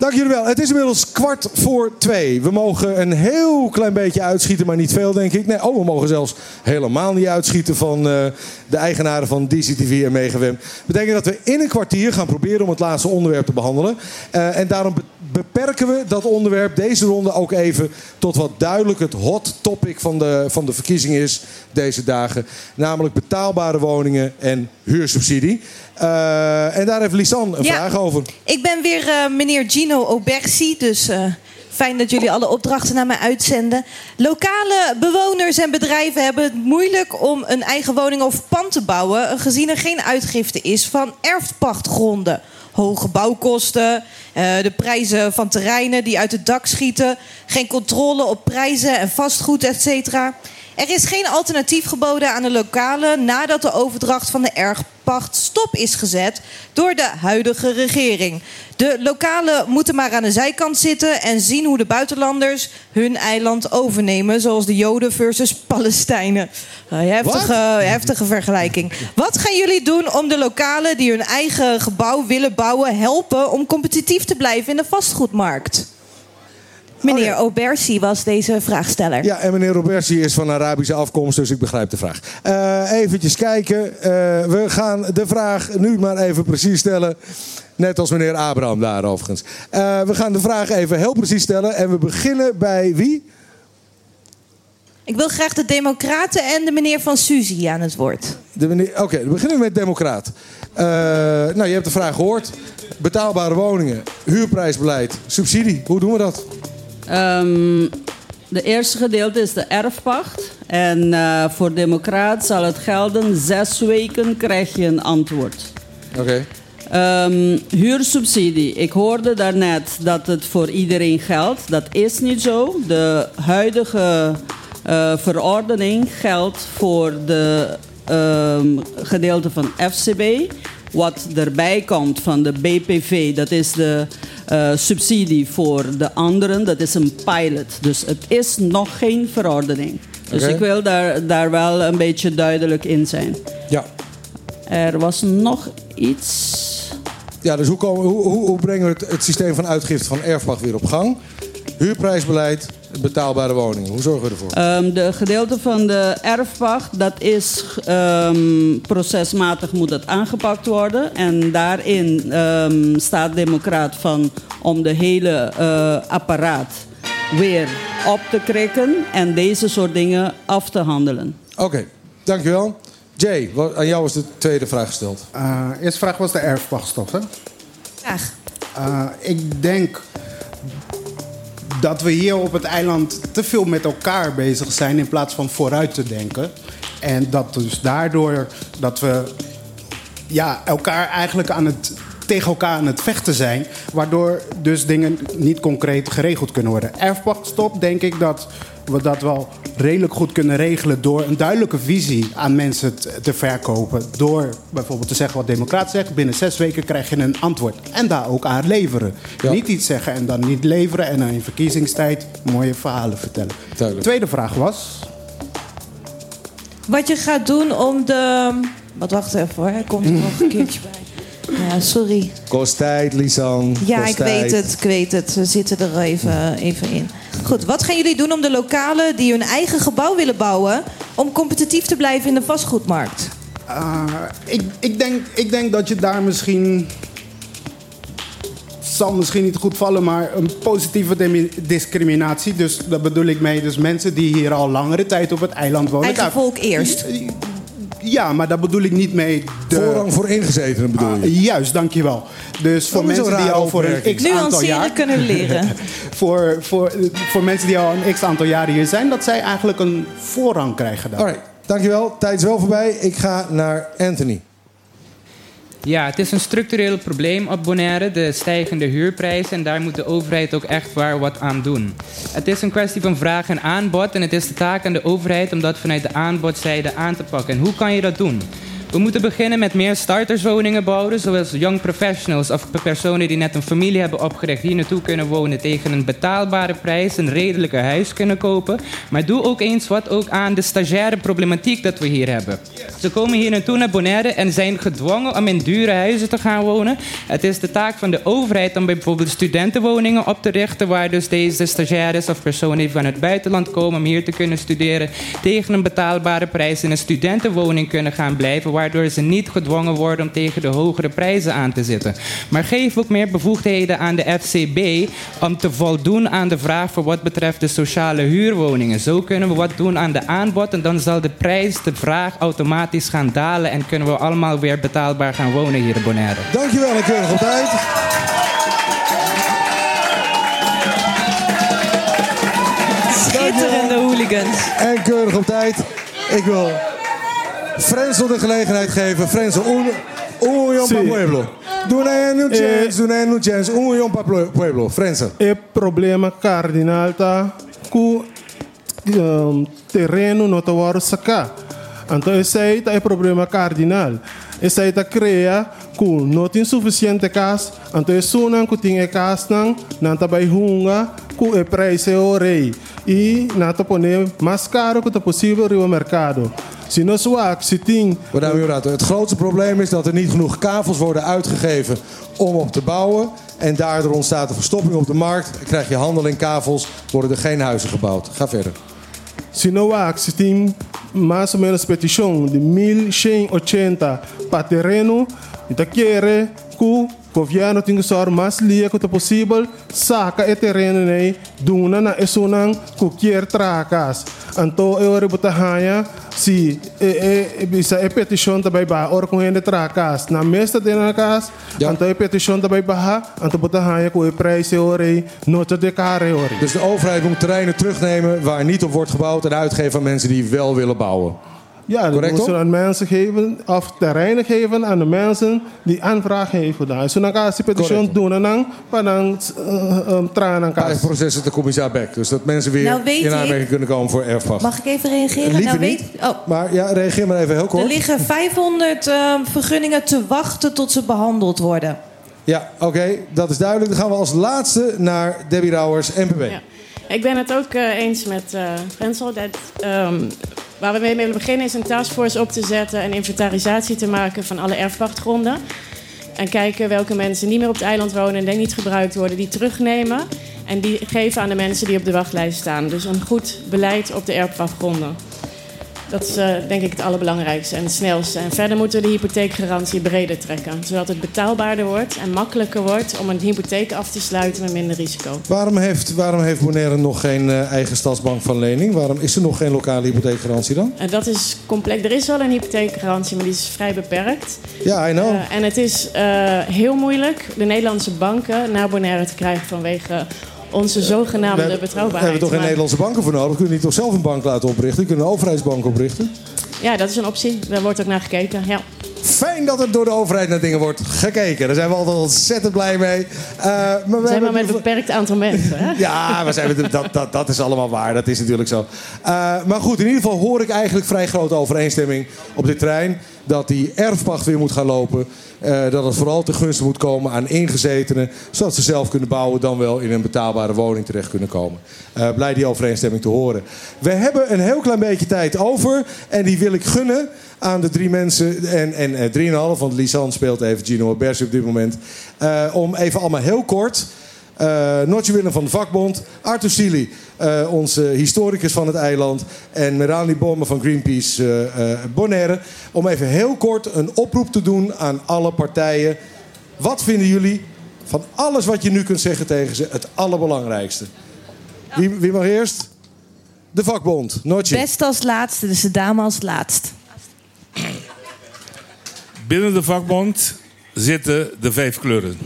Dank jullie wel. Het is inmiddels kwart voor twee. We mogen een heel klein beetje uitschieten, maar niet veel, denk ik. Nee, oh, we mogen zelfs helemaal niet uitschieten van eh, de eigenaren van DCTV en Megaweb. betekent dat we in een kwartier gaan proberen om het laatste onderwerp te behandelen. Eh, en daarom beperken we dat onderwerp deze ronde ook even tot wat duidelijk het hot topic van de, van de verkiezing is deze dagen. Namelijk betaalbare woningen en huursubsidie. Eh, en daar heeft Lisan een Ja. vraag over. Ik ben weer eh, meneer Gino Obersi, dus eh, fijn dat jullie alle opdrachten naar mij uitzenden. Lokale bewoners en bedrijven hebben het moeilijk om een eigen woning of pand te bouwen, gezien er geen uitgifte is van erfpachtgronden. Hoge bouwkosten, eh, de prijzen van terreinen die uit het dak schieten, geen controle op prijzen en vastgoed, etc. Er is geen alternatief geboden aan de lokale nadat de overdracht van de erfpacht stop is gezet door de huidige regering. De lokalen moeten maar aan de zijkant zitten en zien hoe de buitenlanders hun eiland overnemen, zoals de Joden versus Palestijnen. Eh, heftige, heftige vergelijking. Wat gaan jullie doen om de lokalen die hun eigen gebouw willen bouwen helpen om competitief te blijven in de vastgoedmarkt? Meneer Obersi was deze vraagsteller. Ja, en meneer Roberti is van Arabische afkomst, dus ik begrijp de vraag. Eh eventjes kijken. Eh, we gaan de vraag nu maar even precies stellen. Net als meneer Abraham daar overigens. Eh, we gaan de vraag even heel precies stellen. En we beginnen bij wie? Ik wil graag de Democraten en de meneer van Suzy aan het woord. De meneer- Oké, we beginnen met Democraat. Nou, je hebt de vraag gehoord. Betaalbare woningen, huurprijsbeleid, subsidie. Hoe doen we dat? Ehm, De eerste gedeelte is de erfpacht. En eh, voor democraat zal het gelden. Zes weken krijg je een antwoord. Oké. Ehm, huursubsidie. Ik hoorde daarnet dat het voor iedereen geldt. Dat is niet zo. De huidige eh, verordening geldt voor de ehm, gedeelte van FCB. Wat erbij komt van de BPV, dat is de eh, subsidie voor de anderen. Dat is een pilot. Dus het is nog geen verordening. Dus ik wil daar, daar wel een beetje duidelijk in zijn. Ja. Er was nog iets. Ja, dus hoe, komen, hoe, hoe, hoe brengen we het, het systeem van uitgifte van erfpacht weer op gang? Huurprijsbeleid, betaalbare woningen. Hoe zorgen we ervoor? Ehm, de gedeelte van de erfpacht, dat is ehm, procesmatig moet het aangepakt worden. En daarin ehm, staat Democraat van om de hele eh, apparaat weer op te krikken en deze soort dingen af te handelen. Oké, dankjewel. Jay, wat- aan jou is de tweede vraag gesteld. Eh, eerste vraag was de erfpachtstof, hè? Graag. Eh, ik denk dat we hier op het eiland te veel met elkaar bezig zijn in plaats van vooruit te denken. En dat dus daardoor dat we ja, elkaar eigenlijk aan het, tegen elkaar aan het vechten zijn. Waardoor dus dingen niet concreet geregeld kunnen worden. Erfpachtstop denk ik dat we dat wel redelijk goed kunnen regelen... door een duidelijke visie aan mensen te, verkopen. Door bijvoorbeeld te zeggen wat Democraat zegt. Binnen zes weken krijg je een antwoord. En daar ook aan leveren. Niet iets zeggen en dan niet leveren... en dan in verkiezingstijd mooie verhalen vertellen. Tweede vraag was... Wat je gaat doen om de... Wat wacht even hoor, er komt er nog een keertje bij. Ja, sorry. Kost tijd, Lisan. Ja, kost ik tijd. weet het, ik weet het. We zitten er even, even in. Goed, wat gaan jullie doen om de lokalen die hun eigen gebouw willen bouwen... om competitief te blijven in de vastgoedmarkt? Ah, ik, ik, denk, ik denk dat je daar misschien. zal misschien niet goed vallen, maar een positieve discriminatie. Dus daar bedoel ik mee. Dus mensen die hier al langere tijd op het eiland wonen. Eigen volk eerst. Ja, maar daar bedoel ik niet mee. De... Voorrang voor ingezetenen bedoel je? Ah, juist, dankjewel. Dus voor mensen die al voor een x aantal Nuanceren jaar... kunnen leren. voor, voor, voor mensen die al een x aantal jaren hier zijn... dat zij eigenlijk een voorrang krijgen daar. Alright, dankjewel. Tijd is wel voorbij. Ik ga naar Anthony. Ja, het is een structureel probleem op Bonaire, de stijgende huurprijzen. En daar moet de overheid ook echt waar wat aan doen. Het is een kwestie van vraag en aanbod. En het is de taak aan de overheid om dat vanuit de aanbodzijde aan te pakken. En hoe kan je dat doen? We moeten beginnen met meer starterswoningen bouwen, zoals young professionals of personen die net een familie hebben opgericht, hier naartoe kunnen wonen tegen een betaalbare prijs, een redelijke huis kunnen kopen. Maar doe ook eens wat ook aan de stagiaire problematiek dat we hier hebben. Ze komen hier naartoe naar Bonaire en zijn gedwongen om in dure huizen te gaan wonen. Het is de taak van de overheid om bijvoorbeeld studentenwoningen op te richten, waar dus deze stagiaires of personen die van het buitenland komen om hier te kunnen studeren tegen een betaalbare prijs in een studentenwoning kunnen gaan blijven, waardoor ze niet gedwongen worden om tegen de hogere prijzen aan te zitten. Maar geef ook meer bevoegdheden aan de FCB om te voldoen aan de vraag voor wat betreft de sociale huurwoningen. Zo kunnen we wat doen aan de aanbod en dan zal de prijs, de vraag automatisch gaan dalen en kunnen we allemaal weer betaalbaar gaan wonen hier in Bonaire. Dankjewel en keurig op tijd. Schitterende hooligans. En keurig op tijd. Ik wil Frensel de gelegenheid geven. Frensel, un, un pa Sí. pueblo. Chance, doe een new chance. Un plo- pueblo. Frensel. É problema cardinal tá com um, terreno não tá waro sacar. Então esse aí tá é problema cardinal. Esse aí tá cria com não tem suficiente casa. Então é sunan que tem casa não não tá vai hunga com o preço é o rei e não tá poner mais caro que tá possível no mercado. Madame Jurato, het grootste probleem is dat er niet genoeg kavels worden uitgegeven om op te bouwen. En daardoor ontstaat er verstopping op de markt. Krijg je handel in kavels, worden er geen huizen gebouwd. Ga verder. Se tem mais ou menos petição de 1180 para terreno, quer que Confiano tinha só mais lia que é possível, saca e terreno nei, duna na esunang kukier tracas. Anto eu rebuta hanha, si e e bisa e petition também ba or com ele tracas. Na mesta de na cas, anto e petition também ba, anto buta hanha com e prijs ore, nota de care ore. Dus de overheid moet terreinen terugnemen waar niet op wordt gebouwd en uitgeven aan mensen die wel willen bouwen. Ja, dat Correct, moeten aan mensen geven, of terreinen geven aan de mensen die aanvraag heeft daar. Zo dan kan je petition doen en dan, maar dan uh, um, tranen kan. proces het de commissaris Beck. Dus dat mensen weer Nou in aanmerking ik- kunnen komen voor erfpacht. Mag ik even reageren? Liever nou, niet. weet, oh, Maar ja, reageer maar even heel er kort. liggen 500 ehm, vergunningen te wachten tot ze behandeld worden. Ja, oké, dat is duidelijk. Dan gaan we als laatste naar Debbie Rauwers, NPB. Ja. Ik ben het ook eh, eens met eh Frensel. Dat, ehm, waar we mee willen beginnen is een taskforce op te zetten... en inventarisatie te maken van alle erfpachtgronden. En kijken welke mensen niet meer op het eiland wonen... en niet gebruikt worden, die terugnemen. En die geven aan de mensen die op de wachtlijst staan. Dus een goed beleid op de erfpachtgronden. Dat is eh, denk ik het allerbelangrijkste en het snelste. En verder moeten we de hypotheekgarantie breder trekken. Zodat het betaalbaarder wordt en makkelijker wordt... om een hypotheek af te sluiten met minder risico. Waarom heeft, waarom heeft Bonaire nog geen eh, eigen stadsbank van lening? Waarom is er nog geen lokale hypotheekgarantie dan? En dat is complex. Er is wel een hypotheekgarantie, maar die is vrij beperkt. Ja, I know. Eh, en het is eh, heel moeilijk de Nederlandse banken naar Bonaire te krijgen vanwege onze zogenaamde we hebben, we betrouwbaarheid. hebben toch geen Maar- Nederlandse banken voor nodig? We kunnen niet toch zelf een bank laten oprichten? We kunnen een overheidsbank oprichten? Ja, dat is een optie. Daar wordt ook naar gekeken. Ja. Fijn dat er door de overheid naar dingen wordt gekeken. Daar zijn we altijd ontzettend blij mee. Eh, maar we We zijn maar met een beperkt aantal mensen. Hè? Ja, we zijn, dat, dat, dat is allemaal waar. Dat is natuurlijk zo. Eh, maar goed, in ieder geval hoor ik eigenlijk vrij grote overeenstemming op dit trein. Dat die erfpacht weer moet gaan lopen. Eh, dat het vooral te gunsten moet komen aan ingezetenen. Zodat ze zelf kunnen bouwen, dan wel in een betaalbare woning terecht kunnen komen. Eh, blij die overeenstemming te horen. We hebben een heel klein beetje tijd over. En die wil ik gunnen aan de drie mensen. En, en eh, drieënhalf, want Lisanne speelt even Gino Bersi op dit moment. Om even allemaal heel kort. Eh Notje Willem van de vakbond. Arthur Sili, eh, onze historicus van het eiland. En Merali Bomen van Greenpeace eh, eh, Bonaire. Om even heel kort een oproep te doen aan alle partijen. Wat vinden jullie van alles wat je nu kunt zeggen tegen ze het allerbelangrijkste? Wie, wie mag eerst? De vakbond. Notje. Best als laatste, dus de dame als laatst. Binnen de vakbond zitten de vijf kleuren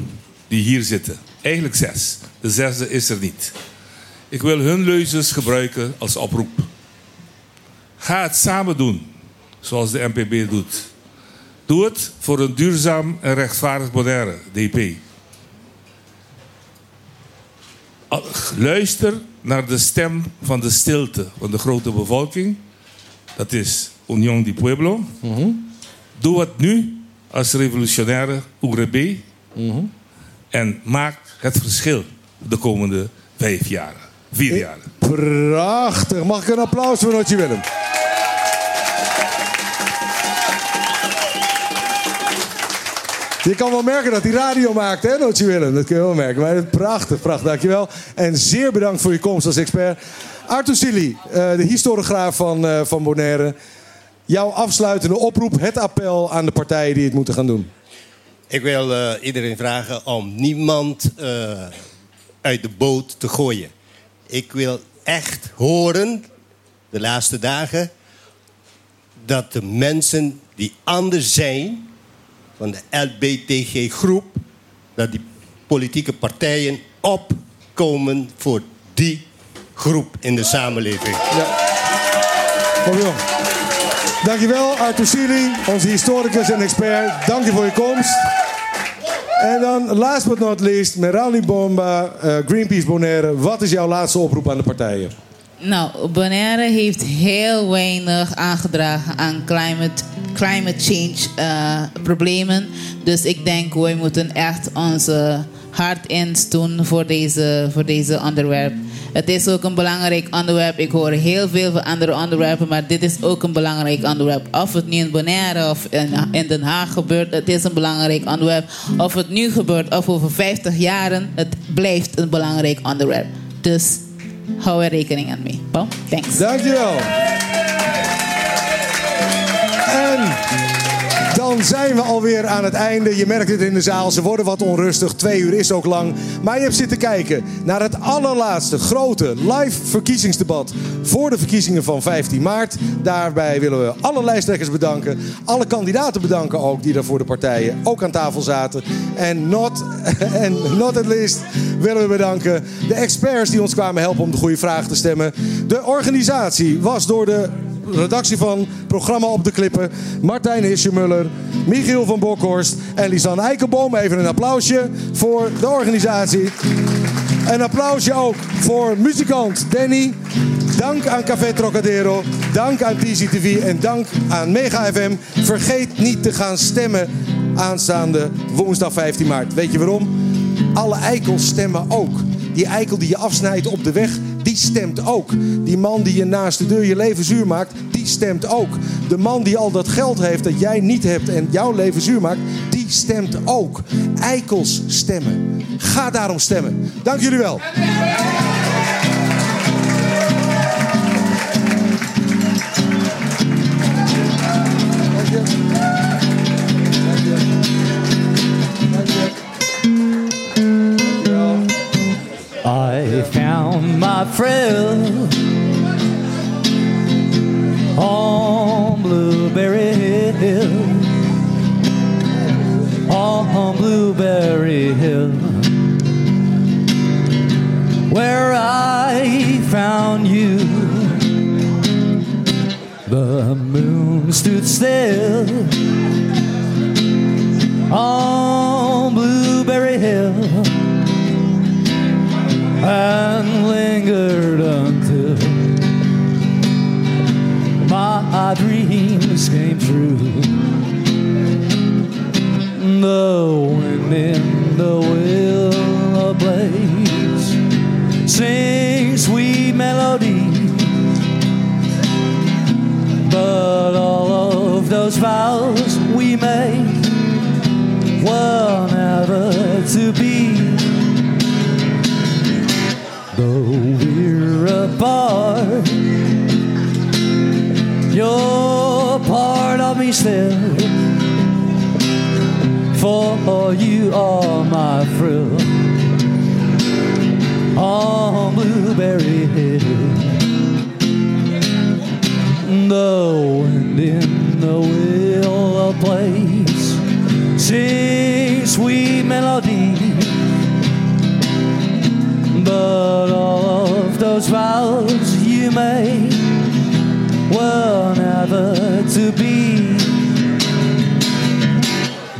die hier zitten. Eigenlijk zes. De zesde is er niet. Ik wil hun leuzes gebruiken als oproep. Ga het samen doen, zoals de NPB doet. Doe het voor een duurzaam en rechtvaardig Bonaire, DP. Luister naar de stem van de stilte van de grote bevolking. Dat is Union di Pueblo. Doe het nu als revolutionaire URB. En maak het verschil de komende vijf jaren. Vier jaren. Prachtig. Mag ik een applaus voor Notje Willem? Je kan wel merken dat hij radio maakt, hè, Notje Willem? Dat kun je wel merken. Maar prachtig, prachtig. Dankjewel. En zeer bedankt voor je komst als expert. Arthur Silly, eh, de historiograaf van, eh, van Bonaire. Jouw afsluitende oproep, het appel aan de partijen die het moeten gaan doen. Ik wil eh, iedereen vragen om niemand eh, uit de boot te gooien. Ik wil echt horen, de laatste dagen, dat de mensen die anders zijn van de LBTG-groep, dat die politieke partijen opkomen voor die groep in de samenleving. Kom jong. Dankjewel, Arthur Silly, onze historicus en expert. Dank je voor je komst. En dan, last but not least, Merali Bomba, eh, Greenpeace Bonaire. Wat is jouw laatste oproep aan de partijen? Nou, Bonaire heeft heel weinig aangedragen aan climate, climate change eh, problemen. Dus ik denk, wij moeten echt onze hart eens doen voor deze, voor deze onderwerp. Het is ook een belangrijk onderwerp. Ik hoor heel veel van andere onderwerpen, maar dit is ook een belangrijk onderwerp. Of het nu in Bonaire of in, Den Haag gebeurt, het is een belangrijk onderwerp. Of het nu gebeurt of over 50 jaren, het blijft een belangrijk onderwerp. Dus hou er rekening aan mee. Bon, thanks. Dankjewel. En Dan zijn we alweer aan het einde. Je merkt het in de zaal, ze worden wat onrustig. Twee uur is ook lang. Maar je hebt zitten kijken naar het allerlaatste grote live verkiezingsdebat voor de verkiezingen van 15 maart. Daarbij willen we alle lijsttrekkers bedanken. Alle kandidaten bedanken ook die daar voor de partijen ook aan tafel zaten. En not, en not at least willen we bedanken de experts die ons kwamen helpen om de goede vragen te stemmen. De organisatie was door de redactie van Programma op de Klippen. Martijn Hisjemuller, Michiel van Bokhorst en Lisanne Eikenboom. Even een applausje voor de organisatie. Een applausje ook voor muzikant Danny. Dank aan Café Trocadero. Dank aan TCTV en dank aan Mega FM. Vergeet niet te gaan stemmen aanstaande woensdag 15 maart. Weet je waarom? Alle eikels stemmen ook. Die eikel die je afsnijdt op de weg, die stemt ook. Die man die je naast de deur je leven zuur maakt, die stemt ook. De man die al dat geld heeft dat jij niet hebt en jouw leven zuur maakt, die stemt ook. Eikels stemmen. Ga daarom stemmen. Dank jullie wel. Found my friend on Blueberry Hill. On Blueberry Hill. Where I found you. The moon stood still on Blueberry Hill and lingered until my dreams came true. The wind in the willow blades sings sweet melodies, but all of those vows we made were never to be. You're part of me still. For you are my frill on Blueberry Hill. The wind in the willow plays sings sweet melody those vows you made were never to be.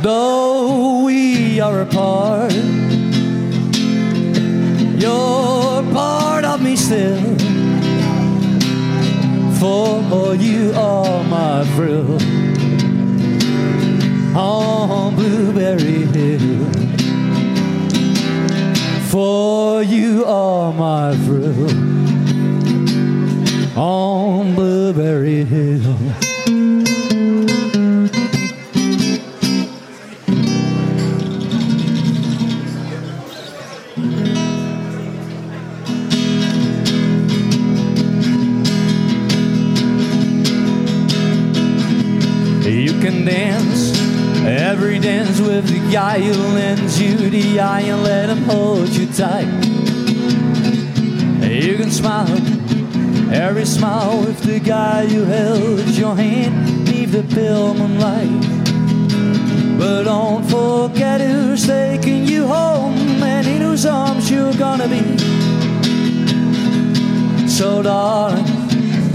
Though we are apart, you're part of me still. For you are my frill on Blueberry Hill for you are my frill on Blueberry Hill. You can dance every dance with the guy who lends you the eye and let him hold you tight. You can smile every smile with the guy who held your hand neath the pale moonlight. But don't forget who's taking you home and in whose arms you're gonna be. So darling,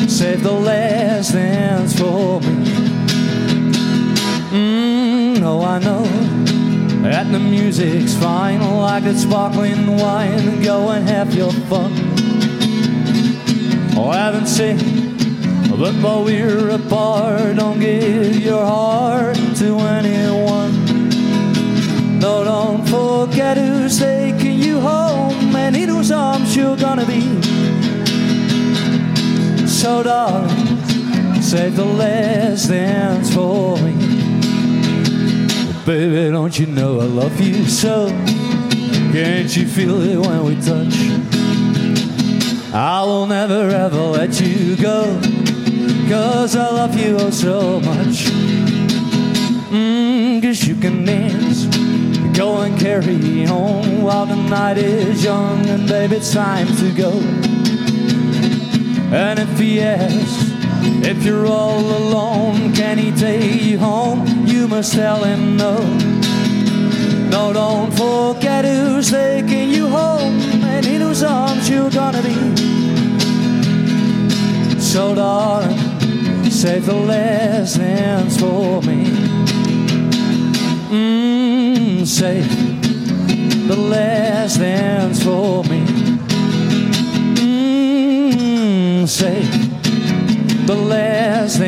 save the last dance for me. Mm, no, I know that the music's fine, like that sparkling wine. Go and have your fun. Oh, I haven't seen, but while we're apart, don't give your heart to anyone. No, don't forget who's taking you home and in whose arms you're gonna be. So, darling, save the last dance for me. Baby, don't you know I love you so? Can't you feel it when we touch? I will never ever let you go. Cause I love you oh so much. Mm, Cause you can dance, go and carry on while the night is young and baby it's time to go. And if he asks if you're all alone, can he take you home? You must tell him no. No, don't forget who's taking you home whose arms you're gonna be. So darling, save the dance for me. Mm, save the dance for me. Mm, save the last